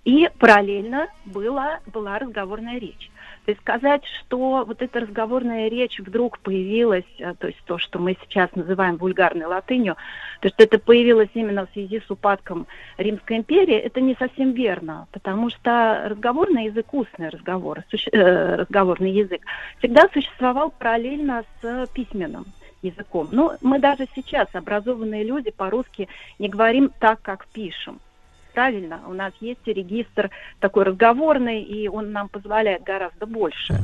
И параллельно была, была разговорная речь. То есть сказать, что вот эта разговорная речь вдруг появилась, э, то есть то, что мы сейчас называем вульгарной латынью, то есть это появилось именно в связи с упадком Римской империи, это не совсем верно, потому что разговорный язык, устный разговор, суще- э, разговорный язык, всегда существовал параллельно с письменным языком. Но мы даже сейчас, образованные люди, по-русски не говорим так, как пишем. Правильно, у нас есть регистр такой разговорный, и он нам позволяет гораздо больше.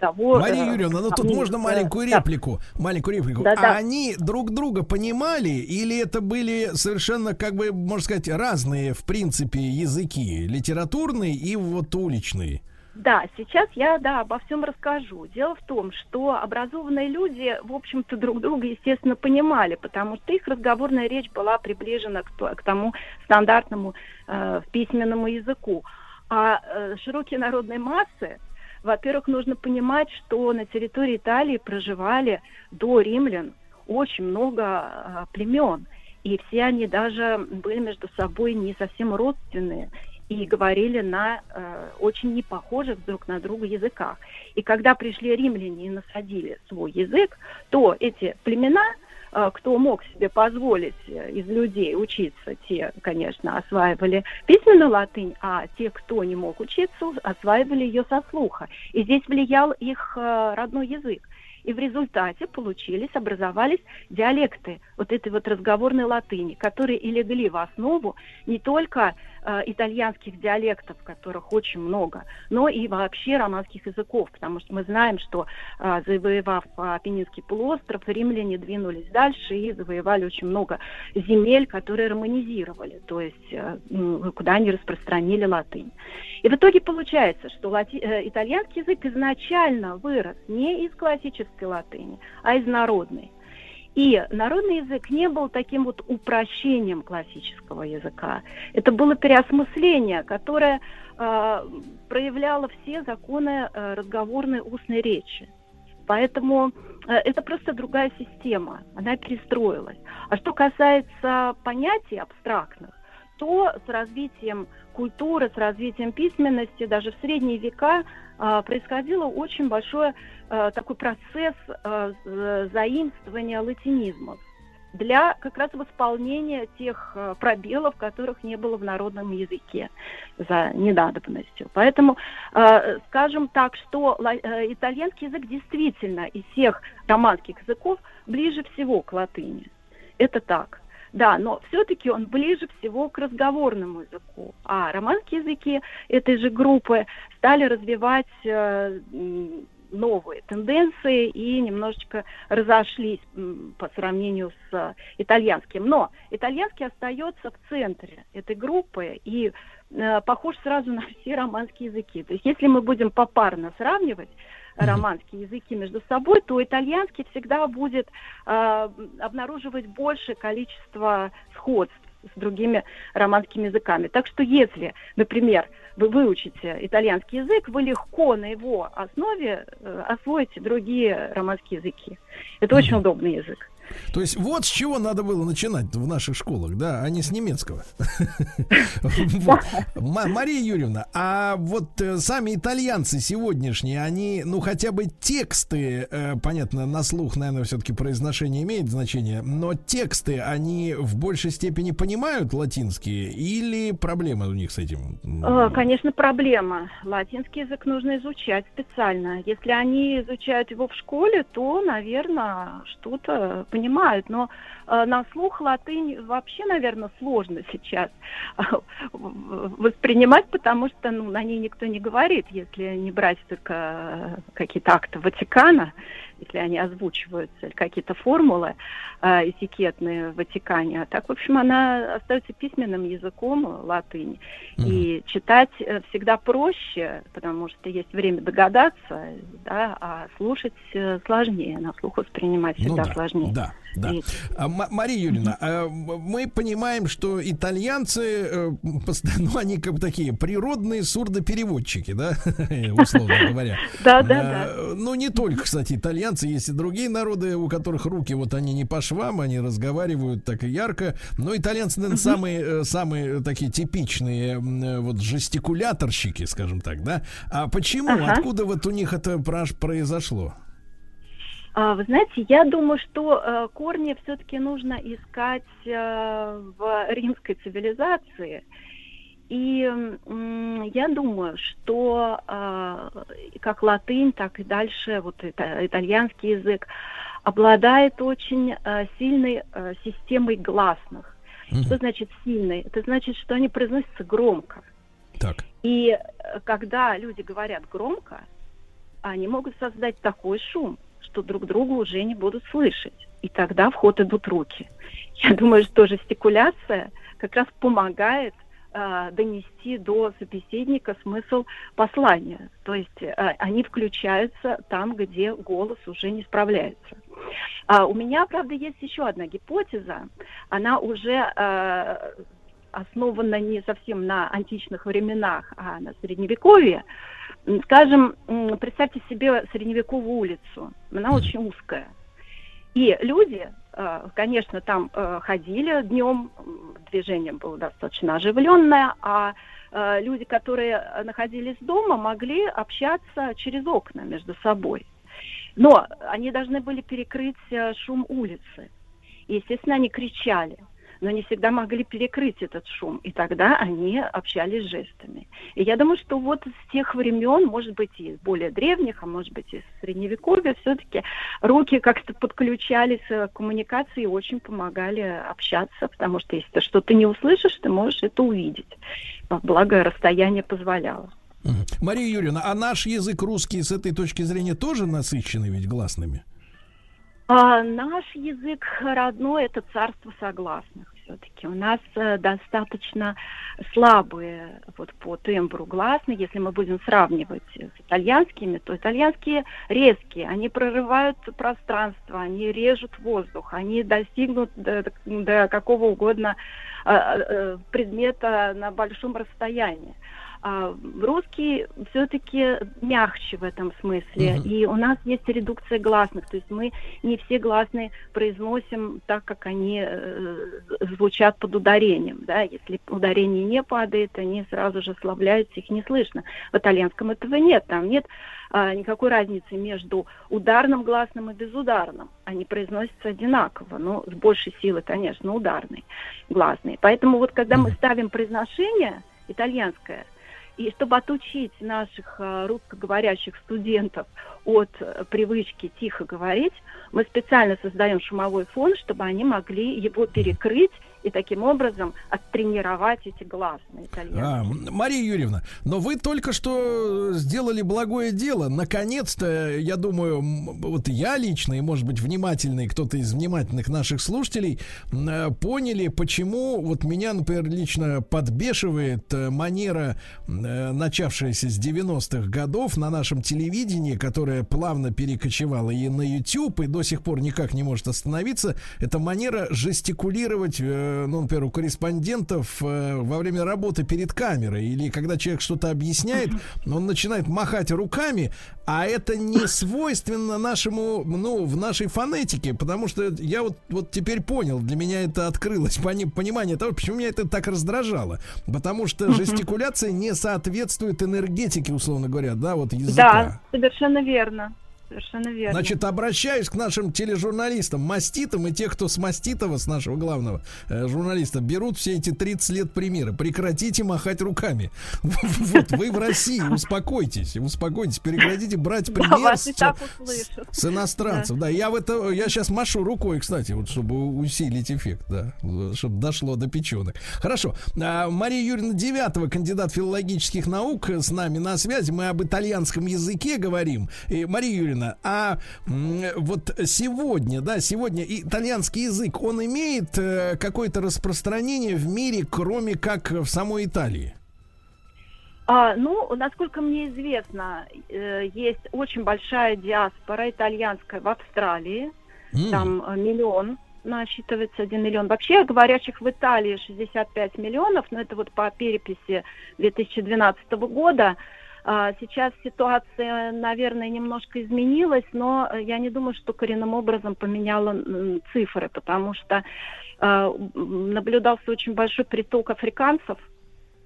Того, Мария э, Юрьевна, ну тут можно маленькую да. реплику, маленькую реплику. Да-да. А они друг друга понимали или это были совершенно, как бы, можно сказать, разные, в принципе, языки, литературные и вот уличные? Да, сейчас я, да, обо всем расскажу. Дело в том, что образованные люди, в общем-то, друг друга, естественно, понимали, потому что их разговорная речь была приближена к, к тому стандартному э, письменному языку. А э, широкие народные массы, во-первых, нужно понимать, что на территории Италии проживали до римлян очень много э, племен, и все они даже были между собой не совсем родственные и говорили на э, очень непохожих друг на друга языках. И когда пришли римляне и насадили свой язык, то эти племена, э, кто мог себе позволить э, из людей учиться, те, конечно, осваивали письменную латынь, а те, кто не мог учиться, осваивали ее со слуха. И здесь влиял их э, родной язык. И в результате получились, образовались диалекты вот этой вот разговорной латыни, которые и легли в основу не только э, итальянских диалектов, которых очень много, но и вообще романских языков, потому что мы знаем, что э, завоевав э, Апеннинский полуостров, римляне двинулись дальше и завоевали очень много земель, которые романизировали, то есть э, куда они распространили латынь. И в итоге получается, что лати- э, итальянский язык изначально вырос не из классической латыни, а из народной. И народный язык не был таким вот упрощением классического языка. Это было переосмысление, которое э, проявляло все законы э, разговорной устной речи. Поэтому э, это просто другая система, она перестроилась. А что касается понятий абстрактных, то с развитием культуры, с развитием письменности, даже в средние века э, происходило очень большой э, такой процесс з- заимствования латинизмов. для как раз восполнения тех пробелов, которых не было в народном языке за недадобностью. Поэтому э, скажем так, что э, итальянский язык действительно из всех романских языков ближе всего к латыни. Это так. Да, но все-таки он ближе всего к разговорному языку. А романские языки этой же группы стали развивать э, новые тенденции и немножечко разошлись по сравнению с э, итальянским. Но итальянский остается в центре этой группы и э, похож сразу на все романские языки. То есть если мы будем попарно сравнивать романские языки между собой, то итальянский всегда будет э, обнаруживать большее количество сходств с другими романскими языками. Так что если, например, вы выучите итальянский язык, вы легко на его основе э, освоите другие романские языки. Это очень удобный язык. То есть вот с чего надо было начинать в наших школах, да, а не с немецкого. Мария Юрьевна, а вот э, сами итальянцы сегодняшние, они, ну хотя бы тексты, э, понятно, на слух, наверное, все-таки произношение имеет значение, но тексты, они в большей степени понимают латинские или проблемы у них с этим? Э, Конечно, проблема. Латинский язык нужно изучать специально. Если они изучают его в школе, то, наверное, что-то. Но э, на слух латынь вообще, наверное, сложно сейчас э, воспринимать, потому что ну, на ней никто не говорит, если не брать только э, какие-то акты Ватикана, если они озвучиваются, какие-то формулы э, этикетные в Ватикане. А так, в общем, она остается письменным языком э, латынь. И читать э, всегда проще, потому что есть время догадаться, да, а слушать э, сложнее, на слух воспринимать Ну всегда да, сложнее. Да, да. И- А, Мария Юрьевна, а, мы понимаем, что итальянцы, э, постоянно, ну, они как бы такие природные сурдопереводчики, да, условно говоря. Да, да, Э, Ну, не только, кстати, итальянцы, есть и другие народы, у которых руки, вот они не по швам, они разговаривают так и ярко. Но итальянцы, наверное, самые, э, самые такие типичные э, вот жестикуляторщики, скажем так, да. А почему, откуда вот у них это произошло? А, Вы знаете, я думаю, что э, корни все-таки нужно искать э, в римской цивилизации. И я думаю, что э, как латынь, так и дальше вот итальянский язык обладает очень э, сильной системой гласных. Что значит сильной? Это значит, что они произносятся громко. Так. И когда люди говорят громко, они могут создать такой шум, что друг друга уже не будут слышать. И тогда в ход идут руки. Я думаю, что жестикуляция как раз помогает э, донести до собеседника смысл послания. То есть э, они включаются там, где голос уже не справляется. А у меня, правда, есть еще одна гипотеза. Она уже основана не совсем на античных временах, а на средневековье. Скажем, представьте себе средневековую улицу. Она очень узкая. И люди, э, конечно, там э, ходили днем, движение было достаточно оживленное, а э, люди, которые находились дома, могли общаться через окна между собой. Но они должны были перекрыть шум улицы. И, естественно, они кричали, но не всегда могли перекрыть этот шум. И тогда они общались жестами. И я думаю, что вот с тех времен, может быть, из более древних, а может быть, из средневековья, все-таки руки как-то подключались э, к коммуникации и очень помогали общаться, потому что если ты что-то не услышишь, ты можешь это увидеть. А Благо, расстояние позволяло. Мария Юрьевна, а наш язык русский с этой точки зрения тоже насыщенный ведь гласными? А наш язык родной это царство согласных все-таки. У нас э, достаточно слабые вот по тембру гласные. Если мы будем сравнивать с итальянскими, то итальянские резкие, они прорывают пространство, они режут воздух, они достигнут до, до какого угодно э, э, предмета на большом расстоянии. А русский все-таки мягче в этом смысле. Мгм. И у нас есть редукция гласных. То есть мы не все гласные произносим так, как они э, звучат под ударением. Да? Если ударение не падает, они сразу же славляются, их не слышно. В итальянском этого нет. Там нет а, никакой разницы между ударным гласным и безударным. Они произносятся одинаково, но с большей силой, конечно, ударный гласный. Поэтому вот когда мы ставим произношение итальянское, и чтобы отучить наших э, русскоговорящих студентов от э, привычки тихо говорить, мы специально создаем шумовой фон, чтобы они могли его перекрыть и таким образом оттренировать эти гласные. А, Мария Юрьевна, но вы только что сделали благое дело. Наконец-то, я думаю, вот я лично, и, может быть, внимательный, кто-то из внимательных наших слушателей, э, поняли, почему вот меня, например, лично подбешивает э, манера, э, начавшаяся с 90-х годов на нашем телевидении, которая плавно перекочевала и на YouTube, и до сих пор никак не может остановиться. Это манера жестикулировать, ну, например, у корреспондентов э, во время работы перед камерой, или когда человек что-то объясняет, он начинает махать руками, а это не свойственно нашему, ну, в нашей фонетике, потому что я вот, вот теперь понял, для меня это открылось пони- понимание того, почему меня это так раздражало. Потому что жестикуляция не соответствует энергетике, условно говоря, да, вот языка. Да, совершенно верно. Совершенно верно. Значит, обращаюсь к нашим тележурналистам, маститам и тех, кто с маститова, с нашего главного э, журналиста, берут все эти 30 лет примера. Прекратите махать руками. Вот вы в России, успокойтесь, успокойтесь, прекратите брать пример с, иностранцев. Да, я в это, я сейчас машу рукой, кстати, вот чтобы усилить эффект, да, чтобы дошло до печенок. Хорошо. А, Мария Юрьевна Девятова, кандидат филологических наук, с нами на связи. Мы об итальянском языке говорим. Мария Юрьевна, а м, вот сегодня, да, сегодня итальянский язык, он имеет э, какое-то распространение в мире, кроме как в самой Италии? А, ну, насколько мне известно, э, есть очень большая диаспора итальянская в Австралии. М. Там э, миллион насчитывается, один миллион. Вообще говорящих в Италии 65 миллионов, но это вот по переписи 2012 года. А, Сейчас ситуация, наверное, немножко изменилась, но э, я не думаю, что коренным образом поменяла цифры, потому что м, наблюдался очень большой приток африканцев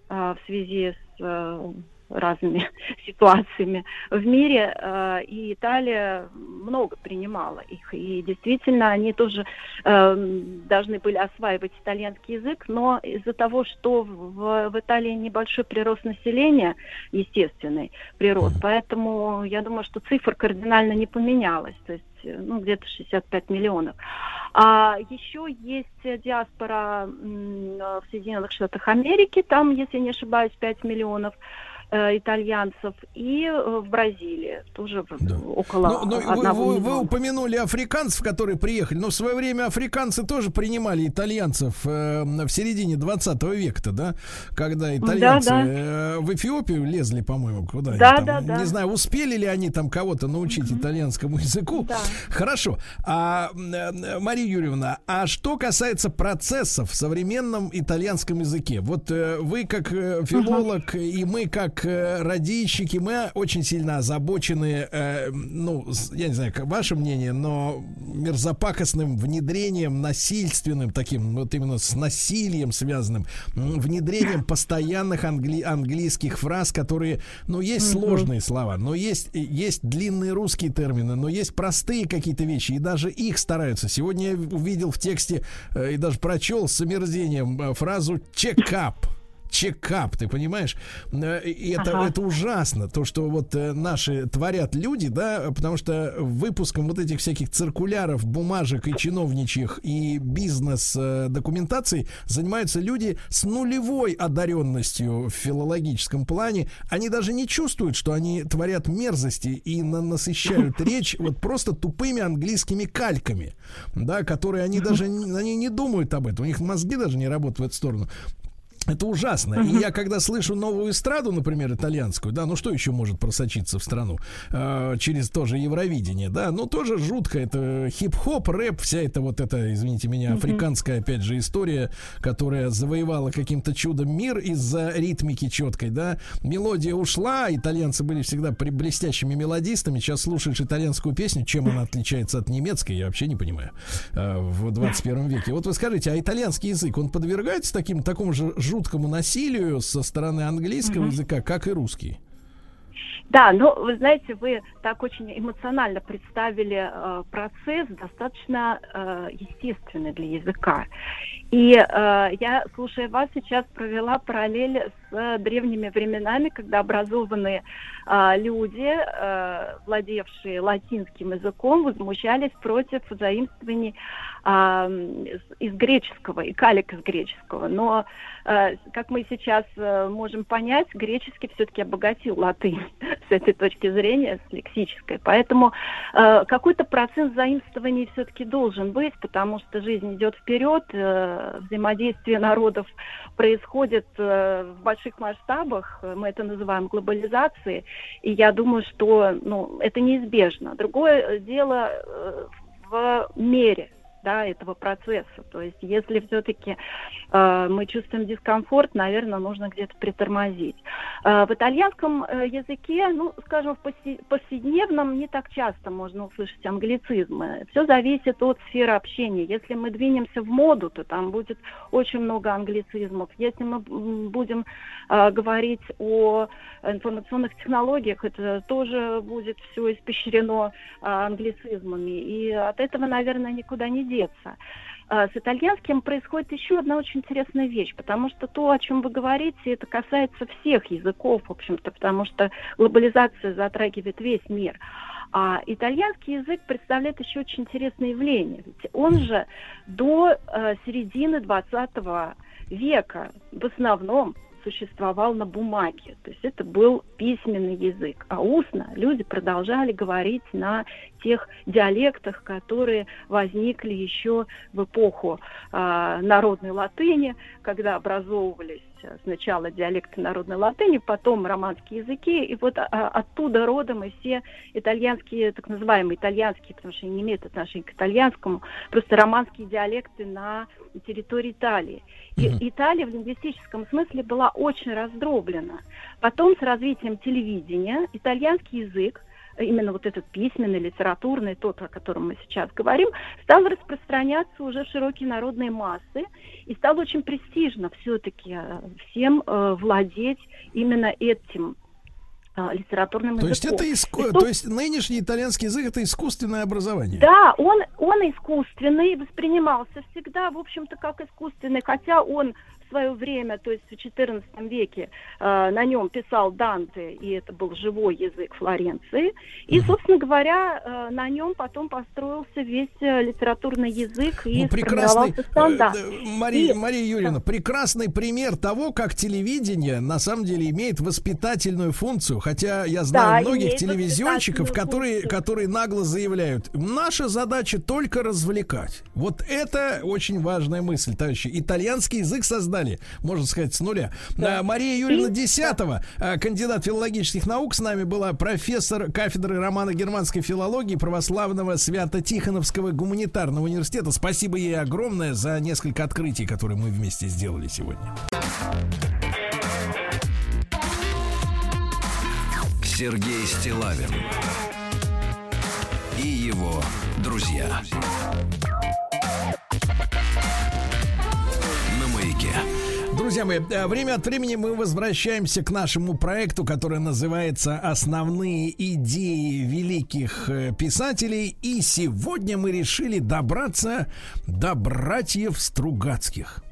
а, в связи с э, разными ситуациями в мире, э, и Италия много принимала их, и действительно они тоже э, должны были осваивать итальянский язык, но из-за того, что в, в Италии небольшой прирост населения, естественный прирост, поэтому я думаю, что цифра кардинально не поменялась, то есть э, ну, где-то 65 миллионов. А еще есть диаспора в Соединенных Штатах Америки, там, если не ошибаюсь, 5 миллионов итальянцев, и э, в Бразилии тоже в- около Ну, ну, вы, одного вы- вы миллиона. упомянули африканцев, которые приехали. Но в свое время африканцы тоже принимали итальянцев э, в середине 20 века-то, да? Когда итальянцы да. э, в Эфиопию лезли, по-моему, куда Да, там. да, да. Не знаю, успели ли они там кого-то научить итальянскому языку. Хорошо. А, э, Мария Юрьевна, а что касается процессов в современном итальянском языке? Вот э, вы как э, филолог и мы как э, радищики, мы очень сильно озабочены, э, ну, я не знаю, как ваше мнение, но мерзопакостным внедрением, насильственным таким, вот именно с насилием связанным, внедрением постоянных англи- английских фраз, которые, ну, есть Мгм. сложные слова, но есть, есть длинные русские термины, но есть простые какие-то вещи, и даже их стараются. Сегодня я увидел в тексте э, и даже прочел с омерзением э, фразу «чекап». Чекап, ты понимаешь? Э, И это, Ага. это ужасно, то, что вот э, наши творят люди, да, потому что выпуском вот этих всяких циркуляров, бумажек и чиновничьих и бизнес-документаций занимаются люди с нулевой одаренностью в филологическом плане. Они даже не чувствуют, что они творят мерзости и на- насыщают речь вот просто тупыми английскими кальками, да, которые они даже они не думают об этом, у них мозги даже не работают в эту сторону. Это ужасно. И я когда слышу новую эстраду, например, итальянскую, да, ну что еще может просочиться в страну э, через тоже Евровидение, да, ну тоже жутко. Это хип-хоп, рэп, вся эта вот эта, извините меня, африканская, опять же, история, которая завоевала каким-то чудом мир из-за ритмики четкой, да. Мелодия ушла, итальянцы были всегда при блестящими мелодистами. Сейчас слушаешь итальянскую песню, чем она отличается от немецкой, я вообще не понимаю э, в 21 веке. Вот вы скажите, а итальянский язык, он подвергается таким, такому же жуткому насилию со стороны английского Мгм. языка, как и русский? Да, но вы знаете, вы так очень эмоционально представили э, процесс, достаточно э, естественный для языка. И э, я, слушая вас, сейчас провела параллель с э, древними временами, когда образованные э, люди, э, владевшие латинским языком, возмущались против заимствований э, из, греческого и калик из греческого. Но, э, как мы сейчас э, можем понять, греческий все-таки обогатил латынь с этой точки зрения, с лексической. Поэтому э, какой-то процент заимствований все-таки должен быть, потому что жизнь идет вперед, э, взаимодействие народов происходит э, в больших масштабах, мы это называем глобализацией, и я думаю, что ну, это неизбежно. Другое дело э, в мере да, этого процесса. То есть, если все-таки э, мы чувствуем дискомфорт, наверное, нужно где-то притормозить. Э, в итальянском э, языке, ну, скажем, в повсе- повседневном не так часто можно услышать англицизмы. Все зависит от сферы общения. Если мы двинемся в моду, то там будет очень много англицизмов. Если мы будем э, говорить о информационных технологиях, это тоже будет все испещрено э, англицизмами. И от этого, наверное, никуда не деться. А, С итальянским происходит еще одна очень интересная вещь, потому что то, о чем вы говорите, это касается всех языков, в общем-то, потому что глобализация затрагивает весь мир. А итальянский язык представляет еще очень интересное явление. Ведь он же до э, середины 20 века в основном существовал на бумаге. То есть это был письменный язык. А устно люди продолжали говорить на тех диалектах, которые возникли еще в эпоху а, народной латыни, когда образовывались сначала диалекты народной латыни, потом романские языки, и вот а, оттуда родом и все итальянские, так называемые итальянские, потому что они не имеют отношения к итальянскому, просто романские диалекты на территории Италии. И Италия в лингвистическом смысле была очень раздроблена. Потом с развитием телевидения итальянский язык именно вот этот письменный, литературный, тот, о котором мы сейчас говорим, стал распространяться уже в широкие народные массы, и стало очень престижно все-таки всем э, владеть именно этим э, литературным То есть это иску... Что- то есть нынешний итальянский язык это искусственное образование. Да, он, он искусственный, воспринимался всегда, в общем-то, как искусственный, хотя он свое время, то есть в XIV веке, э, на нем писал Данте, и это был живой язык Флоренции. И, собственно говоря, э, на нем потом построился весь э, литературный язык и Ну, прекрасный, стандарт. э, Мария, И- Мария Юрьевна, прекрасный пример того, как телевидение на самом деле имеет воспитательную функцию. Хотя я знаю Да, многих телевизионщиков, которые, функцию. которые нагло заявляют, наша задача только развлекать. Вот это очень важная мысль, товарищи. Итальянский язык создали, можно сказать, с нуля. А, Мария Юрьевна Десятова, а, кандидат филологических наук, с нами была профессор кафедры романо-германской филологии православного Свято-Тихоновского гуманитарного университета. Спасибо ей огромное за несколько открытий, которые мы вместе сделали сегодня. Сергей Стилавин и его друзья. Друзья мои, э, время от времени мы возвращаемся к нашему проекту, который называется «Основные идеи великих э, писателей». И сегодня мы решили добраться до братьев Стругацких.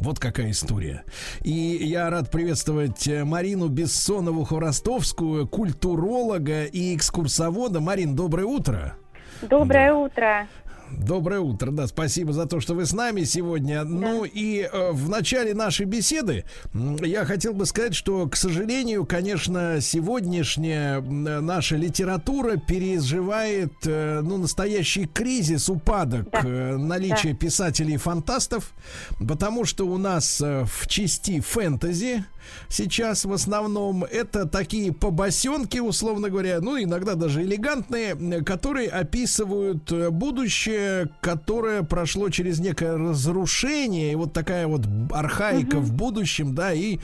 Вот какая история. И я рад приветствовать э, Марину Бессонову Хворостовскую, культуролога и экскурсовода. Марин, доброе утро. Доброе утро. Доброе утро, да, спасибо за то, что вы с нами сегодня. Ну и э, в начале нашей беседы я хотел бы сказать, что, к сожалению, конечно, сегодняшняя наша литература переживает, э, ну, настоящий кризис, упадок э, наличия писателей-фантастов, потому что у нас э, в части фэнтези сейчас в основном это такие побосенки, условно говоря, ну, иногда даже элегантные, которые описывают э, будущее, которое прошло через некое разрушение, и вот такая вот архаика в будущем, да, и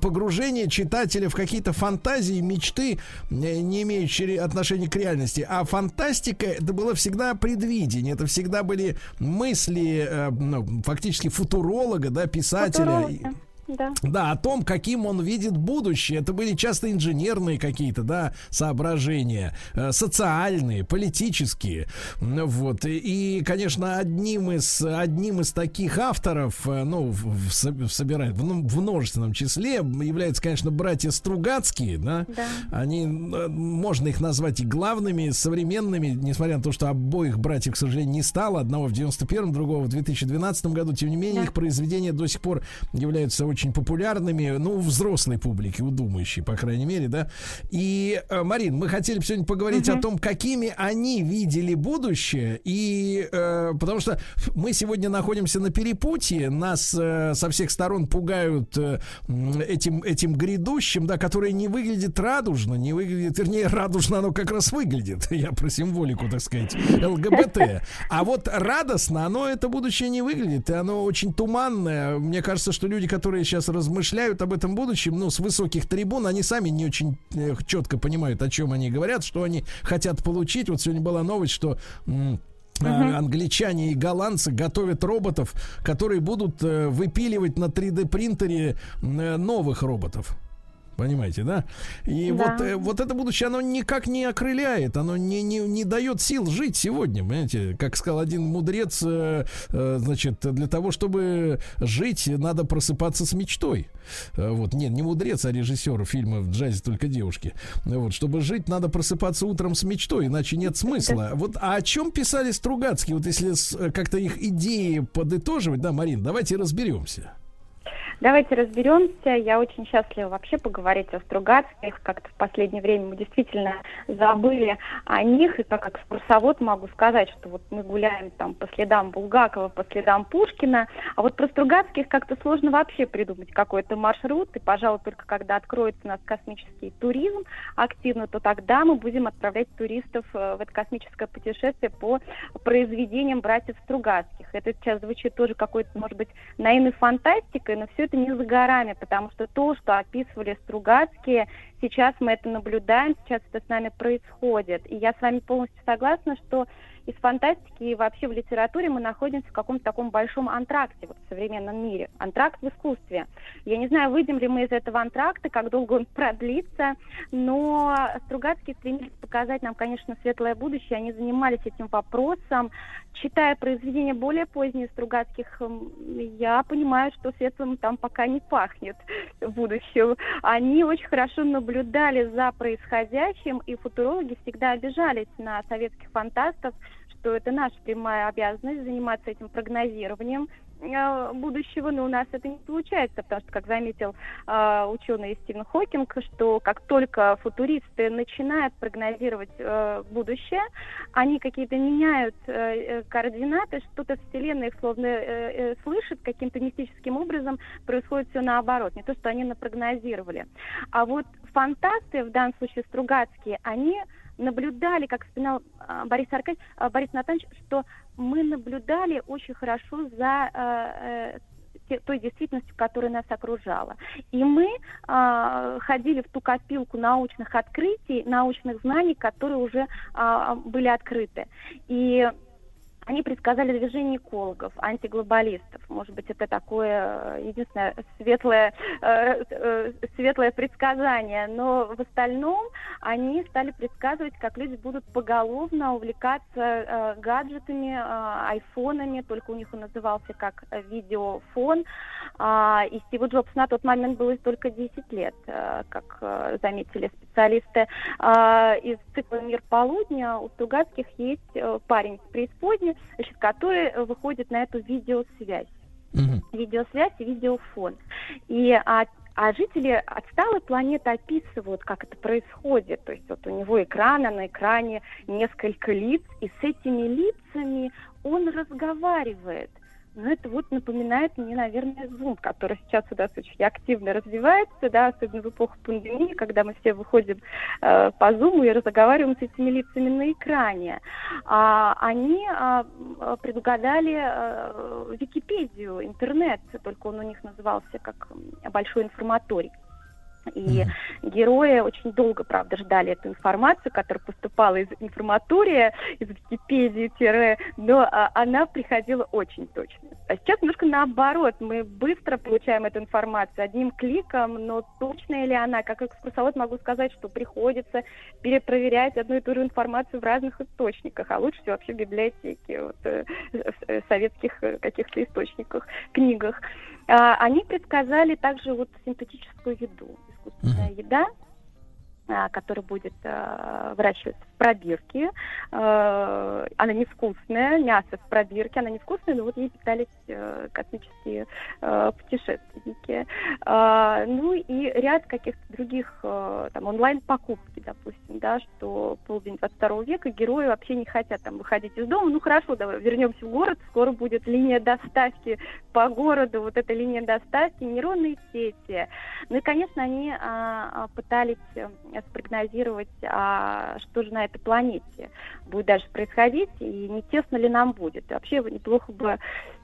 погружение читателя в какие-то фантазии, мечты, э, не имеющие отношения к реальности. А фантастика это было всегда предвидение, это всегда были мысли, э, ну, фактически футуролога, да, писателя. Футуролога. Да. да, о том, каким он видит будущее. Это были часто инженерные какие-то, да, соображения, э, социальные, политические. Вот. И, конечно, одним из, одним из таких авторов, э, ну, в, в, со- в собирает, в, ну, в множественном числе, являются, конечно, братья Стругацкие, да. Да. Они, э, можно их назвать и главными, современными, несмотря на то, что обоих братьев, к сожалению, не стало. Одного в 91-м, другого в 2012 году. Тем не менее, их произведения до сих пор являются очень популярными, ну, взрослой публики, у думающей, по крайней мере, да. И, э, Марин, мы хотели бы сегодня поговорить о том, какими они видели будущее. И э, потому что мы сегодня находимся на перепутье, нас э, со всех сторон пугают э, этим, этим грядущим, да, которое не выглядит радужно, не выглядит, вернее, радужно оно как раз выглядит. Я про символику, так сказать, ЛГБТ. А вот радостно оно, это будущее не выглядит, и оно очень туманное. Мне кажется, что люди, которые сейчас размышляют об этом будущем, ну, с высоких трибун, они сами не очень э, четко понимают, о чем они говорят, что они хотят получить. Вот сегодня была новость, что а, Англичане и голландцы готовят роботов, которые будут э, выпиливать на 3D принтере э, новых роботов. Понимаете, да? И Да. вот, э, вот это будущее, оно никак не окрыляет, оно не, не, не дает сил жить сегодня, понимаете? Как сказал один мудрец, э, э, значит, для того, чтобы жить, надо просыпаться с мечтой. Вот, нет, не мудрец, а режиссер фильма «В джазе только девушки». Вот, чтобы жить, надо просыпаться утром с мечтой, иначе нет смысла. Вот, а о чем писали Стругацкие? Вот если как-то их идеи подытоживать, да, Марин, давайте разберемся. Давайте разберемся. Я очень счастлива вообще поговорить о Стругацких. Как-то в последнее время мы действительно забыли о них. И как экскурсовод могу сказать, что вот мы гуляем там по следам Булгакова, по следам Пушкина. А вот про Стругацких как-то сложно вообще придумать какой-то маршрут. И, пожалуй, только когда откроется у нас космический туризм активно, то тогда мы будем отправлять туристов э, в это космическое путешествие по произведениям братьев Стругацких. Это сейчас звучит тоже какой-то, может быть, наивной фантастикой, но все это не за горами, потому что то, что описывали Стругацкие, сейчас мы это наблюдаем, сейчас это с нами происходит. И я с вами полностью согласна, что из фантастики и вообще в литературе мы находимся в каком-то таком большом антракте вот, в современном мире. Антракт в искусстве. Я не знаю, выйдем ли мы из этого антракта, как долго он продлится, но Стругацкие стремились показать нам, конечно, светлое будущее. Они занимались этим вопросом. Читая произведения более поздние Стругацких, я понимаю, что светлым там пока не пахнет в будущем. Они очень хорошо наблюдали за происходящим, и футурологи всегда обижались на советских фантастов, что это наша прямая обязанность заниматься этим прогнозированием э, будущего, но у нас это не получается, потому что, как заметил э, ученый Стивен Хокинг, что как только футуристы начинают прогнозировать э, будущее, они какие-то меняют э, э, координаты, что-то Вселенная словно э, э, слышит каким-то мистическим образом, происходит все наоборот, не то, что они напрогнозировали. А вот фантасты, в данном случае Стругацкие, они наблюдали, как вспоминал а, Борис Аркадьевич, а, Борис Натанович, что мы наблюдали очень хорошо за э, э, той действительностью, которая нас окружала. И мы а, ходили в ту копилку научных открытий, научных знаний, которые уже а, были открыты. И они предсказали движение экологов, антиглобалистов. Может быть, это такое э, единственное светлое, э, э, светлое предсказание. Но в остальном они стали предсказывать, как люди будут поголовно увлекаться э, гаджетами, э, айфонами, только у них он назывался как э, видеофон. А, и Стиву Джобсу на тот момент было только 10 лет, э, как э, заметили специалисты а, из цикла «Мир полудня». У Стругацких есть э, парень из преисподней, значит, который э, выходит на эту видеосвязь. Видеосвязь и видеофон. И а, а жители отсталой планеты описывают, как это происходит. То есть вот у него экран, а на экране несколько лиц, и с этими лицами он разговаривает. Ну, это вот напоминает мне, наверное, Zoom, который сейчас у нас очень активно развивается, да, особенно в эпоху пандемии, когда мы все выходим э, по Zoom и разговариваем с этими лицами на экране. А, они а, м, предугадали э, Википедию, интернет, только он у них назывался как большой информаторий. И герои очень долго, правда, ждали эту информацию, которая поступала из информатория, из Википедии, тире, но а, она приходила очень точно. А сейчас немножко наоборот, мы быстро получаем эту информацию одним кликом, но точная ли она, как экскурсовод могу сказать, что приходится перепроверять одну и ту же информацию в разных источниках, а лучше всего вообще в библиотеке, вот, э, э, советских э, каких-то источниках, книгах. А, они предсказали также вот синтетическую еду, искусственная еда, а, которая будет а, выращиваться в пробирке. А, она невкусная, мясо в пробирке, она невкусная, но вот ей питались э, космические э, путешественники. А, ну и ряд каких-то других э, там онлайн-покупки, допустим, да, что полдень 22 века герои вообще не хотят там выходить из дома. Ну хорошо, давай вернемся в город, скоро будет линия доставки по городу, вот эта линия доставки, нейронные сети. Ну и, конечно, они а, пытались э, спрогнозировать, а, что же на этой планете будет дальше происходить, и не тесно ли нам будет. Вообще неплохо бы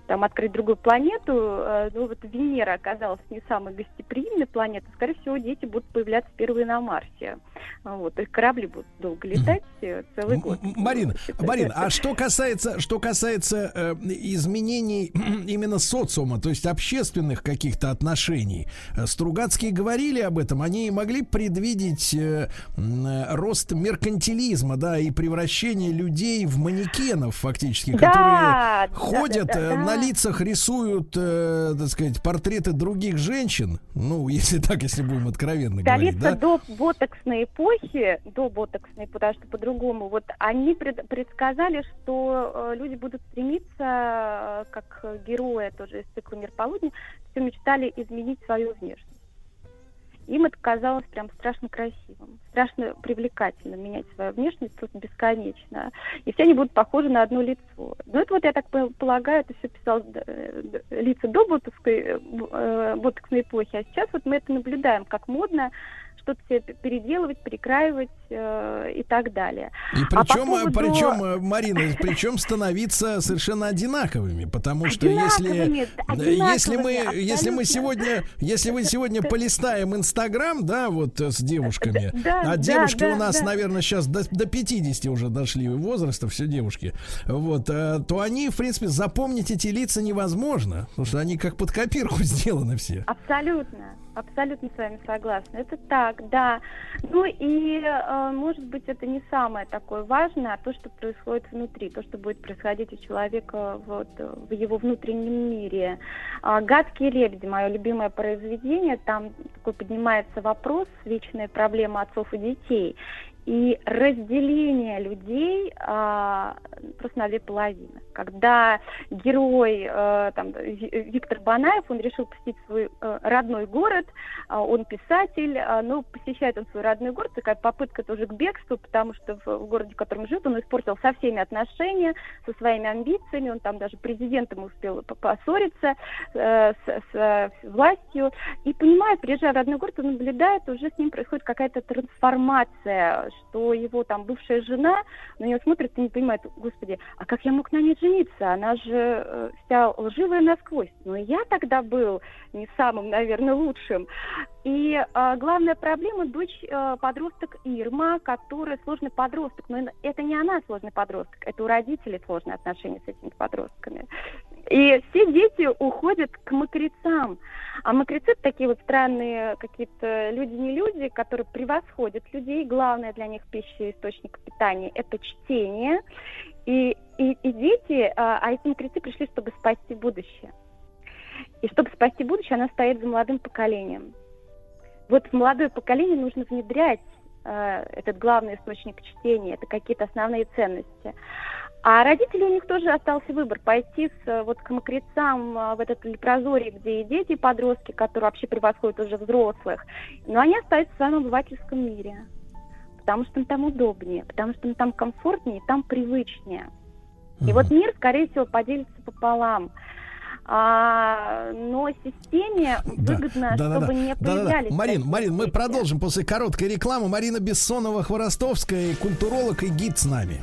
там открыть другую планету, э, ну вот Венера оказалась не самой гостеприимной планетой, скорее всего, дети будут появляться первые на Марсе. Вот, есть корабли будут долго летать э, целый год. Марина, Считаю, Марина, а что касается, что касается э, изменений именно социума, то есть общественных каких-то отношений, Стругацкие говорили об этом, они могли предвидеть э, э, рост меркантилизма, да, и превращение людей в манекенов фактически, Да, которые да, ходят да, да, да. на лицах рисуют, э, так сказать, портреты других женщин, ну, если так, если будем откровенно говорить, да? до ботоксной эпохи, до ботоксной, потому что по-другому, вот они пред- предсказали, что э, люди будут стремиться, э, как герои тоже из цикла «Мир полудня», все мечтали изменить свою внешность. Им это казалось прям страшно красивым, страшно привлекательным менять свою внешность просто бесконечно. И все они будут похожи на одно лицо. Ну это вот, я так пол- полагаю, это все писал э, д- лица до ботокской, э, б- э, ботоксной эпохи, а сейчас вот мы это наблюдаем, как модно что-то себе переделывать, перекраивать э, и так далее. И А по причем, поводу- причем, э, Марина, причем становиться совершенно одинаковыми, потому что Одинаковыми, если, э, если мы, если мы сегодня, если мы сегодня полистаем Инстаграм, да, вот э, с девушками, Да, а да, девушки да, у нас, да. наверное, сейчас до, до 50 уже дошли возраста, все девушки, вот, э, то они, в принципе, запомнить эти лица невозможно, потому что они как под копирку сделаны все. Абсолютно, абсолютно с вами согласна. Это так, да. Ну и, э, может быть, это не самое такое важное, а то, что происходит внутри, то, что будет происходить у человека вот, э, в его внутреннем мире. А, «Гадкие лебеди» — мое любимое произведение. Там такой поднимается вопрос, вечная проблема отцов и детей. И разделение людей а, просто на две половины. Когда герой, э, там, Ви- Виктор Банаев, он решил посетить свой э, родной город, а, он писатель, а, но посещает он свой родной город, такая попытка тоже к бегству, потому что в, в городе, в котором живет, он испортил со всеми отношения, со своими амбициями, он там даже президентом успел по- поссориться э, с, с, э, властью, и понимает, приезжая в родной город, он наблюдает, уже с ним происходит какая-то трансформация, что его там бывшая жена на нее смотрит и не понимает, господи, а как я мог на ней жениться? Она же э, вся лживая насквозь. Но я тогда был не самым, наверное, лучшим. И э, главная проблема дочь э, подросток Ирма, которая сложный подросток. Но это не она сложный подросток, это у родителей сложные отношения с этими подростками. И все дети уходят к мокрецам. А мокрецы такие вот странные какие-то люди-не люди, которые превосходят людей. Главное для них пища источник питания – это чтение. И, и, и дети, а, а эти мокрецы пришли, чтобы спасти будущее. И чтобы спасти будущее, она стоит за молодым поколением. Вот в молодое поколение нужно внедрять э, этот главный источник чтения, это какие-то основные ценности. А родители у них тоже остался выбор пойти с, э, вот к мокрецам э, в этот лепрозорий, где и дети, и подростки, которые вообще превосходят уже взрослых, но они остаются в своем обывательском мире, потому что им там удобнее, потому что им там комфортнее, там привычнее. И вот мир, скорее всего, поделится пополам. А, но системе выгодно, чтобы не появлялись. Марин, такие Марин, мы дети. продолжим после короткой рекламы. Марина Бессонова-Хворостовская, культуролог и гид с нами.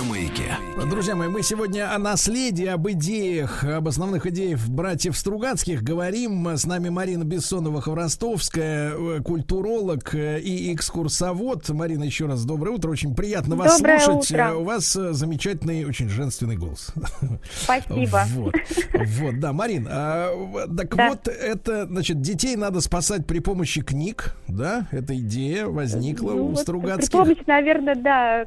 На маяке. Друзья мои, мы сегодня о наследии, об идеях, об основных идеях братьев Стругацких говорим. С нами Марина Бессонова-Хворостовская, э, культуролог э, и экскурсовод. Марина, еще раз доброе утро. Очень приятно вас Доброе слушать. утро. Э, У вас замечательный, очень женственный голос. Спасибо. Вот, вот, да, Марин, а, так Да. вот это, значит, детей надо спасать при помощи книг, да? Эта идея возникла Ну, у вот При Стругацких. помощи, наверное, да,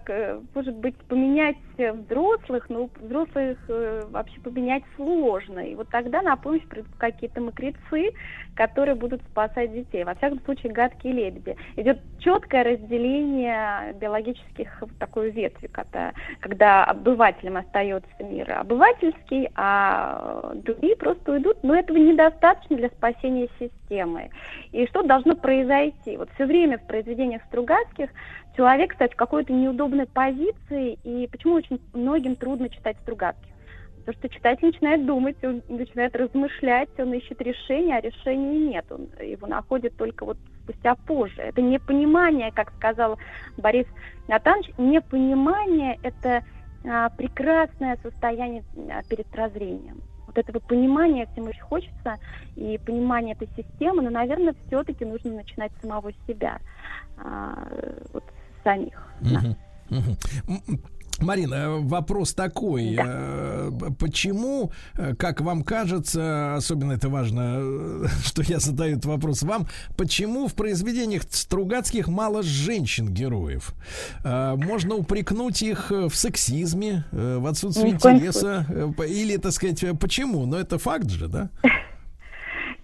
может быть, поменять э, взрослых, но взрослых э, вообще поменять сложно. И вот тогда на помощь придут какие-то мокрецы, которые будут спасать детей. Во всяком случае, гадкие лебеди. Идет четкое разделение биологических в такую ветви, когда, когда обывателям остается мир обывательский, а другие просто уйдут. Но этого недостаточно для спасения системы. И что должно произойти? Вот все время в произведениях Стругацких человек, кстати, в какой-то неудобной позиции, и почему очень многим трудно читать Стругацких? Потому что читатель начинает думать, он начинает размышлять, он ищет решение, а решения нет. Он его находит только вот спустя позже. Это непонимание, как сказал Борис Натанович, непонимание – это а, прекрасное состояние а, перед прозрением. Вот этого понимания всем очень хочется, и понимание этой системы, но, наверное, все-таки нужно начинать с самого себя, а, вот самих. Марина, вопрос такой. э, Почему, э, как вам кажется, особенно это важно, э, что я задаю этот вопрос вам, почему в произведениях Стругацких мало женщин-героев? Можно упрекнуть их в сексизме, в отсутствии интереса, или, так сказать, почему? Но это факт же, да?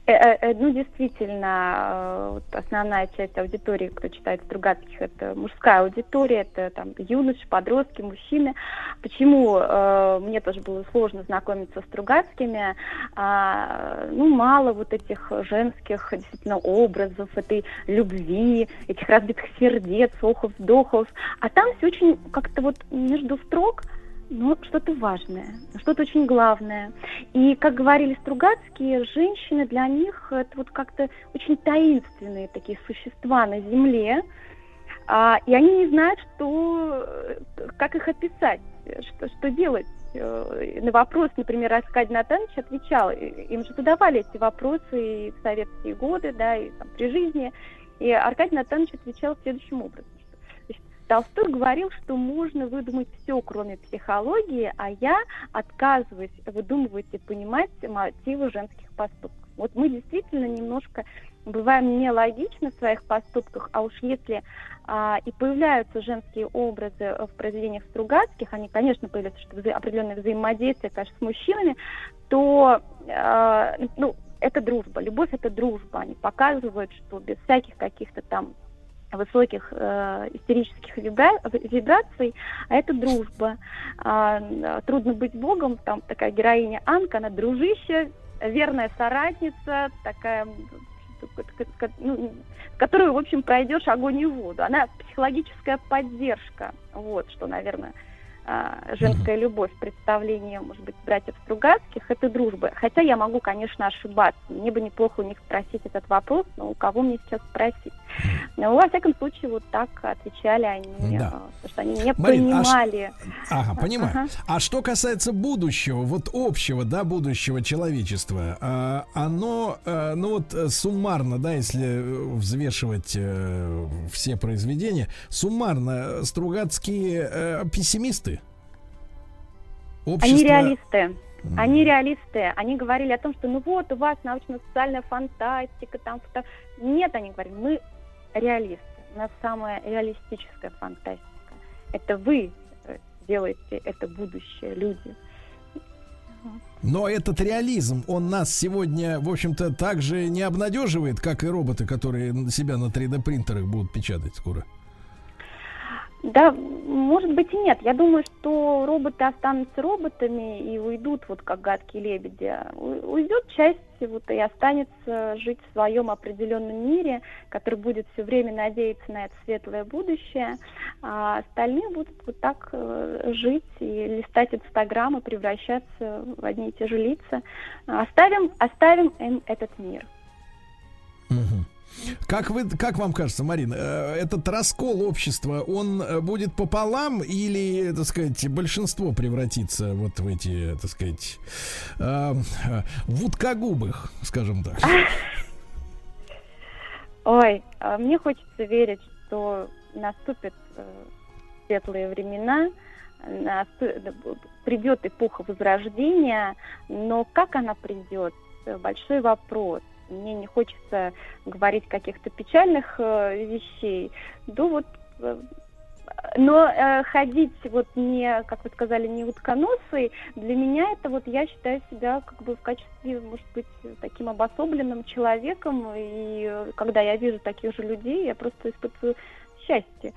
Э, э, э, Ну, действительно, основная часть аудитории, кто читает Стругацких, это мужская аудитория, это там юноши, подростки, мужчины. Почему мне тоже было сложно знакомиться с Стругацкими? А, ну, мало вот этих женских действительно образов, этой любви, этих разбитых сердец, охов, вдохов. А там все очень как-то вот между строк ну, что-то важное, что-то очень главное. И, как говорили Стругацкие, женщины для них это вот как-то очень таинственные такие существа на земле, а, и они не знают, что, э, как их описать, что, что делать. Э, На вопрос, например, Аркадий Натанович отвечал, им же задавали эти вопросы и в советские годы, да, и там, при жизни, и Аркадий Натанович отвечал следующим образом. Толстой говорил, что можно выдумать все, кроме психологии, а я отказываюсь выдумывать и понимать мотивы женских поступков. Вот мы действительно немножко бываем нелогичны в своих поступках, а уж если а, и появляются женские образы в произведениях Стругацких, они, конечно, появляются, что вза- определенное взаимодействие, конечно, с мужчинами, то а, ну, это дружба, любовь это дружба. Они показывают, что без всяких каких-то там высоких э, истерических вибра- вибраций, а это дружба. А, трудно быть богом, там такая героиня Анка, она дружище, верная соратница, такая, ну, с которой, в общем, пройдешь огонь и воду. Она психологическая поддержка, вот что, наверное, а, женская любовь в представлении, может быть, братьев Стругацких, это дружба. Хотя я могу, конечно, ошибаться. Мне бы неплохо у них спросить этот вопрос, но у кого мне сейчас спросить? Но, во всяком случае, вот так отвечали они, Да. а, потому что они не Марин, а ш- понимали. Ага, понимаю. Ага. А что касается будущего, вот общего, да, будущего человечества, а, оно, а, ну вот э, суммарно, да, если э, взвешивать э, все произведения, суммарно э, Стругацкие э, пессимисты? Они Общество- реалисты. Они реалисты. Они говорили о том, что ну вот у вас научно-социальная фантастика, там фото- Нет, они говорили, мы реалисты. у нас самая реалистическая фантастика. Это вы э, делаете это будущее, люди. Но этот реализм, он нас сегодня, в общем-то, так же не обнадеживает, как и роботы, которые себя на 3D принтерах будут печатать скоро. Да, может быть и нет. Я думаю, что роботы останутся роботами и уйдут, вот как гадкие лебеди. Уйдет часть вот и останется жить в своем определенном мире, который будет все время надеяться на это светлое будущее. А остальные будут вот так э, жить и листать Инстаграм и превращаться в одни и те же лица. Оставим, оставим им этот мир. Как вы, как вам кажется, Марина, э, этот раскол общества, он э, будет пополам или, так сказать, большинство превратится вот в эти, так сказать, э, в скажем так? Ой, а мне хочется верить, что наступят светлые времена, придет эпоха возрождения, но как она придет, большой вопрос. Мне не хочется говорить каких-то печальных э, вещей. Да вот, э, но э, ходить вот не, как вы сказали, не утконосой, для меня это вот я считаю себя как бы в качестве, может быть, таким обособленным человеком, и э, когда я вижу таких же людей, я просто испытываю счастье.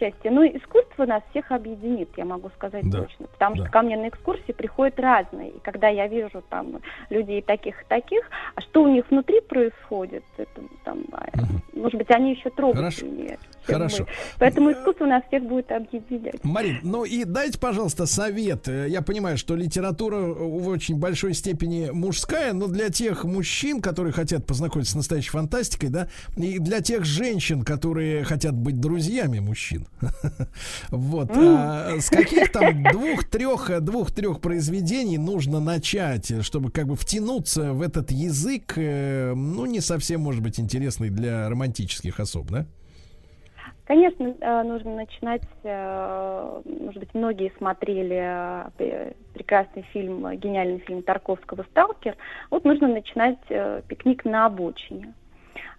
Счастье. Ну, искусство нас всех объединит, я могу сказать Да, точно. Потому да. что ко мне на экскурсии приходят разные. И когда я вижу там людей таких и таких, а что у них внутри происходит, это там, а, может быть, они еще трогательнее. чем Хорошо. мы. Поэтому искусство нас всех будет объединять. Марин, ну и дайте, пожалуйста, совет. Э, Я понимаю, что литература в очень большой степени мужская, но для тех мужчин, которые хотят познакомиться с настоящей фантастикой, да, и для тех женщин, которые хотят быть друзьями мужчин. Вот. а С каких там двух-трех, э, двух-трех произведений нужно начать, э, чтобы как бы втянуться в этот язык, э, ну, не совсем, может быть, интересный для романтических особ, да? Конечно, нужно начинать, может быть, многие смотрели прекрасный фильм, гениальный фильм Тарковского «Сталкер». Вот нужно начинать «Пикник на обочине».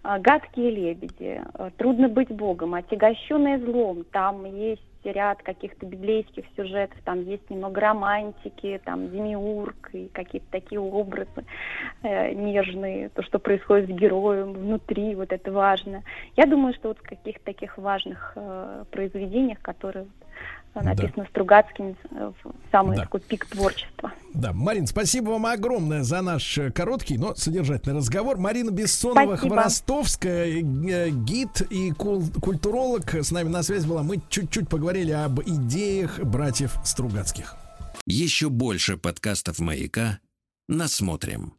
А, «Гадкие лебеди», э, «Трудно быть богом», «Отягощенные злом». Там есть ряд каких-то библейских сюжетов, там есть немного романтики, там демиург и какие-то такие образы э, нежные, то, что происходит с героем внутри, вот это важно. Я думаю, что вот в каких-то таких важных э, произведениях, которые э, написаны Стругацким, э, в самый Да. такой пик творчества. Да, Марин, спасибо вам огромное за наш э, короткий, но содержательный разговор. Марина Бессонова Спасибо. Хворостовская, э, гид и кул- культуролог с нами на связь была. Мы чуть-чуть поговорили об идеях братьев Стругацких. Еще больше подкастов «Маяка» насмотрим.